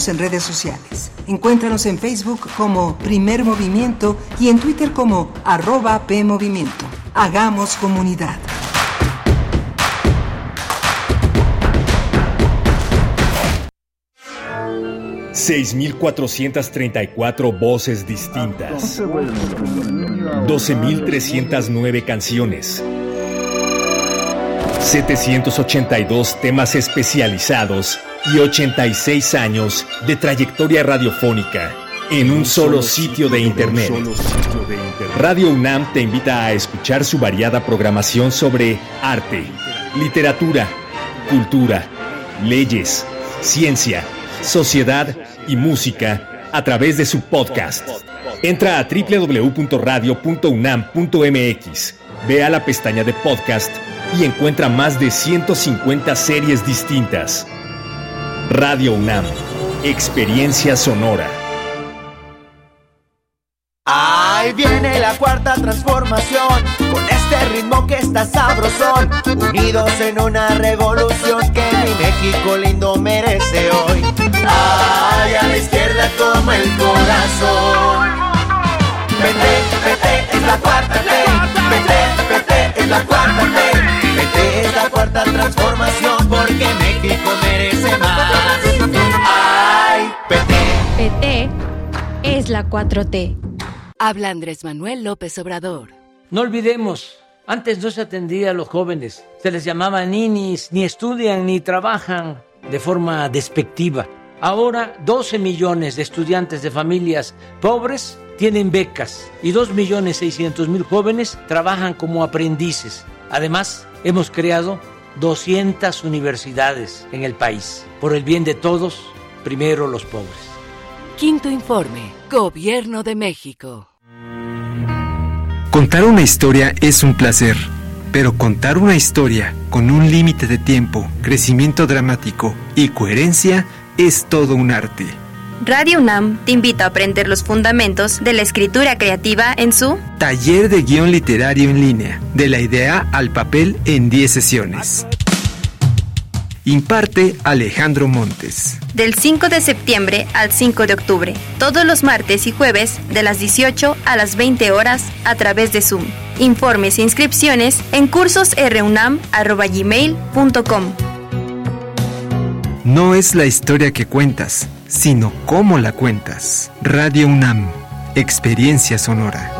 En redes sociales. Encuéntranos en Facebook como Primer Movimiento y en Twitter como arroba PMovimiento. Hagamos comunidad. ...6.434 voces distintas... ...12.309 canciones... ...782 temas especializados y 86 años de trayectoria radiofónica en un solo sitio de Internet. Radio UNAM te invita a escuchar su variada programación sobre arte, literatura, cultura, leyes, ciencia, sociedad y música a través de su podcast. Entra a www.radio.unam.mx, ve a la pestaña de podcast y encuentra más de 150 series distintas Radio UNAM, Experiencia Sonora. Ahí viene la cuarta transformación, con este ritmo que está sabrosón, unidos en una revolución que mi México lindo merece hoy. Ay, a la izquierda toma el corazón. Vete, vete, es la cuarta T. Vete, vete es la cuarta transformación porque México merece más. ¡Ay, PT! PT es la 4T. Habla Andrés Manuel López Obrador. No olvidemos, antes no se atendía a los jóvenes, se les llamaba ninis, ni estudian ni trabajan de forma despectiva. Ahora 12 millones de estudiantes de familias pobres tienen becas y 2 millones 600 mil jóvenes trabajan como aprendices. Además, hemos creado 200 universidades en el país. Por el bien de todos, primero los pobres. Quinto informe, Gobierno de México. Contar una historia es un placer, pero contar una historia con un límite de tiempo, crecimiento dramático y coherencia es todo un arte. Radio UNAM te invita a aprender los fundamentos de la escritura creativa en su Taller de guion literario en línea, de la idea al papel en 10 sesiones. Imparte Alejandro Montes. del 5 de septiembre al 5 de octubre, todos los martes y jueves de las 18 a las 20 horas a través de Zoom. Informes e inscripciones en cursosrunam.gmail.com. No es la historia que cuentas, sino cómo la cuentas. Radio UNAM, experiencia sonora.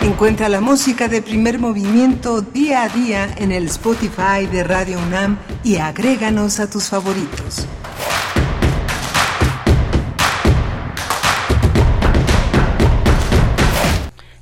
Encuentra la música de primer movimiento día a día en el Spotify de Radio UNAM y agréganos a tus favoritos.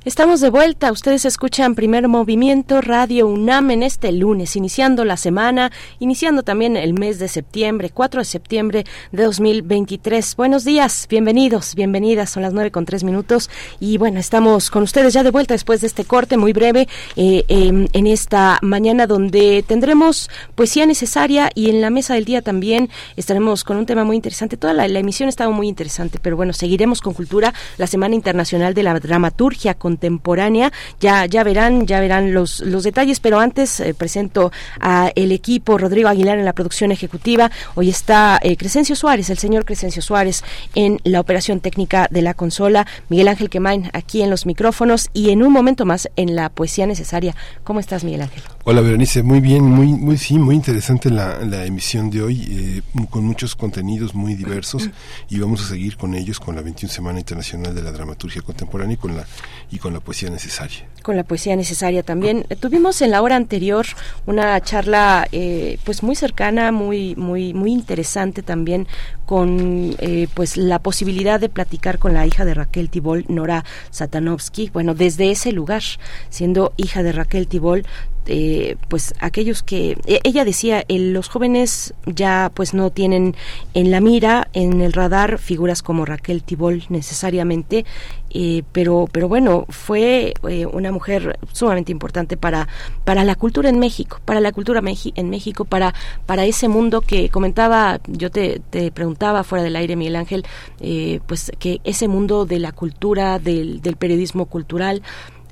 Estamos de vuelta, ustedes escuchan Primer Movimiento Radio UNAM en este lunes, iniciando la semana, iniciando también el mes de septiembre, 4 de septiembre de 2023. Buenos días, bienvenidos, bienvenidas, son las 9 con 3 minutos y bueno, estamos con ustedes ya de vuelta después de este corte muy breve eh, eh, en esta mañana donde tendremos poesía necesaria y en la mesa del día también estaremos con un tema muy interesante. Toda la, la emisión estaba muy interesante, pero bueno, seguiremos con cultura, la Semana Internacional de la Dramaturgia Contemporánea. Ya, ya verán, ya verán los, los detalles, pero antes eh, presento a el equipo Rodrigo Aguilar en la producción ejecutiva. Hoy está eh, Crescencio Suárez, el señor Crescencio Suárez en la operación técnica de la consola, Miguel Ángel Quemain aquí en los micrófonos y en un momento más en la poesía necesaria. ¿Cómo estás, Miguel Ángel? Hola Berenice, muy bien, muy, muy sí, muy interesante la, la emisión de hoy, eh, con muchos contenidos muy diversos y vamos a seguir con ellos con la 21 Semana Internacional de la Dramaturgia Contemporánea y con la y con la poesía necesaria. con la poesía necesaria también. Eh, Tuvimos en la hora anterior una charla eh, pues muy cercana, muy muy muy interesante también con eh, pues la posibilidad de platicar con la hija de Raquel Tibol, Nora Satanovsky. Bueno, desde ese lugar, siendo hija de Raquel Tibol, eh, pues aquellos que e- ella decía eh, los jóvenes ya pues no tienen en la mira en el radar figuras como Raquel Tibol necesariamente eh, pero pero bueno fue eh, una mujer sumamente importante para para la cultura en México para la cultura en México para para ese mundo que comentaba yo te, te preguntaba fuera del aire Miguel Ángel pues que ese mundo de la cultura del, del periodismo cultural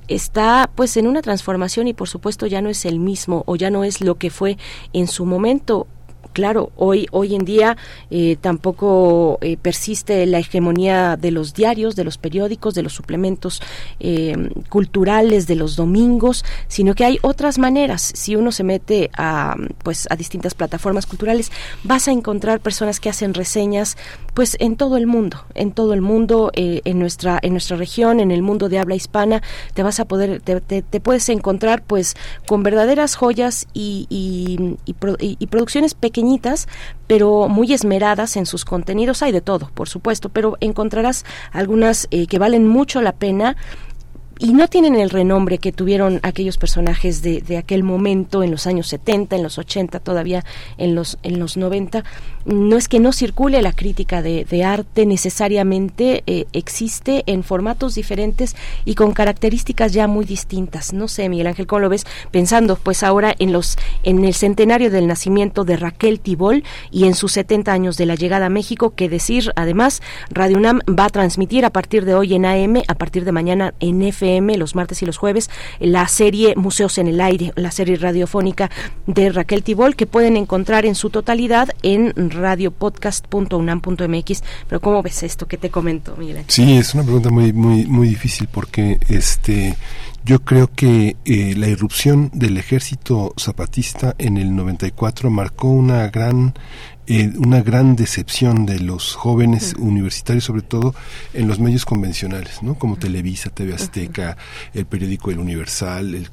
está pues en una transformación y por supuesto ya no es el mismo o ya no es lo que fue en su momento claro, hoy, hoy en día eh, tampoco eh, persiste la hegemonía de los diarios, de los periódicos, de los suplementos eh, culturales de los domingos, sino que hay otras maneras. Si uno se mete a, pues, a distintas plataformas culturales, vas a encontrar personas que hacen reseñas pues en todo el mundo, en todo el mundo, en nuestra, en nuestra región, en el mundo de habla hispana, te vas a poder, te, te- te puedes encontrar pues con verdaderas joyas y, y, y y- producciones pequeñitas, pero muy esmeradas en sus contenidos. Hay de todo, por supuesto, pero encontrarás algunas eh, que valen mucho la pena y no tienen el renombre que tuvieron aquellos personajes de, de aquel momento en los años 70, en los 80, todavía en los, en los 90. No es que no circule la crítica de, de arte necesariamente, eh, existe en formatos diferentes y con características ya muy distintas. No sé, Miguel Ángel, ¿cómo lo ves? Pensando pues ahora en, los, en el centenario del nacimiento de Raquel Tibol y en sus 70 años de la llegada a México, que decir, además, Radio UNAM va a transmitir a partir de hoy en AM, a partir de mañana en FM FM los martes y los jueves, la serie Museos en el Aire, la serie radiofónica de Raquel Tibol, que pueden encontrar en su totalidad en radiopodcast.unam.mx. Pero ¿cómo ves esto que te comento, Miguel? Sí, es una pregunta muy, muy, muy difícil porque este yo creo que eh, la irrupción del ejército zapatista en el 94 marcó una gran eh, una gran decepción de los jóvenes universitarios, sobre todo en los medios convencionales, ¿no? Como Televisa, TV Azteca, el periódico El Universal, el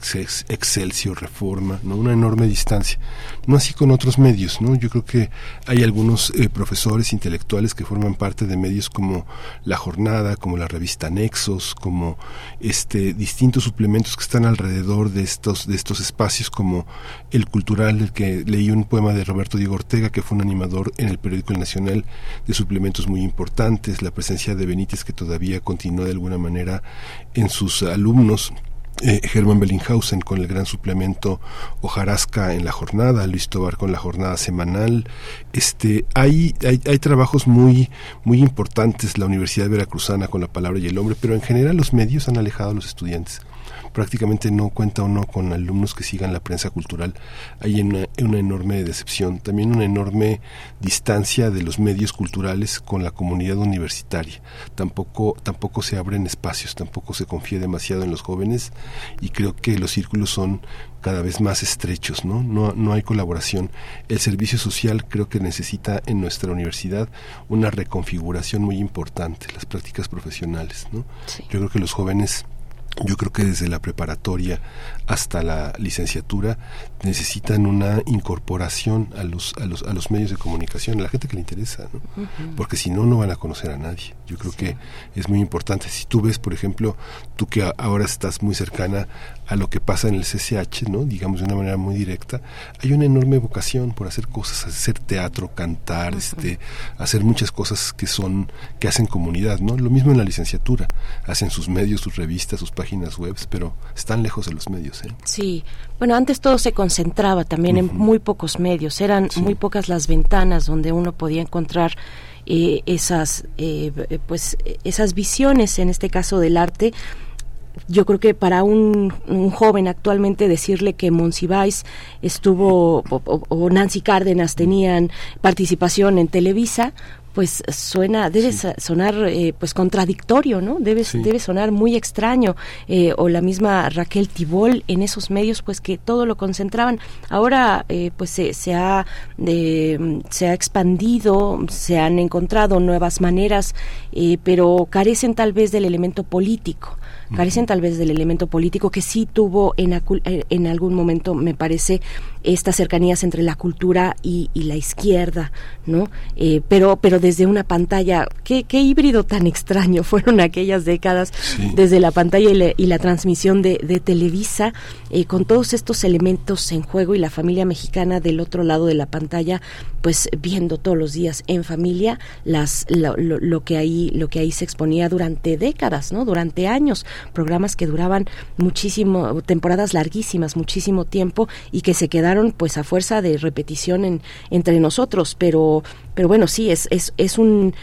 Excelsior, Reforma, ¿no? Una enorme distancia. No así con otros medios, ¿no? Yo creo que hay algunos eh, profesores intelectuales que forman parte de medios como La Jornada, como la revista Nexos, como este distintos suplementos que están alrededor de estos de estos espacios como el cultural, el que leí un poema de Roberto Diego Ortega que fue un en el periódico Nacional de suplementos muy importantes, la presencia de Benítez que todavía continúa de alguna manera en sus alumnos. Eh, Hermann Bellinghausen con el gran suplemento Ojarasca en la jornada, Luis Tobar con la jornada semanal. Este, hay, hay, hay, trabajos muy, muy importantes, la Universidad Veracruzana con la palabra y el hombre, pero en general los medios han alejado a los estudiantes prácticamente no cuenta uno con alumnos que sigan la prensa cultural. Hay una, una enorme decepción, también una enorme distancia de los medios culturales con la comunidad universitaria. Tampoco, tampoco se abren espacios, tampoco se confía demasiado en los jóvenes y creo que los círculos son cada vez más estrechos, ¿no? ¿no? No hay colaboración. El servicio social creo que necesita en nuestra universidad una reconfiguración muy importante, las prácticas profesionales, ¿no? Yo creo que los jóvenes yo creo que desde la preparatoria hasta la licenciatura necesitan una incorporación a los a los a los medios de comunicación a la gente que le interesa ¿no? porque si no no van a conocer a nadie yo creo que es muy importante si tú ves por ejemplo tú que ahora estás muy cercana a lo que pasa en el CCH, ¿no? digamos de una manera muy directa, hay una enorme vocación por hacer cosas, hacer teatro, cantar, este, hacer muchas cosas que son, que hacen comunidad, ¿no? Lo mismo en la licenciatura, hacen sus medios, sus revistas, sus páginas web, pero están lejos de los medios. ¿Eh? Sí, bueno, antes todo se concentraba también en muy pocos medios, eran muy pocas las ventanas donde uno podía encontrar eh, esas, eh, pues, esas visiones, en este caso del arte, yo creo que para un, joven actualmente decirle que Monsiváis estuvo o, Nancy Cárdenas tenían participación en Televisa, pues suena debe sonar eh, pues contradictorio no debe debe sonar muy extraño eh, o la misma Raquel Tibol en esos medios pues que todo lo concentraban. Ahora eh, pues se, se ha se ha expandido se han encontrado nuevas maneras pero carecen tal vez del elemento político carecen tal vez del elemento político que sí tuvo en, eh, en algún momento, me parece, estas cercanías entre la cultura y, la izquierda, ¿no? Eh, pero, pero desde una pantalla, ¿qué, qué híbrido tan extraño fueron aquellas décadas desde la pantalla y, la transmisión de, Televisa, eh, con todos estos elementos en juego y la familia mexicana del otro lado de la pantalla, pues viendo todos los días en familia las lo, lo, que ahí lo que ahí se exponía durante décadas, ¿no? Durante años, programas que duraban muchísimo, temporadas larguísimas, muchísimo tiempo y que se pues a fuerza de repetición en, entre nosotros, pero pero bueno, sí es es es un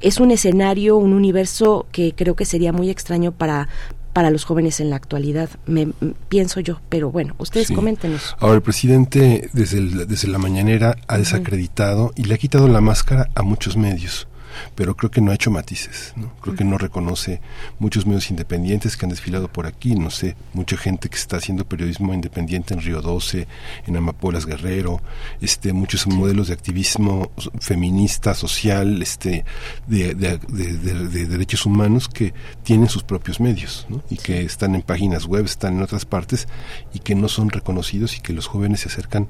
es un escenario, un universo que creo que sería muy extraño para para los jóvenes en la actualidad, me, pienso yo. Pero bueno, ustedes coméntenos. Ahora, el presidente desde, desde la mañanera ha desacreditado y le ha quitado la máscara a muchos medios pero creo que no ha hecho matices, ¿no? Creo que no reconoce muchos medios independientes que han desfilado por aquí, no sé, mucha gente que está haciendo periodismo independiente en Río 12, en Amapolas Guerrero, este, muchos modelos de activismo feminista, social, este, de, derechos humanos que tienen sus propios medios, ¿no? Y que están en páginas web, están en otras partes y que no son reconocidos y que los jóvenes se acercan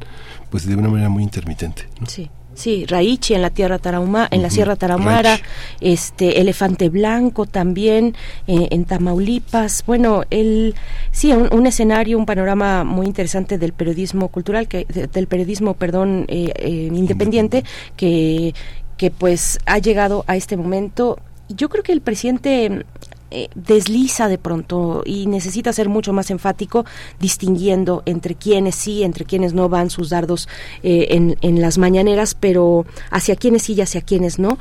pues de una manera muy intermitente, ¿no? Sí. Sí, Raichi en la tierra Tarahuma, en la Sierra Tarahumara, este Elefante Blanco también eh, en Tamaulipas. Bueno, el sí un, escenario, un panorama muy interesante del periodismo cultural, que del periodismo, perdón, eh, eh, independiente que que pues ha llegado a este momento. Yo creo que el presidente eh, desliza de pronto y necesita ser mucho más enfático distinguiendo entre quienes sí, entre quienes no van sus dardos eh, en, en las mañaneras, pero hacia quienes sí y hacia quienes no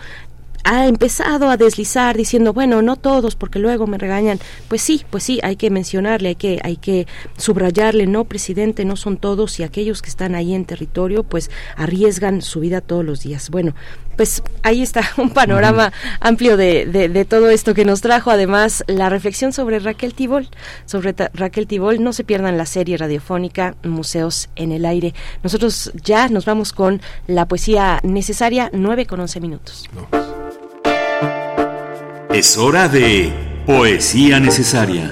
ha empezado a deslizar diciendo, bueno, no todos, porque luego me regañan. Pues sí, pues sí, hay que mencionarle, hay que, hay que subrayarle, no, presidente, no son todos y aquellos que están ahí en territorio, pues arriesgan su vida todos los días. Bueno, pues ahí está un panorama amplio de, de, todo esto que nos trajo. Además, la reflexión sobre Raquel Tibol. Sobre Raquel Tibol, no se pierdan la serie radiofónica Museos en el Aire. Nosotros ya nos vamos con la poesía necesaria, 9 con 11 minutos. Es hora de poesía necesaria.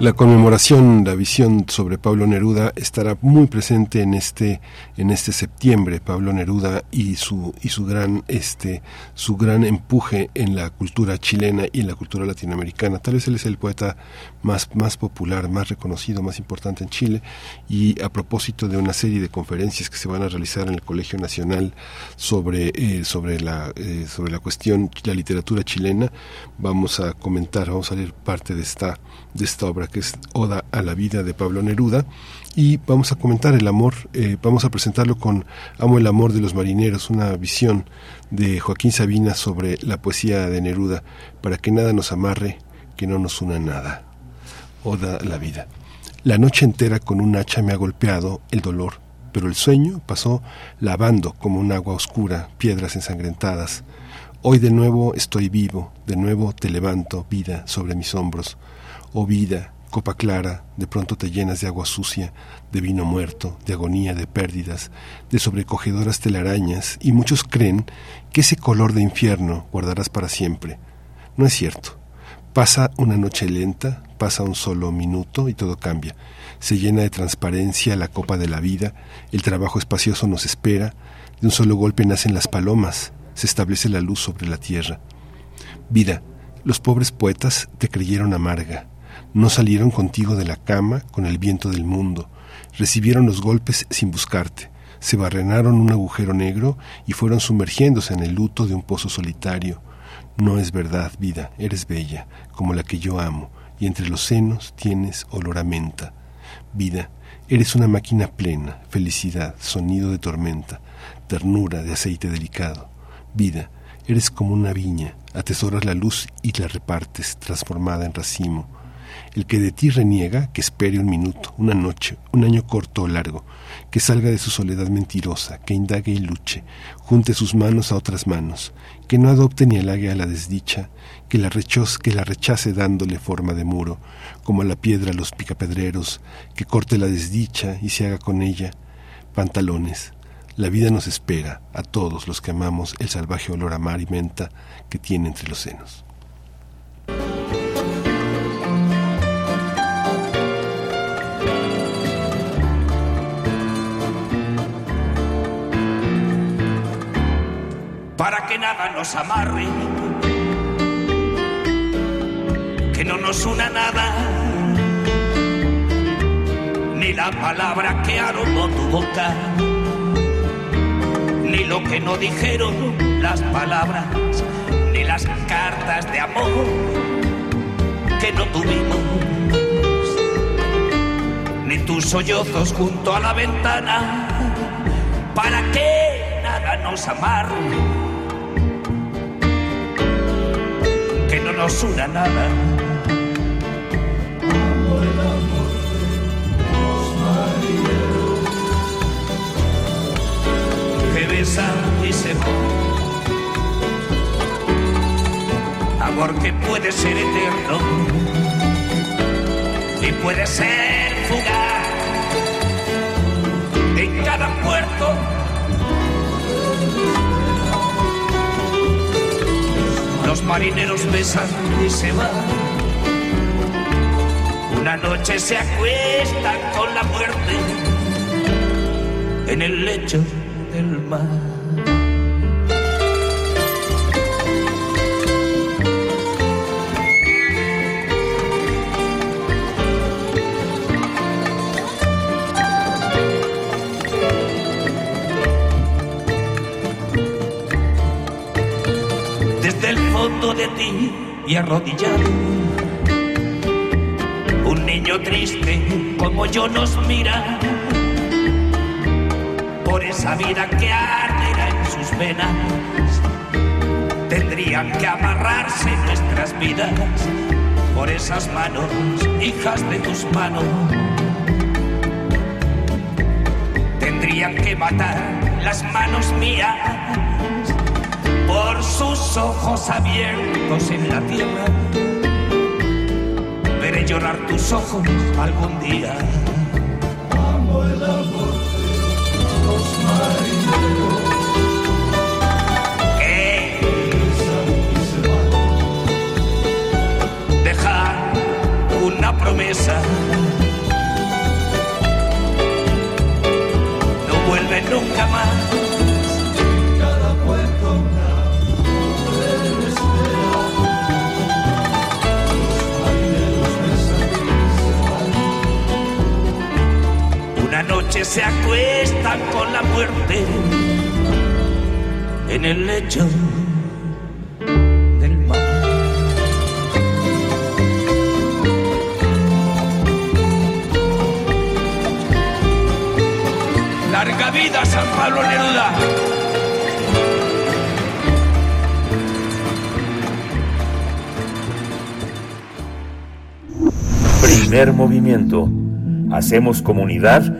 La conmemoración, la visión sobre Pablo Neruda estará muy presente en este en este septiembre. Pablo Neruda y su y su gran este su gran empuje en la cultura chilena y en la cultura latinoamericana. Tal vez él es el poeta más más popular, más reconocido, más importante en Chile. Y a propósito de una serie de conferencias que se van a realizar en el Colegio Nacional sobre eh, sobre la eh, sobre la cuestión la literatura chilena, vamos a comentar, vamos a leer parte de esta de esta obra que es Oda a la vida de Pablo Neruda y vamos a comentar el amor, eh, vamos a presentarlo con Amo el amor de los marineros, una visión de Joaquín Sabina sobre la poesía de Neruda, para que nada nos amarre, que no nos una nada. Oda a la vida. La noche entera con un hacha me ha golpeado el dolor, pero el sueño pasó lavando como un agua oscura piedras ensangrentadas. Hoy de nuevo estoy vivo, de nuevo te levanto, vida, sobre mis hombros. Oh vida, copa clara, de pronto te llenas de agua sucia, de vino muerto, de agonía, de pérdidas, de sobrecogedoras telarañas, y muchos creen que ese color de infierno guardarás para siempre. No es cierto. Pasa una noche lenta, pasa un solo minuto y todo cambia. Se llena de transparencia la copa de la vida, el trabajo espacioso nos espera, de un solo golpe nacen las palomas, se establece la luz sobre la tierra. Vida, los pobres poetas te creyeron amarga, no salieron contigo de la cama con el viento del mundo, recibieron los golpes sin buscarte, se barrenaron un agujero negro y fueron sumergiéndose en el luto de un pozo solitario. No es verdad, vida, eres bella, como la que yo amo, y entre los senos tienes olor a menta. Vida, eres una máquina plena, felicidad, sonido de tormenta, ternura de aceite delicado. Vida, eres como una viña, atesoras la luz y la repartes, transformada en racimo el que de ti reniega, que espere un minuto, una noche, un año corto o largo, que salga de su soledad mentirosa, que indague y luche, junte sus manos a otras manos, que no adopte ni halague a la desdicha, que la, que la rechace dándole forma de muro, como a la piedra a los picapedreros, que corte la desdicha y se haga con ella pantalones. La vida nos espera, a todos los que amamos el salvaje olor a mar y menta que tiene entre los senos. Para que nada nos amarre, que no nos una nada, ni la palabra que aromó tu boca, ni lo que no dijeron las palabras, ni las cartas de amor que no tuvimos, ni tus sollozos junto a la ventana, para que nada nos amarre no nos una nada. Que besan y se va. Amor que puede ser eterno y puede ser fugaz. En cada puerto Los marineros besan y se van. Una noche se acuestan con la muerte en el lecho del mar. De ti y arrodillado. Un niño triste como yo nos mira por esa vida que arde en venas. Tendrían que amarrarse nuestras vidas por esas manos, hijas de tus manos. Tendrían que matar las manos mías por sus ojos abiertos en la tierra. Veré llorar tus ojos algún día. Amo el amor de los marineros. Noche se acuestan con la muerte en el lecho del mar. Larga vida San Pablo Neruda. Primer movimiento. Hacemos comunidad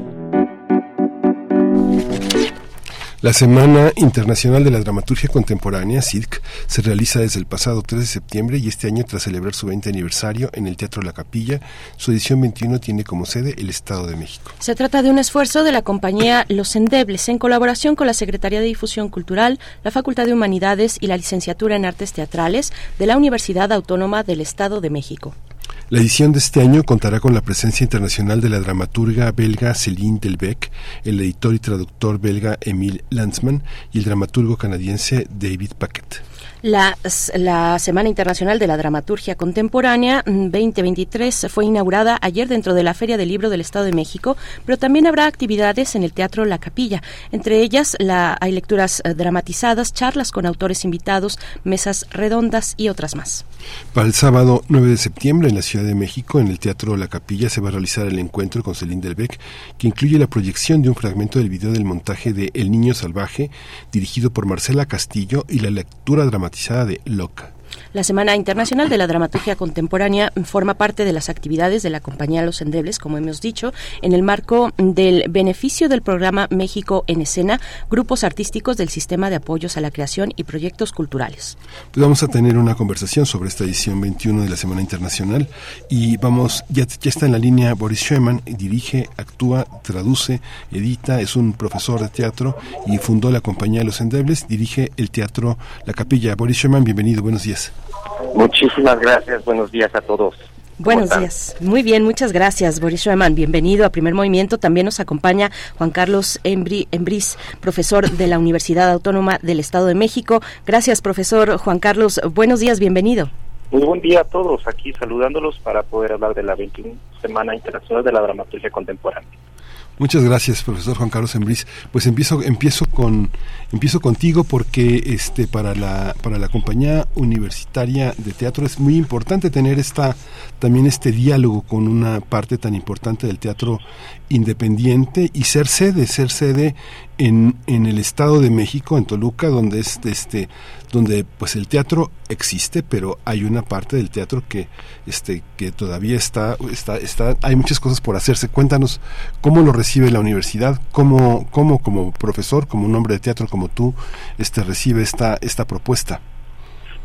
La Semana Internacional de la Dramaturgia Contemporánea, SIDC, se realiza desde el pasado 3 de septiembre y este año, tras celebrar su 20 aniversario en el Teatro La Capilla, su edición 21 tiene como sede el Estado de México. Se trata de un esfuerzo de la compañía Los Endebles en colaboración con la Secretaría de Difusión Cultural, la Facultad de Humanidades y la Licenciatura en Artes Teatrales de la Universidad Autónoma del Estado de México. La edición de este año contará con la presencia internacional de la dramaturga belga Céline Delbecq, el editor y traductor belga Emile Lanzmann y el dramaturgo canadiense David Paquet. La, la, Semana Internacional de la Dramaturgia Contemporánea 2023 fue inaugurada ayer dentro de la Feria del Libro del Estado de México, pero también habrá actividades en el Teatro La Capilla. Entre ellas la, hay lecturas dramatizadas, charlas con autores invitados, mesas redondas y otras más. Para el sábado 9 de septiembre en la Ciudad de México, en el Teatro La Capilla, se va a realizar el encuentro con Celine Delbecq, que incluye la proyección de un fragmento del video del montaje de El Niño Salvaje, dirigido por Marcela Castillo, y la lectura dramatizada de Loca. La Semana Internacional de la Dramaturgia Contemporánea forma parte de las actividades de la compañía Los Endebles, como hemos dicho, en el marco del beneficio del programa México en Escena, grupos artísticos del Sistema de Apoyos a la Creación y Proyectos Culturales. Pues vamos a tener una conversación sobre esta edición 21 de la Semana Internacional y vamos, ya, está en la línea Boris Schumann, dirige, actúa, traduce, edita, es un profesor de teatro y fundó la compañía Los Endebles, dirige el teatro La Capilla. Boris Schumann, bienvenido, buenos días. Muchísimas gracias, buenos días a todos. Buenos días. Muy bien, muchas gracias, Boris Schumann. Bienvenido a Primer Movimiento. También nos acompaña Juan Carlos Embri, Embris, profesor de la Universidad Autónoma del Estado de México. Gracias, profesor Juan Carlos. Buenos días, bienvenido. Muy buen día a todos, aquí saludándolos para poder hablar de la 21 Semana Internacional de la Dramaturgia Contemporánea. Muchas gracias, profesor Juan Carlos Embris. Pues empiezo, empiezo con, empiezo contigo porque este para la, para la compañía universitaria de teatro es muy importante tener esta, también este diálogo con una parte tan importante del teatro independiente y ser sede, ser sede en, en el Estado de México, en Toluca, donde es este, donde pues el teatro existe, pero hay una parte del teatro que este que todavía está está está hay muchas cosas por hacerse. Cuéntanos cómo lo recibe la universidad, cómo cómo como profesor, como un hombre de teatro como tú, este recibe esta esta propuesta.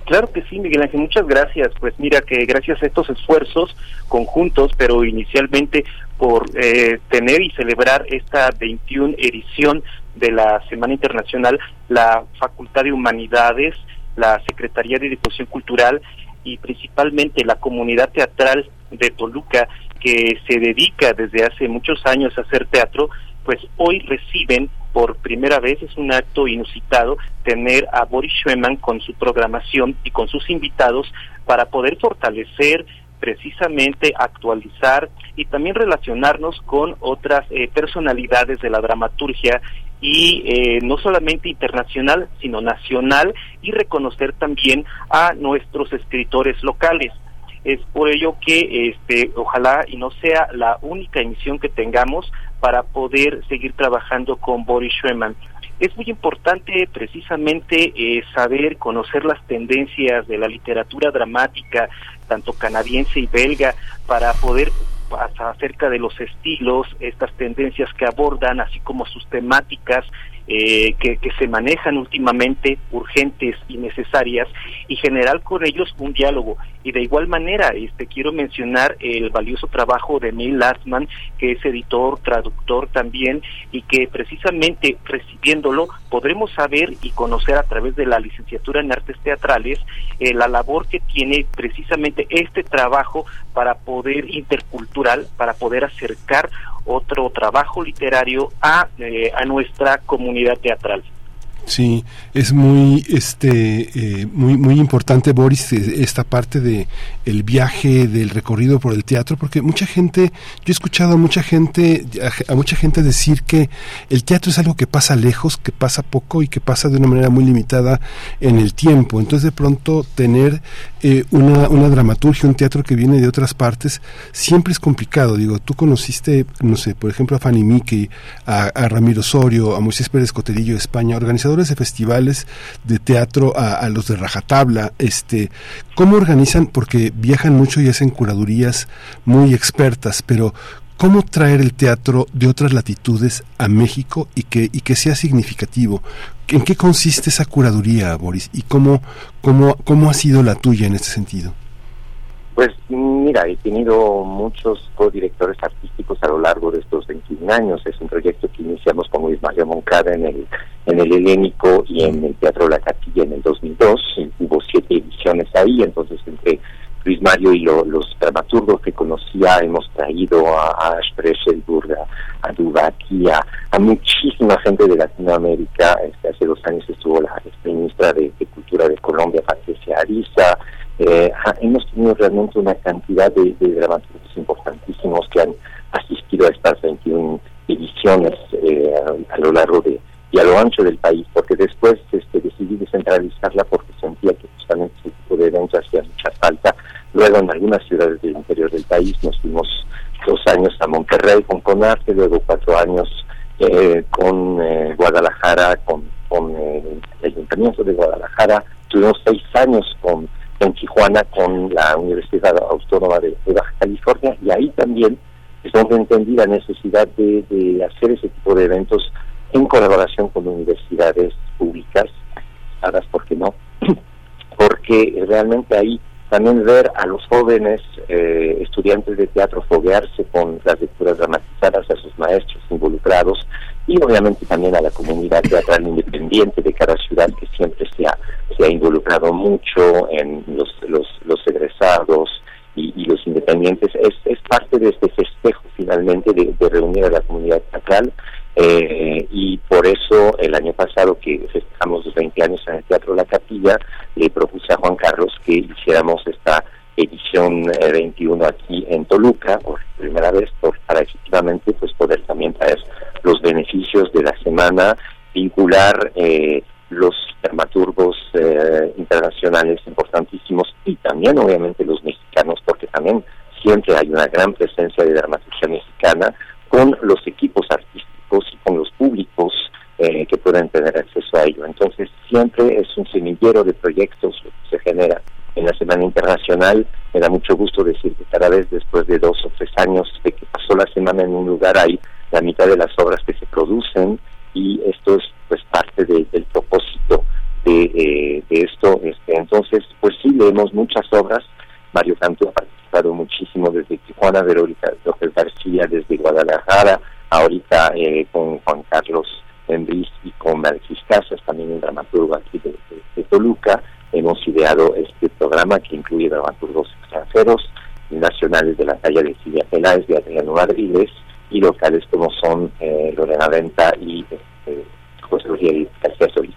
Claro que sí, Miguel Ángel, muchas gracias. Pues mira que gracias a estos esfuerzos conjuntos, pero inicialmente por eh, tener y celebrar esta 21 edición de la Semana Internacional, la Facultad de Humanidades, la Secretaría de Difusión Cultural y principalmente la comunidad teatral de Toluca, que se dedica desde hace muchos años a hacer teatro, pues hoy reciben por primera vez, es un acto inusitado, tener a Boris Schumann con su programación y con sus invitados para poder fortalecer precisamente actualizar y también relacionarnos con otras eh, personalidades de la dramaturgia y eh, no solamente internacional, sino nacional y reconocer también a nuestros escritores locales. Es por ello que este, ojalá y no sea la única emisión que tengamos para poder seguir trabajando con Boris Schweman. Es muy importante precisamente eh, saber, conocer las tendencias de la literatura dramática, tanto canadiense y belga, para poder acerca de los estilos, estas tendencias que abordan, así como sus temáticas eh, que, que, se manejan últimamente, urgentes y necesarias, y generar con ellos un diálogo. Y de igual manera, este quiero mencionar el valioso trabajo de Neil Lastman, que es editor, traductor también, y que precisamente recibiéndolo podremos saber y conocer a través de la licenciatura en artes teatrales eh, la labor que tiene precisamente este trabajo para poder intercultural, para poder acercar otro trabajo literario a, eh, a nuestra comunidad teatral. Sí, es muy, este, eh, muy, muy importante, Boris, esta parte de el viaje, del recorrido por el teatro, porque mucha gente, yo he escuchado a mucha gente, a, mucha gente decir que el teatro es algo que pasa lejos, que pasa poco y que pasa de una manera muy limitada en el tiempo. Entonces, de pronto, tener eh, una, una dramaturgia, un teatro que viene de otras partes, siempre es complicado. Digo, tú conociste, no sé, por ejemplo, a Fanny Mickey, a, a Ramiro Osorio, a Moisés Pérez Coterillo de España, organizadores de festivales de teatro a, los de rajatabla, este, ¿cómo organizan? Porque viajan mucho y hacen curadurías muy expertas, pero ¿cómo traer el teatro de otras latitudes a México y que, y que sea significativo? ¿En qué consiste esa curaduría, Boris? ¿Y cómo, cómo, cómo ha sido la tuya en este sentido? Pues mira, he tenido muchos co-directores artísticos a lo largo de estos 21 años. Es un proyecto que iniciamos con Luis Mario Moncada en el, en el Helénico y en el Teatro La Catilla en el 2002. Hubo siete ediciones ahí, entonces entre Luis Mario y los dramaturgos que conocía hemos traído a, a a, a a, muchísima gente de Latinoamérica. Este, hace dos años estuvo la ministra de, Cultura de Colombia, Patricia Ariza eh, hemos tenido realmente una cantidad de, dramaturgos importantísimos que han asistido a estas 21 ediciones eh, a, lo largo de y a lo ancho del país, porque después este, decidí descentralizarla porque sentía que justamente ese tipo de eventos hacía mucha falta. Luego en algunas ciudades del interior del país nos fuimos dos años a Monterrey con Conarte, luego cuatro años eh, con eh, Guadalajara, con, con el Ayuntamiento de Guadalajara, tuvimos seis años con en Tijuana con la Universidad Autónoma de, Baja California y ahí también es donde entendí la necesidad de, hacer ese tipo de eventos en colaboración con universidades públicas, ¿sabes por qué no? Porque realmente ahí también ver a los jóvenes eh, estudiantes de teatro foguearse con las lecturas dramatizadas, a sus maestros involucrados y obviamente también a la comunidad teatral independiente de cada ciudad que siempre se ha, se ha involucrado mucho en los, los, los egresados y, los independientes. Es, es parte de este festejo finalmente de, reunir a la comunidad teatral eh, y por eso el año pasado que festejamos los 20 años en el Teatro La Capilla, le propuse a Juan Carlos que hiciéramos esta edición 21 eh, aquí en Toluca por primera vez para efectivamente pues poder también traer los beneficios de la semana vincular eh, los dramaturgos eh, internacionales importantísimos y también obviamente los mexicanos porque también siempre hay una gran presencia de dramaturgia mexicana con los equipos artísticos y con los públicos que puedan tener acceso a ello. Entonces siempre es un semillero de proyectos que se genera en la Semana Internacional. Me da mucho gusto decir que cada vez después de dos o tres años de que pasó la semana en un lugar hay la mitad de las obras que se producen y esto es pues parte del propósito de, eh, esto. Este, entonces, pues sí, leemos muchas obras. Mario Canto ha participado muchísimo desde Tijuana, Verónica López García desde Guadalajara, ahorita eh, con Juan Carlos Embris y con Alexis Casas, también un dramaturgo aquí de Toluca hemos ideado este programa que incluye dramaturgos extranjeros, nacionales de la talla de Silvia Peláez, de Adriano Madriles, y locales como son eh, Lorena Venta y eh, José Luis García Solís.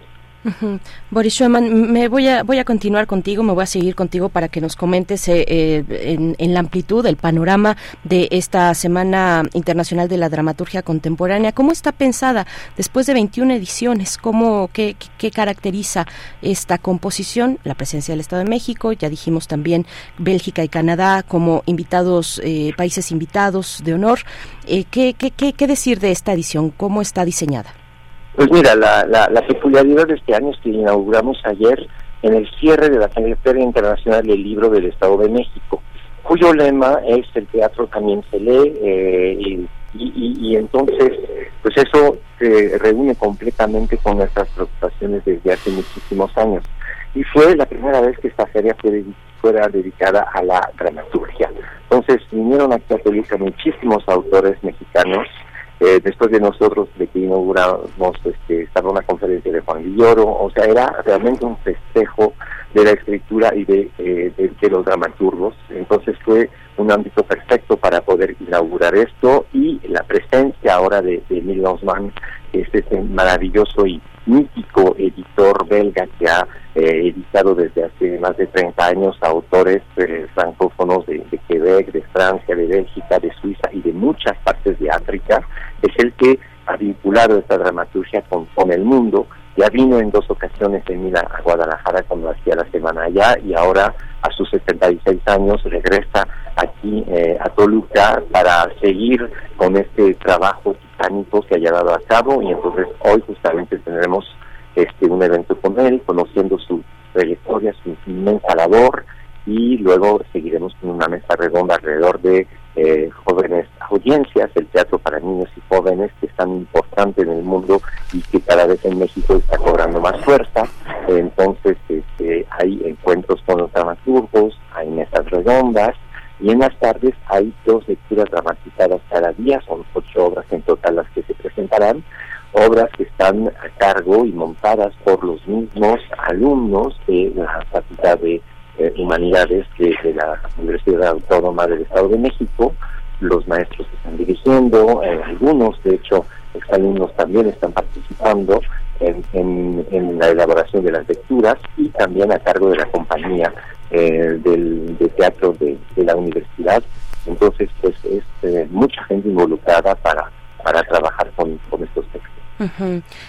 Boris Schumann, me voy a voy a continuar contigo, me voy a seguir contigo para que nos comentes eh, eh, en, la amplitud, el panorama de esta Semana Internacional de la Dramaturgia Contemporánea. ¿Cómo está pensada después de 21 ediciones? ¿Cómo qué, qué caracteriza esta composición? La presencia del Estado de México, ya dijimos también Bélgica y Canadá como invitados eh, países invitados de honor. ¿qué, qué, qué decir de esta edición? ¿Cómo está diseñada? Pues mira, la, la, la, peculiaridad de este año es que inauguramos ayer en el cierre de la Feria Internacional del Libro del Estado de México, cuyo lema es el teatro también se lee eh, y, y, entonces pues eso se reúne completamente con nuestras preocupaciones desde hace muchísimos años y fue la primera vez que esta feria fue fuera dedicada a la dramaturgia. Entonces vinieron aquí a Toluca muchísimos autores mexicanos eh, después de nosotros, de que inauguramos, este, estaba una conferencia de Juan Villoro, o sea, era realmente un festejo de la escritura y de, eh, de, los dramaturgos. Entonces fue un ámbito perfecto para poder inaugurar esto y la presencia ahora de, de Emil este maravilloso y mítico editor belga que ha eh, editado desde hace más de 30 años a autores eh, francófonos de, Quebec, de Francia, de Bélgica, de Suiza y de muchas partes de África, es el que ha vinculado esta dramaturgia con el mundo. Ya vino en dos ocasiones en a Guadalajara cuando hacía la semana allá y ahora a sus 76 años regresa aquí eh, a Toluca para seguir con este trabajo titánico que ha llevado a cabo. Y entonces hoy justamente tendremos este un evento con él, conociendo su trayectoria, su inmensa labor y luego seguiremos con una mesa redonda alrededor de eh, jóvenes audiencias, el teatro para niños y jóvenes que es tan importante en el mundo y que cada vez en México está cobrando más fuerza. Entonces este, hay encuentros con los dramaturgos, hay mesas redondas y en las tardes hay dos lecturas dramatizadas cada día, son ocho obras en total las que se presentarán obras que están a cargo y montadas por los mismos alumnos de la Facultad de eh, Humanidades de, la Universidad Autónoma del Estado de México. Los maestros están dirigiendo, eh, algunos, de hecho, exalumnos también están participando en, la elaboración de las lecturas y también a cargo de la compañía eh, del, de teatro de, la universidad. Entonces, pues es mucha gente involucrada para, para trabajar con estos textos.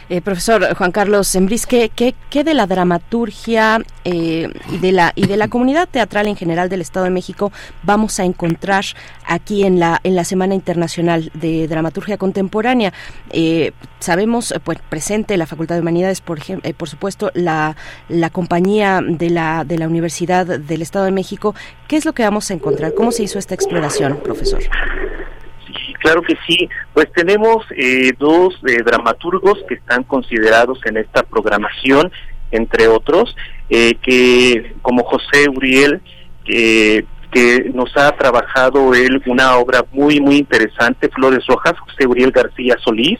Eh, profesor Juan Carlos Embris, ¿qué, qué, de la dramaturgia eh, y, de la, y de la comunidad teatral en general del Estado de México vamos a encontrar aquí en la, en la Semana Internacional de Dramaturgia Contemporánea? Eh, sabemos, pues presente la Facultad de Humanidades, por, por supuesto, la, la compañía de la, de la Universidad del Estado de México. ¿Qué es lo que vamos a encontrar? ¿Cómo se hizo esta exploración, profesor? Claro que sí, pues tenemos eh, dos eh, dramaturgos que están considerados en esta programación, entre otros, eh, que como José Uriel, que nos ha trabajado él una obra muy, muy interesante, Flores Rojas, José Uriel García Solís,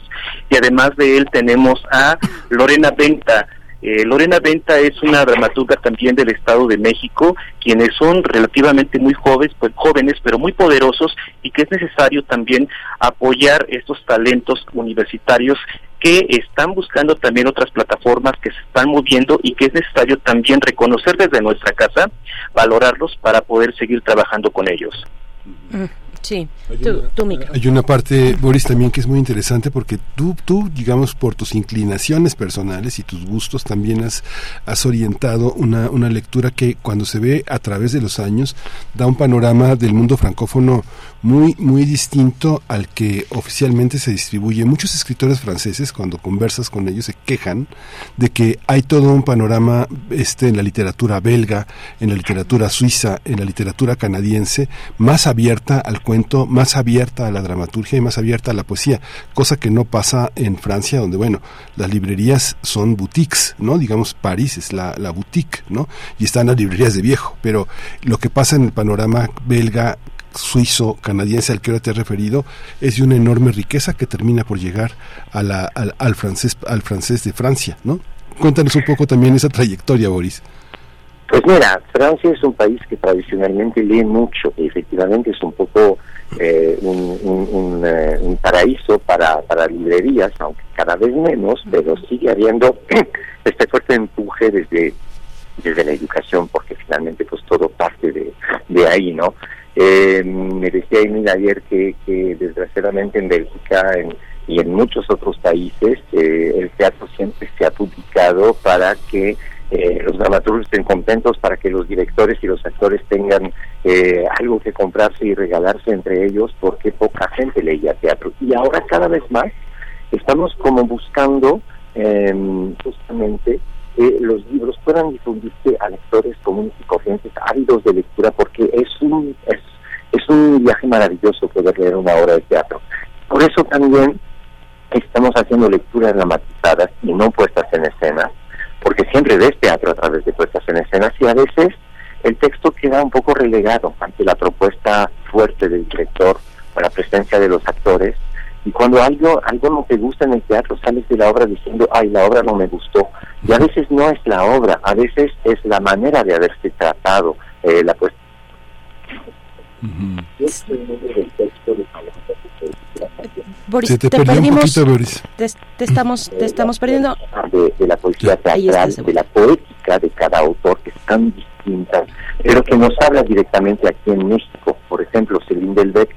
y además de él tenemos a Lorena Venta, eh, Lorena Venta es una dramaturga también del Estado de México, quienes son relativamente muy jóvenes, pues, jóvenes, pero muy poderosos y que es necesario también apoyar estos talentos universitarios que están buscando también otras plataformas que se están moviendo y que es necesario también reconocer desde nuestra casa, valorarlos para poder seguir trabajando con ellos. Mm. Sí, hay una, parte, Boris, también que es muy interesante porque tú, tú, digamos, por tus inclinaciones personales y tus gustos también has, has orientado una, una lectura que cuando se ve a través de los años da un panorama del mundo francófono muy, muy distinto al que oficialmente se distribuye. Muchos escritores franceses, cuando conversas con ellos, se quejan de que hay todo un panorama este, en la literatura belga, en la literatura suiza, en la literatura canadiense, más abierta al cuento, más abierta a la dramaturgia y más abierta a la poesía, cosa que no pasa en Francia, donde, bueno, las librerías son boutiques, ¿no? Digamos, París es la, la boutique, ¿no? Y están las librerías de viejo, pero lo que pasa en el panorama belga, suizo canadiense al que ahora te he referido es de una enorme riqueza que termina por llegar a la, al, francés al francés de Francia, ¿no? Cuéntanos un poco también esa trayectoria, Boris. Pues mira, Francia es un país que tradicionalmente lee mucho, y efectivamente es un poco eh, un, eh, un, paraíso para, para librerías, aunque cada vez menos, pero sigue habiendo este fuerte empuje desde desde la educación, porque finalmente pues todo parte de, de ahí, ¿no? Eh, me decía Emil ayer que, que desgraciadamente en Bélgica y en muchos otros países eh, el teatro siempre se ha publicado para que eh, los dramaturgos estén contentos, para que los directores y los actores tengan eh, algo que comprarse y regalarse entre ellos, porque poca gente leía teatro. Y ahora cada vez más estamos como buscando em, justamente los libros puedan difundirse a lectores comunes y corrientes, ávidos de lectura, porque es un, es, un viaje maravilloso poder leer una obra de teatro. Por eso también estamos haciendo lecturas dramatizadas y no puestas en escena, porque siempre ves teatro a través de puestas en escena y a veces el texto queda un poco relegado ante la propuesta fuerte del director o la presencia de los actores y cuando algo algo no te gusta en el teatro sales de la obra diciendo ay la obra no me gustó y a veces no es la obra a veces es la manera de haberse tratado eh, la puesta Boris, te, perdimos, Te, estamos, te estamos perdiendo. De, la poesía teatral, de la poética de cada autor, que es tan distinta, pero que nos habla directamente aquí en México. Por ejemplo, Celine Delbecq,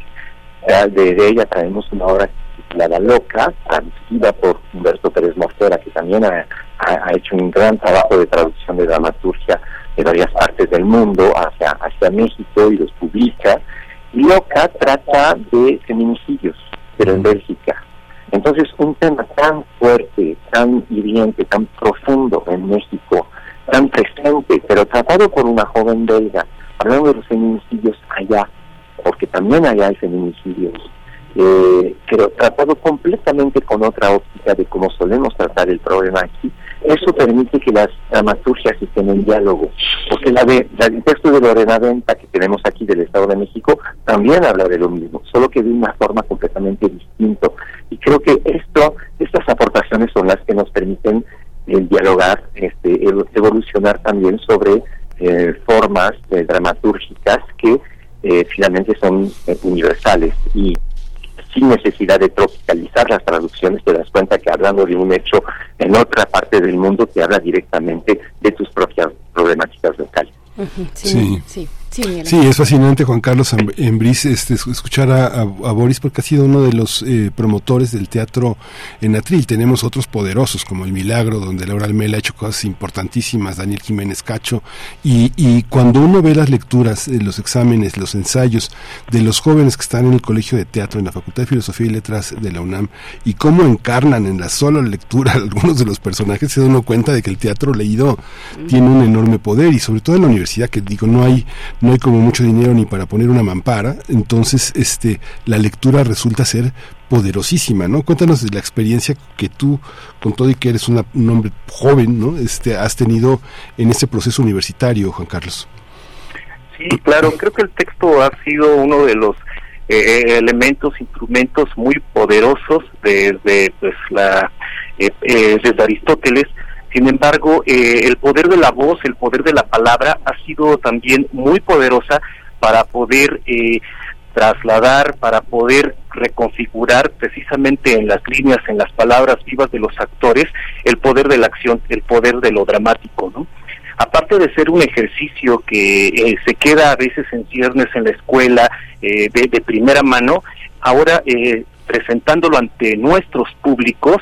de, ella traemos una obra titulada Loca, traducida por Humberto Pérez Mosquera, que también ha, ha, hecho un gran trabajo de traducción de dramaturgia de varias partes del mundo hacia, hacia México y los publica. Loca trata de feminicidios pero en Bélgica. Entonces, un tema tan fuerte, tan hiriente, tan profundo en México, tan presente, pero tratado por una joven belga, hablando de los feminicidios allá, porque también allá hay feminicidios, eh, pero tratado completamente con otra óptica de cómo solemos tratar el problema aquí, eso permite que las dramaturgias estén en diálogo, porque la de, el texto de Lorena Venta que tenemos aquí del Estado de México también habla de lo mismo, solo que de una forma completamente distinta. Y creo que esto, estas aportaciones son las que nos permiten el eh, dialogar, este, evolucionar también sobre eh, formas dramatúrgicas que eh, finalmente son universales y sin necesidad de tropicalizar las traducciones, te das cuenta que hablando de un hecho en otra parte del mundo te habla directamente de tus propias problemáticas locales. sí, sí. Sí, es fascinante, Juan Carlos Embris, este, escuchar a, Boris porque ha sido uno de los eh, promotores del teatro en Atril. Tenemos otros poderosos como El Milagro, donde Laura Almela ha hecho cosas importantísimas, Daniel Jiménez Cacho. Y, y cuando uno ve las lecturas, eh, los exámenes, los ensayos de los jóvenes que están en el Colegio de Teatro, en la Facultad de Filosofía y Letras de la UNAM, y cómo encarnan en la sola lectura algunos de los personajes, se da uno cuenta de que el teatro leído tiene un enorme poder y sobre todo en la universidad, que digo, no hay no hay como mucho dinero ni para poner una mampara, entonces este la lectura resulta ser poderosísima, ¿no? Cuéntanos de la experiencia que tú, con todo y que eres un hombre joven, ¿no? Este, has tenido en este proceso universitario, Juan Carlos. Sí, claro, creo que el texto ha sido uno de los eh, elementos, instrumentos muy poderosos desde pues la eh, eh, desde Aristóteles sin embargo, eh, el poder de la voz, el poder de la palabra ha sido también muy poderosa para poder eh, trasladar, para poder reconfigurar precisamente en las líneas, en las palabras vivas de los actores, el poder de la acción, el poder de lo dramático, ¿no? Aparte de ser un ejercicio que eh, se queda a veces en ciernes en la escuela de, de, primera mano, ahora presentándolo ante nuestros públicos,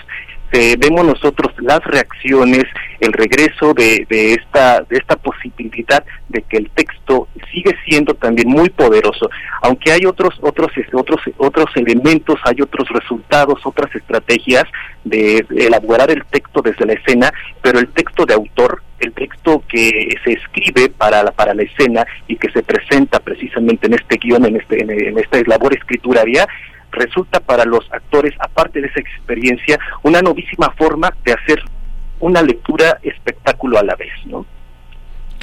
este, vemos nosotros las reacciones, el regreso de, de, esta, de esta posibilidad de que el texto sigue siendo también muy poderoso, aunque hay otros, otros, otros, otros elementos, hay otros resultados, otras estrategias de elaborar el texto desde la escena, pero el texto de autor, el texto que se escribe para la, para la escena y que se presenta precisamente en este guion, en, este, en esta labor escrituraria, resulta para los actores, aparte de esa experiencia, una novísima forma de hacer una lectura espectáculo a la vez, ¿no?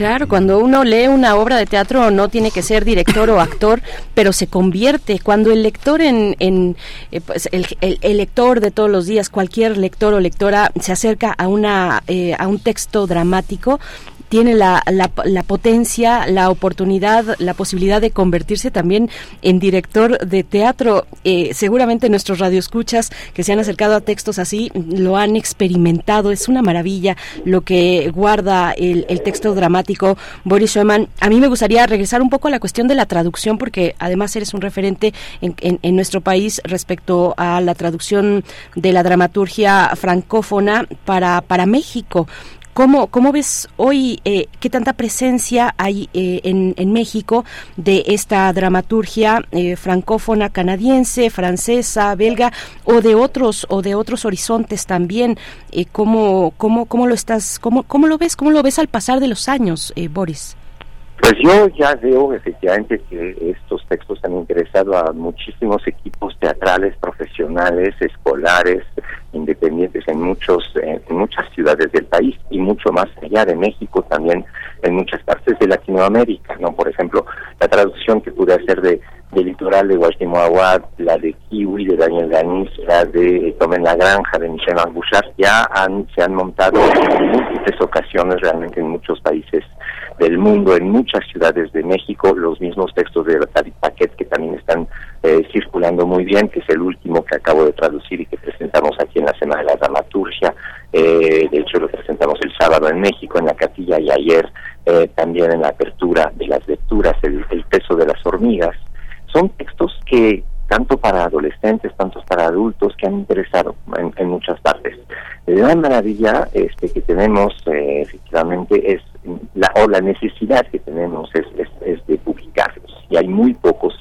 Claro, cuando uno lee una obra de teatro no tiene que ser director o actor, pero se convierte. Cuando el lector en, en eh, pues el, el, lector de todos los días, cualquier lector o lectora se acerca a una eh, a un texto dramático, tiene la, la, potencia, la oportunidad, la posibilidad de convertirse también en director de teatro. Eh, seguramente nuestros radioescuchas que se han acercado a textos así lo han experimentado. Es una maravilla lo que guarda el, texto dramático Boris Schumann. A mí me gustaría regresar un poco a la cuestión de la traducción, porque además eres un referente en, en nuestro país respecto a la traducción de la dramaturgia francófona para, para México. ¿Cómo, ¿Cómo, ves hoy eh, qué tanta presencia hay eh, en, en, México de esta dramaturgia eh, francófona canadiense, francesa, belga o de otros o de otros horizontes también? ¿cómo, cómo, ¿Cómo lo estás, cómo, cómo lo ves, cómo lo ves al pasar de los años, Boris? Pues yo ya veo efectivamente que estos textos han interesado a muchísimos equipos teatrales, profesionales, escolares, independientes en muchos en muchas ciudades del país y mucho más allá de México también en muchas partes de Latinoamérica, ¿no? Por ejemplo, la traducción que pude hacer de del litoral de Guatemala, la de Kiwi de Daniel Ganis, la de Tomen la Granja de Michel Bouchard, ya han, se han montado en múltiples ocasiones realmente en muchos países del mundo, en muchas ciudades de México, los mismos textos de David Paquet que también están eh, circulando muy bien, que es el último que acabo de traducir y que presentamos aquí en la Semana de la Dramaturgia, eh, de hecho lo presentamos el sábado en México, en la Catilla, y ayer eh, también en la apertura de las lecturas, el peso de las hormigas, son textos que tanto para adolescentes, tanto para adultos, que han interesado en, muchas partes. La maravilla este, que tenemos eh, efectivamente es, la, o la necesidad que tenemos es, es, de publicarlos, y hay muy pocos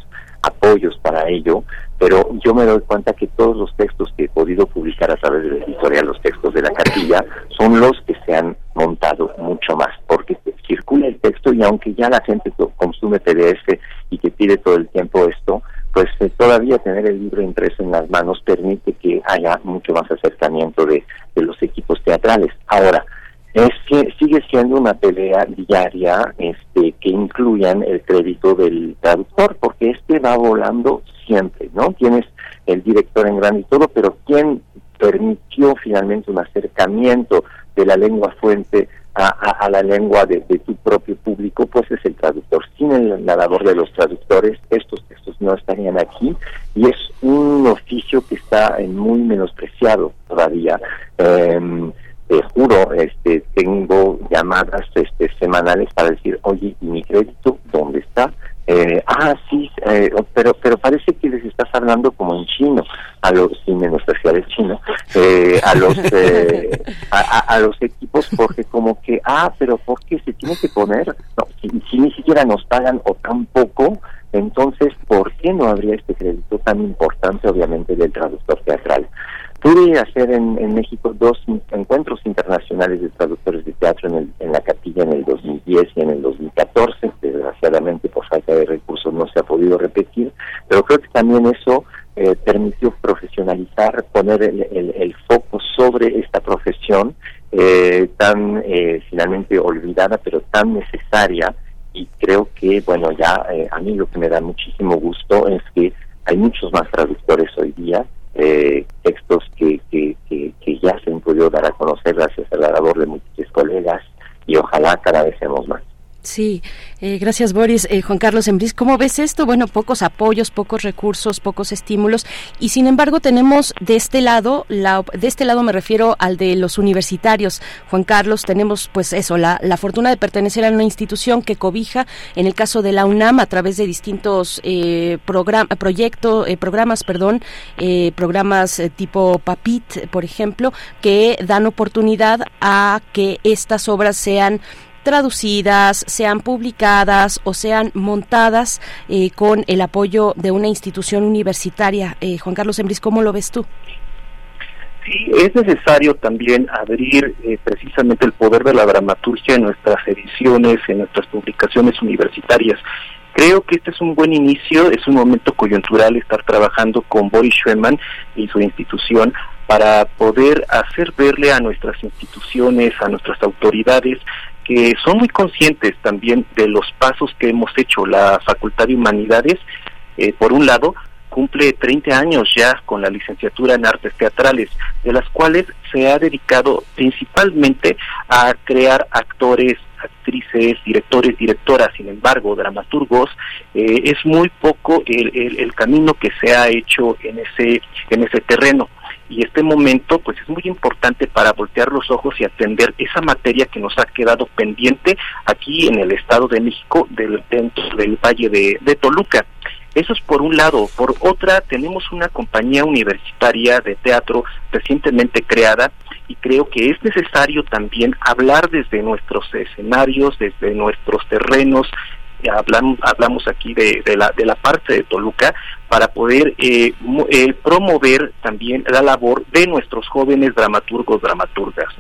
apoyos para ello, pero yo me doy cuenta que todos los textos que he podido publicar a través de la editorial, los textos de la cartilla, son los que se han montado mucho más, porque circula el texto y aunque ya la gente consume PDF y que pide todo el tiempo esto, pues eh, todavía tener el libro impreso en las manos permite que haya mucho más acercamiento de, los equipos teatrales. Ahora, es que sigue siendo una pelea diaria este, que incluyan el crédito del traductor, porque este va volando siempre, ¿no? Tienes el director en grande y todo, pero ¿quién permitió finalmente un acercamiento de la lengua fuente a, la lengua de, tu propio público, pues es el traductor. Sin el, la labor de los traductores, estos textos no estarían aquí y es un oficio que está muy menospreciado todavía. Eh, te juro, este, tengo llamadas este, semanales para decir, oye, ¿y mi crédito dónde está? Eh, ah, sí, eh, pero pero parece que les estás hablando como en chino, a los, sin menospreciar el chino, eh, a los eh, a, a, los equipos, porque como que, ah, pero ¿por qué se tiene que poner? No, si, si ni siquiera nos pagan o tan poco, entonces, ¿por qué no habría este crédito tan importante, obviamente, del traductor teatral? Pude hacer en, México dos encuentros internacionales de traductores de teatro en, el, en la capilla en el 2010 y en el 2014. Desgraciadamente, por falta de recursos, no se ha podido repetir, pero creo que también eso eh, permitió profesionalizar, poner el, el, foco sobre esta profesión eh, tan eh, finalmente olvidada, pero tan necesaria. Y creo que, bueno, ya eh, a mí lo que me da muchísimo gusto es que hay muchos más traductores hoy día eh, textos que, que, que, que, ya se han podido dar a conocer gracias a la labor de múltiples colegas y ojalá cada vez seamos más. Sí, eh, gracias Boris. Eh, Juan Carlos Embris, ¿cómo ves esto? Bueno, pocos apoyos, pocos recursos, pocos estímulos y sin embargo tenemos de este lado, la, de este lado me refiero al de los universitarios. Juan Carlos, tenemos pues eso, la, la fortuna de pertenecer a una institución que cobija, en el caso de la UNAM, a través de distintos eh, proyectos, eh, programas, perdón, eh, programas tipo PAPIT, por ejemplo, que dan oportunidad a que estas obras sean traducidas, sean publicadas o sean montadas eh, con el apoyo de una institución universitaria. Eh, Juan Carlos Embris, ¿cómo lo ves tú? Sí, es necesario también abrir eh, precisamente el poder de la dramaturgia en nuestras ediciones, en nuestras publicaciones universitarias. Creo que este es un buen inicio, es un momento coyuntural estar trabajando con Boris Schweman y su institución para poder hacer verle a nuestras instituciones, a nuestras autoridades, que son muy conscientes también de los pasos que hemos hecho. La Facultad de Humanidades, eh, por un lado, cumple 30 años ya con la licenciatura en artes teatrales, de las cuales se ha dedicado principalmente a crear actores actrices, directores, directoras, sin embargo, dramaturgos, eh, es muy poco el, el, el camino que se ha hecho en ese, en ese terreno y este momento pues es muy importante para voltear los ojos y atender esa materia que nos ha quedado pendiente aquí en el Estado de México del, dentro del Valle de, de Toluca. Eso es por un lado. Por otra, tenemos una compañía universitaria de teatro recientemente creada y creo que es necesario también hablar desde nuestros escenarios, desde nuestros terrenos, hablamos, hablamos aquí de, de, la, de la parte de Toluca, para poder eh, eh, promover también la labor de nuestros jóvenes dramaturgos, dramaturgas.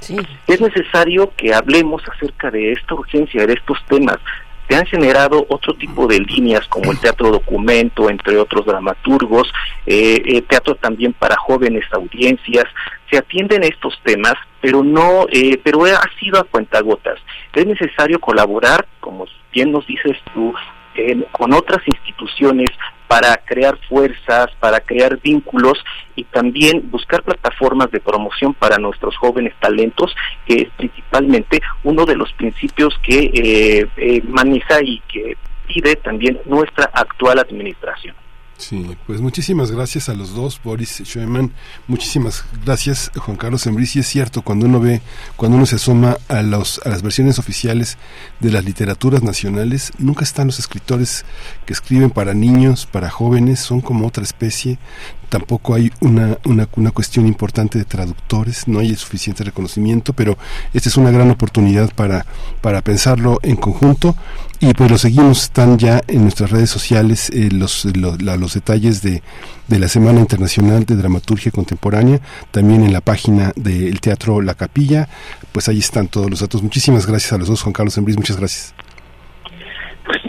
Sí. Es necesario que hablemos acerca de esta urgencia, de estos temas. Se han generado otro tipo de líneas como el teatro documento, entre otros dramaturgos, eh, eh, teatro también para jóvenes audiencias. Se atienden estos temas, pero no, eh, pero ha sido a cuentagotas. Es necesario colaborar, como bien nos dices tú, con otras instituciones para crear fuerzas, para crear vínculos y también buscar plataformas de promoción para nuestros jóvenes talentos, que es principalmente uno de los principios que eh, eh, maneja y que pide también nuestra actual administración. Sí, pues muchísimas gracias a los dos, Boris Schoeman, muchísimas gracias Juan Carlos Embris, y es cierto, cuando uno ve, cuando uno se asoma a, los, a las versiones oficiales de las literaturas nacionales, nunca están los escritores que escriben para niños, para jóvenes, son como otra especie, tampoco hay una, una, una, cuestión importante de traductores, no hay suficiente reconocimiento, pero esta es una gran oportunidad para, para pensarlo en conjunto y pues lo seguimos, están ya en nuestras redes sociales eh, los, los, los, detalles de, de la Semana Internacional de Dramaturgia Contemporánea, también en la página del Teatro La Capilla, pues ahí están todos los datos. Muchísimas gracias a los dos, Juan Carlos Embris, muchas gracias.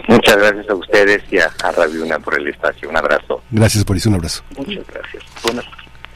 Muchas gracias a ustedes y a, a Radio Una por el espacio. Un abrazo. Gracias por eso, un abrazo. Muchas gracias. Buenas,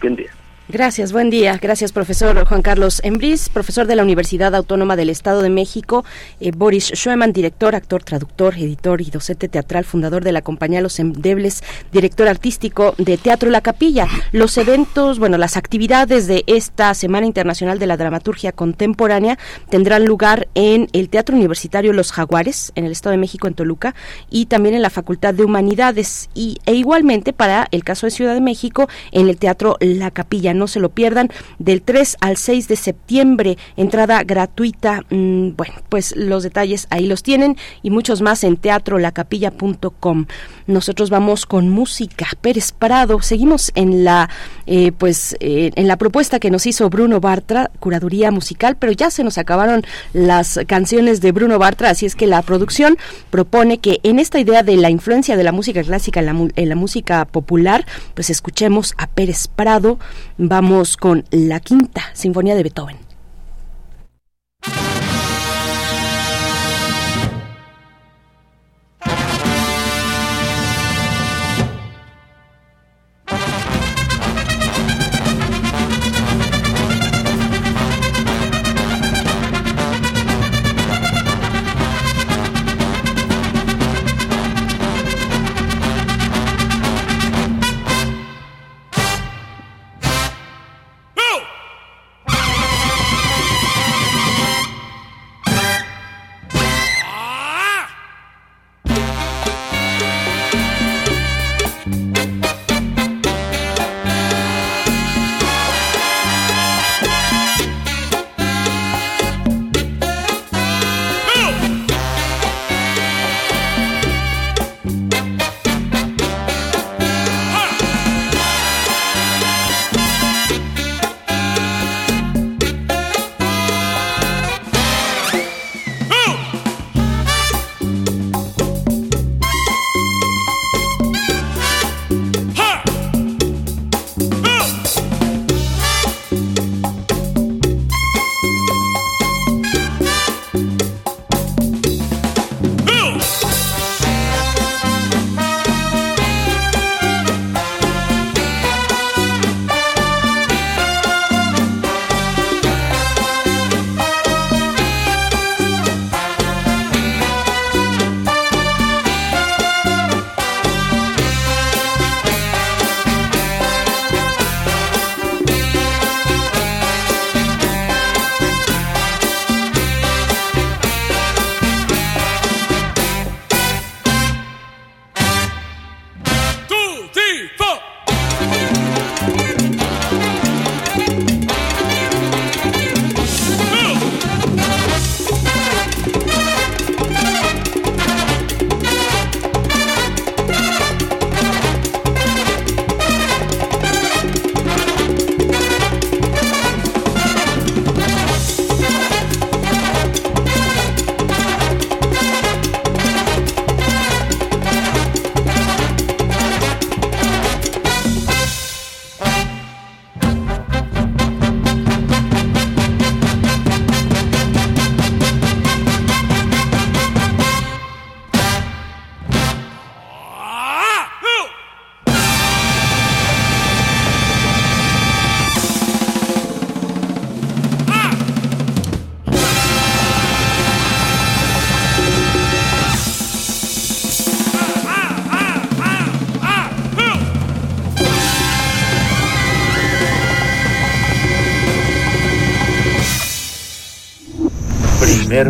buen día. Gracias, buen día. Gracias, profesor Juan Carlos Embris, profesor de la Universidad Autónoma del Estado de México, eh, Boris Schoeman, director, actor, traductor, editor y docente teatral, fundador de la compañía Los Endebles, director artístico de Teatro La Capilla. Los eventos, bueno, las actividades de esta Semana Internacional de la Dramaturgia Contemporánea tendrán lugar en el Teatro Universitario Los Jaguares, en el Estado de México, en Toluca, y también en la Facultad de Humanidades, y, e igualmente para el caso de Ciudad de México, en el Teatro La Capilla no se lo pierdan, del 3 al 6 de septiembre, entrada gratuita. Mmm, bueno, pues los detalles ahí los tienen y muchos más en teatrolacapilla.com. Nosotros vamos con música. Pérez Prado, seguimos en la eh, pues eh, en la propuesta que nos hizo Bruno Bartra, curaduría musical, pero ya se nos acabaron las canciones de Bruno Bartra, así es que la producción propone que en esta idea de la influencia de la música clásica en la, en la música popular, pues escuchemos a Pérez Prado. Vamos con la quinta sinfonía de Beethoven.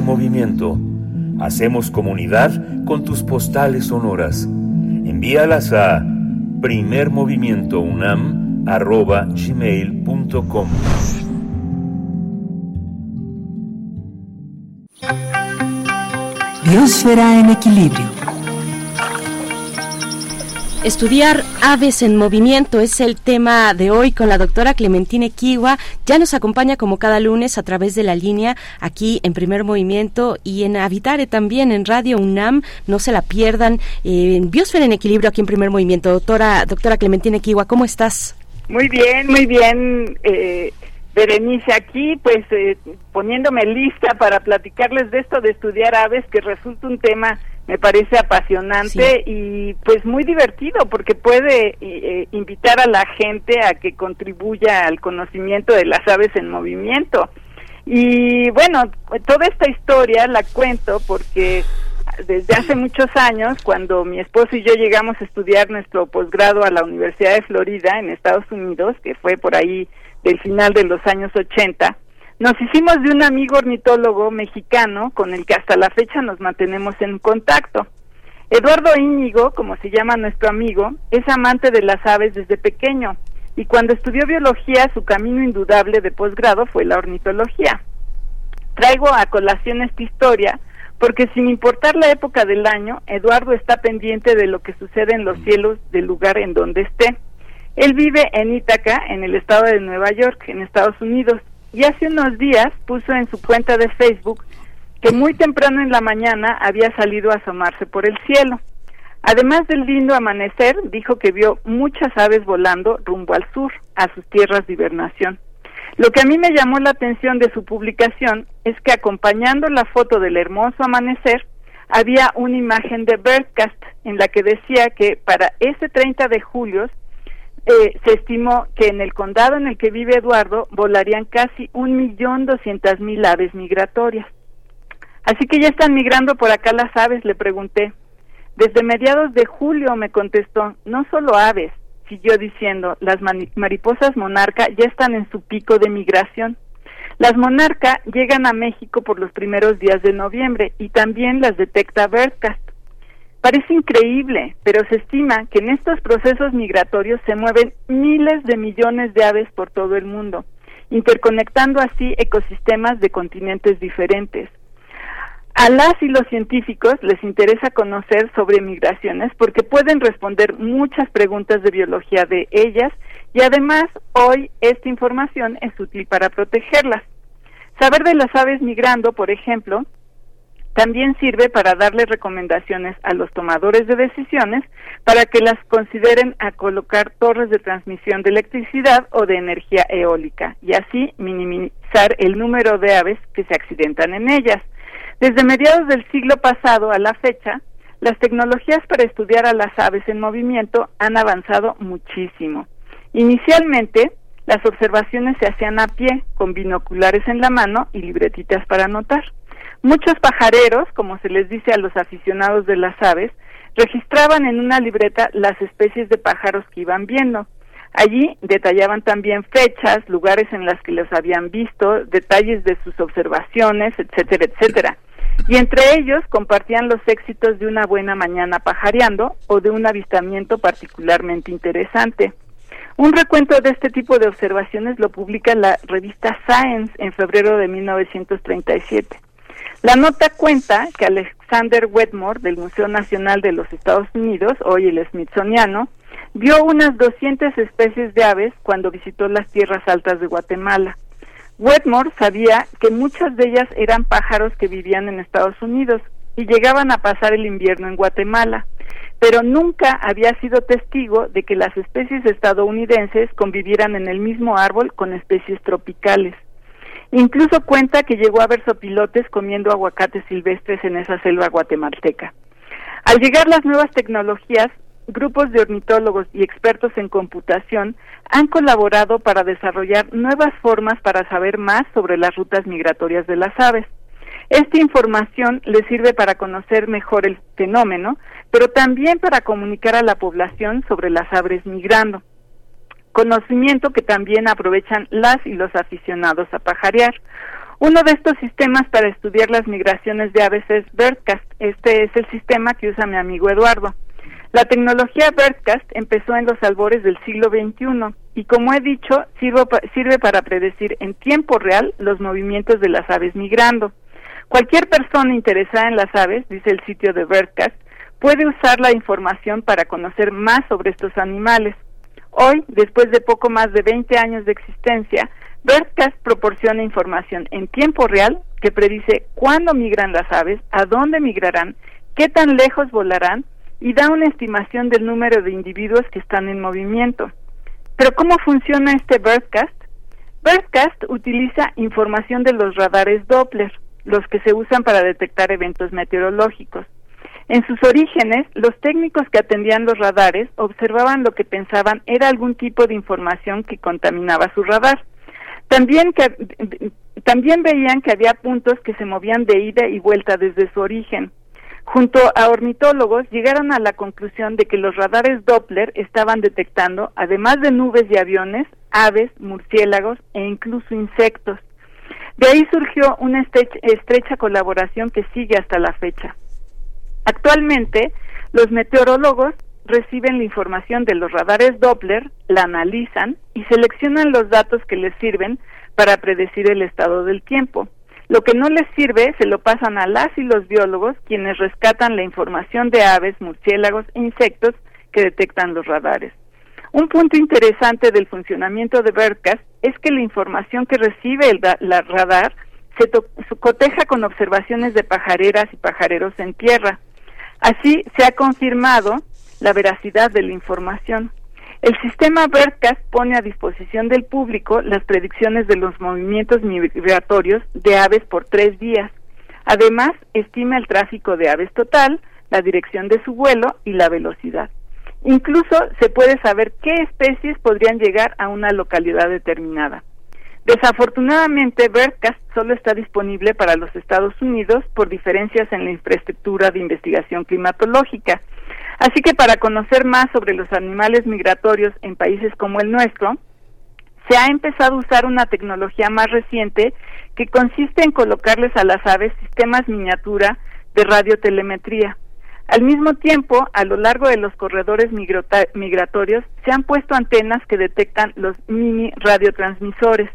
Movimiento. Hacemos comunidad con tus postales sonoras. Envíalas a primermovimientounam.gmail.com Biosfera en equilibrio. Estudiar aves en movimiento es el tema de hoy con la doctora Clementine Kiwa. Ya nos acompaña como cada lunes a través de la línea aquí en Primer Movimiento y en Habitare también en Radio UNAM. No se la pierdan. Eh, en Biosfera en Equilibrio aquí en Primer Movimiento. Doctora, doctora Clementine Kiwa, ¿cómo estás? Muy bien, muy bien. Eh, Berenice, aquí pues eh, poniéndome lista para platicarles de esto de estudiar aves, que resulta un tema me parece apasionante y pues muy divertido porque puede eh, invitar a la gente a que contribuya al conocimiento de las aves en movimiento. Y bueno, toda esta historia la cuento porque desde hace muchos años, cuando mi esposo y yo llegamos a estudiar nuestro posgrado a la Universidad de Florida en Estados Unidos, que fue por ahí del final de los años 80, nos hicimos de un amigo ornitólogo mexicano con el que hasta la fecha nos mantenemos en contacto. Eduardo Íñigo, como se llama nuestro amigo, es amante de las aves desde pequeño y cuando estudió biología su camino indudable de posgrado fue la ornitología. Traigo a colación esta historia porque sin importar la época del año, Eduardo está pendiente de lo que sucede en los cielos del lugar en donde esté. Él vive en Ítaca, en el estado de Nueva York, en Estados Unidos, y hace unos días puso en su cuenta de Facebook que muy temprano en la mañana había salido a asomarse por el cielo. Además del lindo amanecer, dijo que vio muchas aves volando rumbo al sur, a sus tierras de hibernación. Lo que a mí me llamó la atención de su publicación es que acompañando la foto del hermoso amanecer, había una imagen de Birdcast en la que decía que para ese 30 de julio eh, se estimó que en el condado en el que vive Eduardo volarían casi un millón doscientas mil aves migratorias. Así que ya están migrando por acá las aves, le pregunté. Desde mediados de julio me contestó, no solo aves, siguió diciendo, las mariposas monarca ya están en su pico de migración. Las monarca llegan a México por los primeros días de noviembre y también las detecta Birdcast. Parece increíble, pero se estima que en estos procesos migratorios se mueven miles de millones de aves por todo el mundo, interconectando así ecosistemas de continentes diferentes. A las y los científicos les interesa conocer sobre migraciones porque pueden responder muchas preguntas de biología de ellas y además hoy esta información es útil para protegerlas. Saber de las aves migrando, por ejemplo, también sirve para darle recomendaciones a los tomadores de decisiones para que las consideren a colocar torres de transmisión de electricidad o de energía eólica y así minimizar el número de aves que se accidentan en ellas. Desde mediados del siglo pasado a la fecha, las tecnologías para estudiar a las aves en movimiento han avanzado muchísimo. Inicialmente, las observaciones se hacían a pie, con binoculares en la mano y libretitas para anotar. Muchos pajareros, como se les dice a los aficionados de las aves, registraban en una libreta las especies de pájaros que iban viendo. Allí detallaban también fechas, lugares en las que los habían visto, detalles de sus observaciones, etcétera, etcétera. Y entre ellos compartían los éxitos de una buena mañana pajareando o de un avistamiento particularmente interesante. Un recuento de este tipo de observaciones lo publica la revista Science en febrero de 1937. La nota cuenta que Alexander Wetmore del Museo Nacional de los Estados Unidos, hoy el Smithsoniano, vio unas 200 especies de aves cuando visitó las tierras altas de Guatemala. Wetmore sabía que muchas de ellas eran pájaros que vivían en Estados Unidos y llegaban a pasar el invierno en Guatemala, pero nunca había sido testigo de que las especies estadounidenses convivieran en el mismo árbol con especies tropicales. Incluso cuenta que llegó a ver sopilotes comiendo aguacates silvestres en esa selva guatemalteca. Al llegar las nuevas tecnologías, grupos de ornitólogos y expertos en computación han colaborado para desarrollar nuevas formas para saber más sobre las rutas migratorias de las aves. Esta información les sirve para conocer mejor el fenómeno, pero también para comunicar a la población sobre las aves migrando conocimiento que también aprovechan las y los aficionados a pajarear. Uno de estos sistemas para estudiar las migraciones de aves es BirdCast. Este es el sistema que usa mi amigo Eduardo. La tecnología BirdCast empezó en los albores del siglo XXI y, como he dicho, sirve, para predecir en tiempo real los movimientos de las aves migrando. Cualquier persona interesada en las aves, dice el sitio de BirdCast, puede usar la información para conocer más sobre estos animales. Hoy, después de poco más de 20 años de existencia, BirdCast proporciona información en tiempo real que predice cuándo migran las aves, a dónde migrarán, qué tan lejos volarán y da una estimación del número de individuos que están en movimiento. Pero ¿cómo funciona este BirdCast? BirdCast utiliza información de los radares Doppler, los que se usan para detectar eventos meteorológicos. En sus orígenes, los técnicos que atendían los radares observaban lo que pensaban era algún tipo de información que contaminaba su radar. También, también veían que había puntos que se movían de ida y vuelta desde su origen. Junto a ornitólogos llegaron a la conclusión de que los radares Doppler estaban detectando, además de nubes y aviones, aves, murciélagos e incluso insectos. De ahí surgió una estrecha colaboración que sigue hasta la fecha. Actualmente, los meteorólogos reciben la información de los radares Doppler, la analizan y seleccionan los datos que les sirven para predecir el estado del tiempo. Lo que no les sirve se lo pasan a las y los biólogos, quienes rescatan la información de aves, murciélagos e insectos que detectan los radares. Un punto interesante del funcionamiento de BirdCast es que la información que recibe el radar se coteja con observaciones de pajareras y pajareros en tierra. Así se ha confirmado la veracidad de la información. El sistema BirdCast pone a disposición del público las predicciones de los movimientos migratorios de aves por tres días. Además, estima el tráfico de aves total, la dirección de su vuelo y la velocidad. Incluso se puede saber qué especies podrían llegar a una localidad determinada. Desafortunadamente, BirdCast solo está disponible para los Estados Unidos por diferencias en la infraestructura de investigación climatológica. Así que para conocer más sobre los animales migratorios en países como el nuestro, se ha empezado a usar una tecnología más reciente que consiste en colocarles a las aves sistemas miniatura de radiotelemetría. Al mismo tiempo, a lo largo de los corredores migratorios se han puesto antenas que detectan los mini radiotransmisores.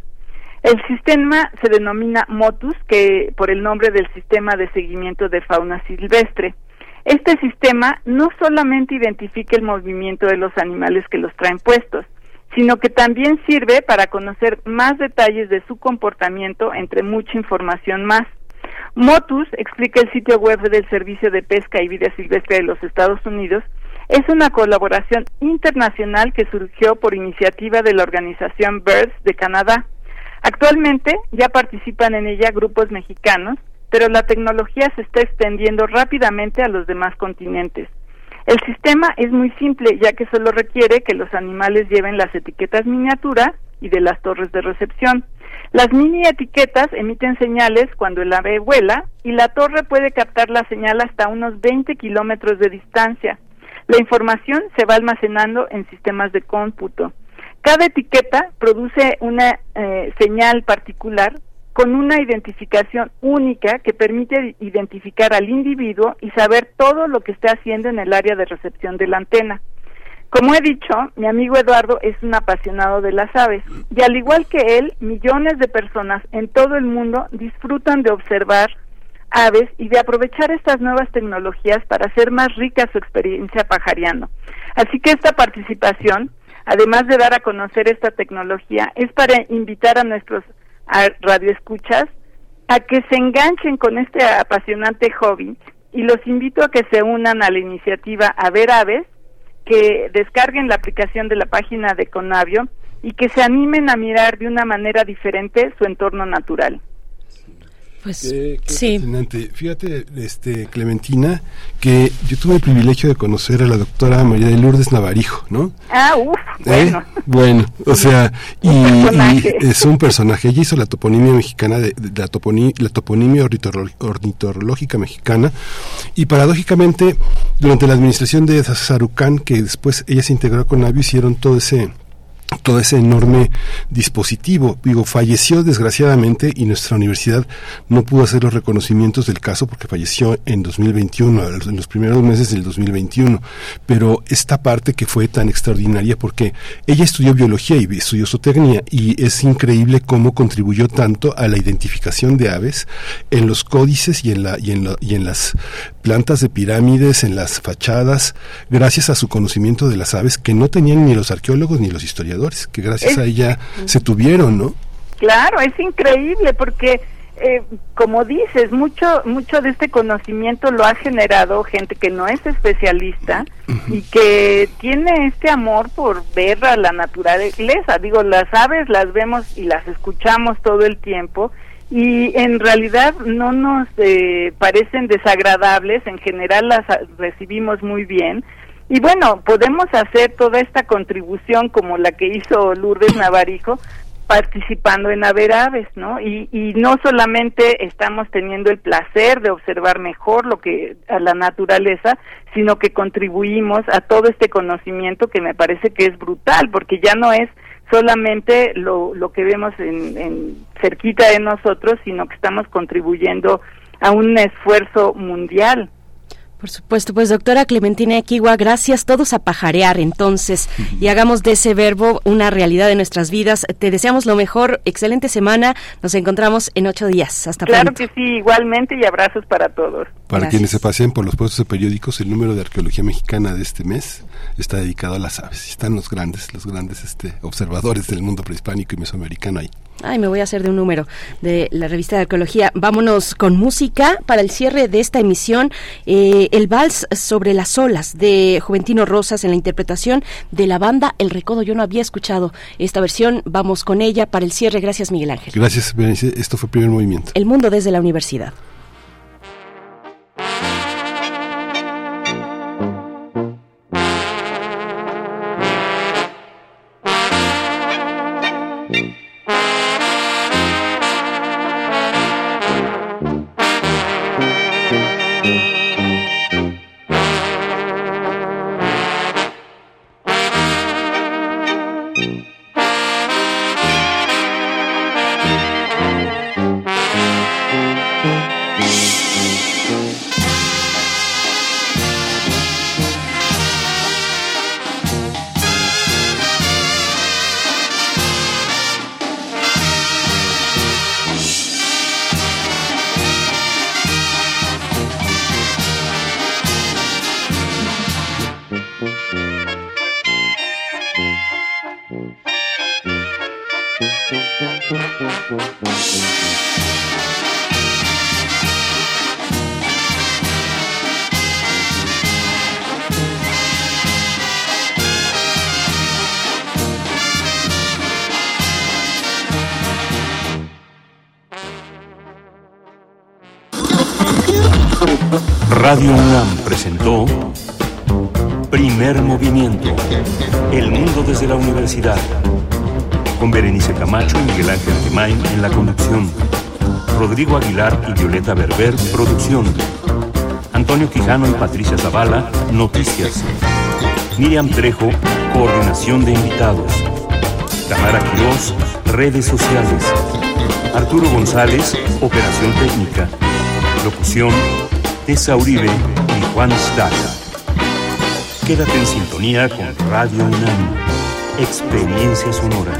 El sistema se denomina MOTUS, que por el nombre del sistema de seguimiento de fauna silvestre. Este sistema no solamente identifica el movimiento de los animales que los traen puestos, sino que también sirve para conocer más detalles de su comportamiento, entre mucha información más. Motus, explica el sitio web del Servicio de Pesca y Vida Silvestre de los Estados Unidos, es una colaboración internacional que surgió por iniciativa de la organización BIRDS de Canadá. Actualmente ya participan en ella grupos mexicanos, pero la tecnología se está extendiendo rápidamente a los demás continentes. El sistema es muy simple, ya que solo requiere que los animales lleven las etiquetas miniatura y de las torres de recepción. Las mini etiquetas emiten señales cuando el ave vuela y la torre puede captar la señal hasta unos 20 kilómetros de distancia. La información se va almacenando en sistemas de cómputo. Cada etiqueta produce una eh, señal particular con una identificación única que permite identificar al individuo y saber todo lo que está haciendo en el área de recepción de la antena. Como he dicho, mi amigo Eduardo es un apasionado de las aves y al igual que él, millones de personas en todo el mundo disfrutan de observar aves y de aprovechar estas nuevas tecnologías para hacer más rica su experiencia pajariano. Así que esta participación además de dar a conocer esta tecnología, es para invitar a nuestros radioescuchas a que se enganchen con este apasionante hobby y los invito a que se unan a la iniciativa A ver Aves, que descarguen la aplicación de la página de Conavio y que se animen a mirar de una manera diferente su entorno natural. Pues qué, sí. Fíjate, este, Clementina, que yo tuve el privilegio de conocer a la doctora María de Lourdes Navarijo, ¿no? Ah, uff, ¿Eh? bueno. Bueno, o sea, y, es un personaje. Ella hizo la toponimia mexicana, de, la, la toponimia ornitorológica mexicana, y paradójicamente, durante la administración de Sarucán, que después ella se integró con Navio, hicieron todo ese todo ese enorme dispositivo. Digo, falleció desgraciadamente y nuestra universidad no pudo hacer los reconocimientos del caso porque falleció en 2021, en los primeros meses del 2021. Pero esta parte que fue tan extraordinaria porque ella estudió biología y estudió zootecnia y es increíble cómo contribuyó tanto a la identificación de aves en los códices y en, la, y en, y en las plantas de pirámides, en las fachadas, gracias a su conocimiento de las aves que no tenían ni los arqueólogos ni los historiadores que gracias a ella se tuvieron, ¿no? Claro, es increíble porque, eh, como dices, mucho, mucho de este conocimiento lo ha generado gente que no es especialista y que tiene este amor por ver a la naturaleza. Digo, las aves las vemos y las escuchamos todo el tiempo y en realidad no nos eh, parecen desagradables, en general las recibimos muy bien y bueno, podemos hacer toda esta contribución como la que hizo Lourdes Navarijo participando en Haber Aves, ¿no? Y, y no solamente estamos teniendo el placer de observar mejor lo que a la naturaleza, sino que contribuimos a todo este conocimiento que me parece que es brutal, porque ya no es solamente lo, lo que vemos en, en cerquita de nosotros, sino que estamos contribuyendo a un esfuerzo mundial. Por supuesto, pues doctora Clementina Equigua, gracias todos a pajarear entonces y hagamos de ese verbo una realidad de nuestras vidas. Te deseamos lo mejor, excelente semana, nos encontramos en ocho días. Hasta claro pronto. que sí, igualmente y abrazos para todos. Para Gracias. quienes se pasen por los puestos de periódicos, el número de arqueología mexicana de este mes está dedicado a las aves. Están los grandes, los grandes este, observadores del mundo prehispánico y mesoamericano ahí. Ay, me voy a hacer de un número de la revista de arqueología. Vámonos con música para el cierre de esta emisión. Eh, el vals sobre las olas de Juventino Rosas en la interpretación de la banda El Recodo. Yo no había escuchado esta versión. Vamos con ella para el cierre. Gracias, Miguel Ángel. Gracias, Berenice. Esto fue Primer Movimiento. El mundo desde la universidad. Berber, producción. Antonio Quijano y Patricia Zavala, noticias. Miriam Trejo, coordinación de invitados. Tamara Quirós, redes sociales. Arturo González, operación técnica. Locución, Tessa Uribe y Juan Staca. Quédate en sintonía con Radio UNAM. Experiencia sonora.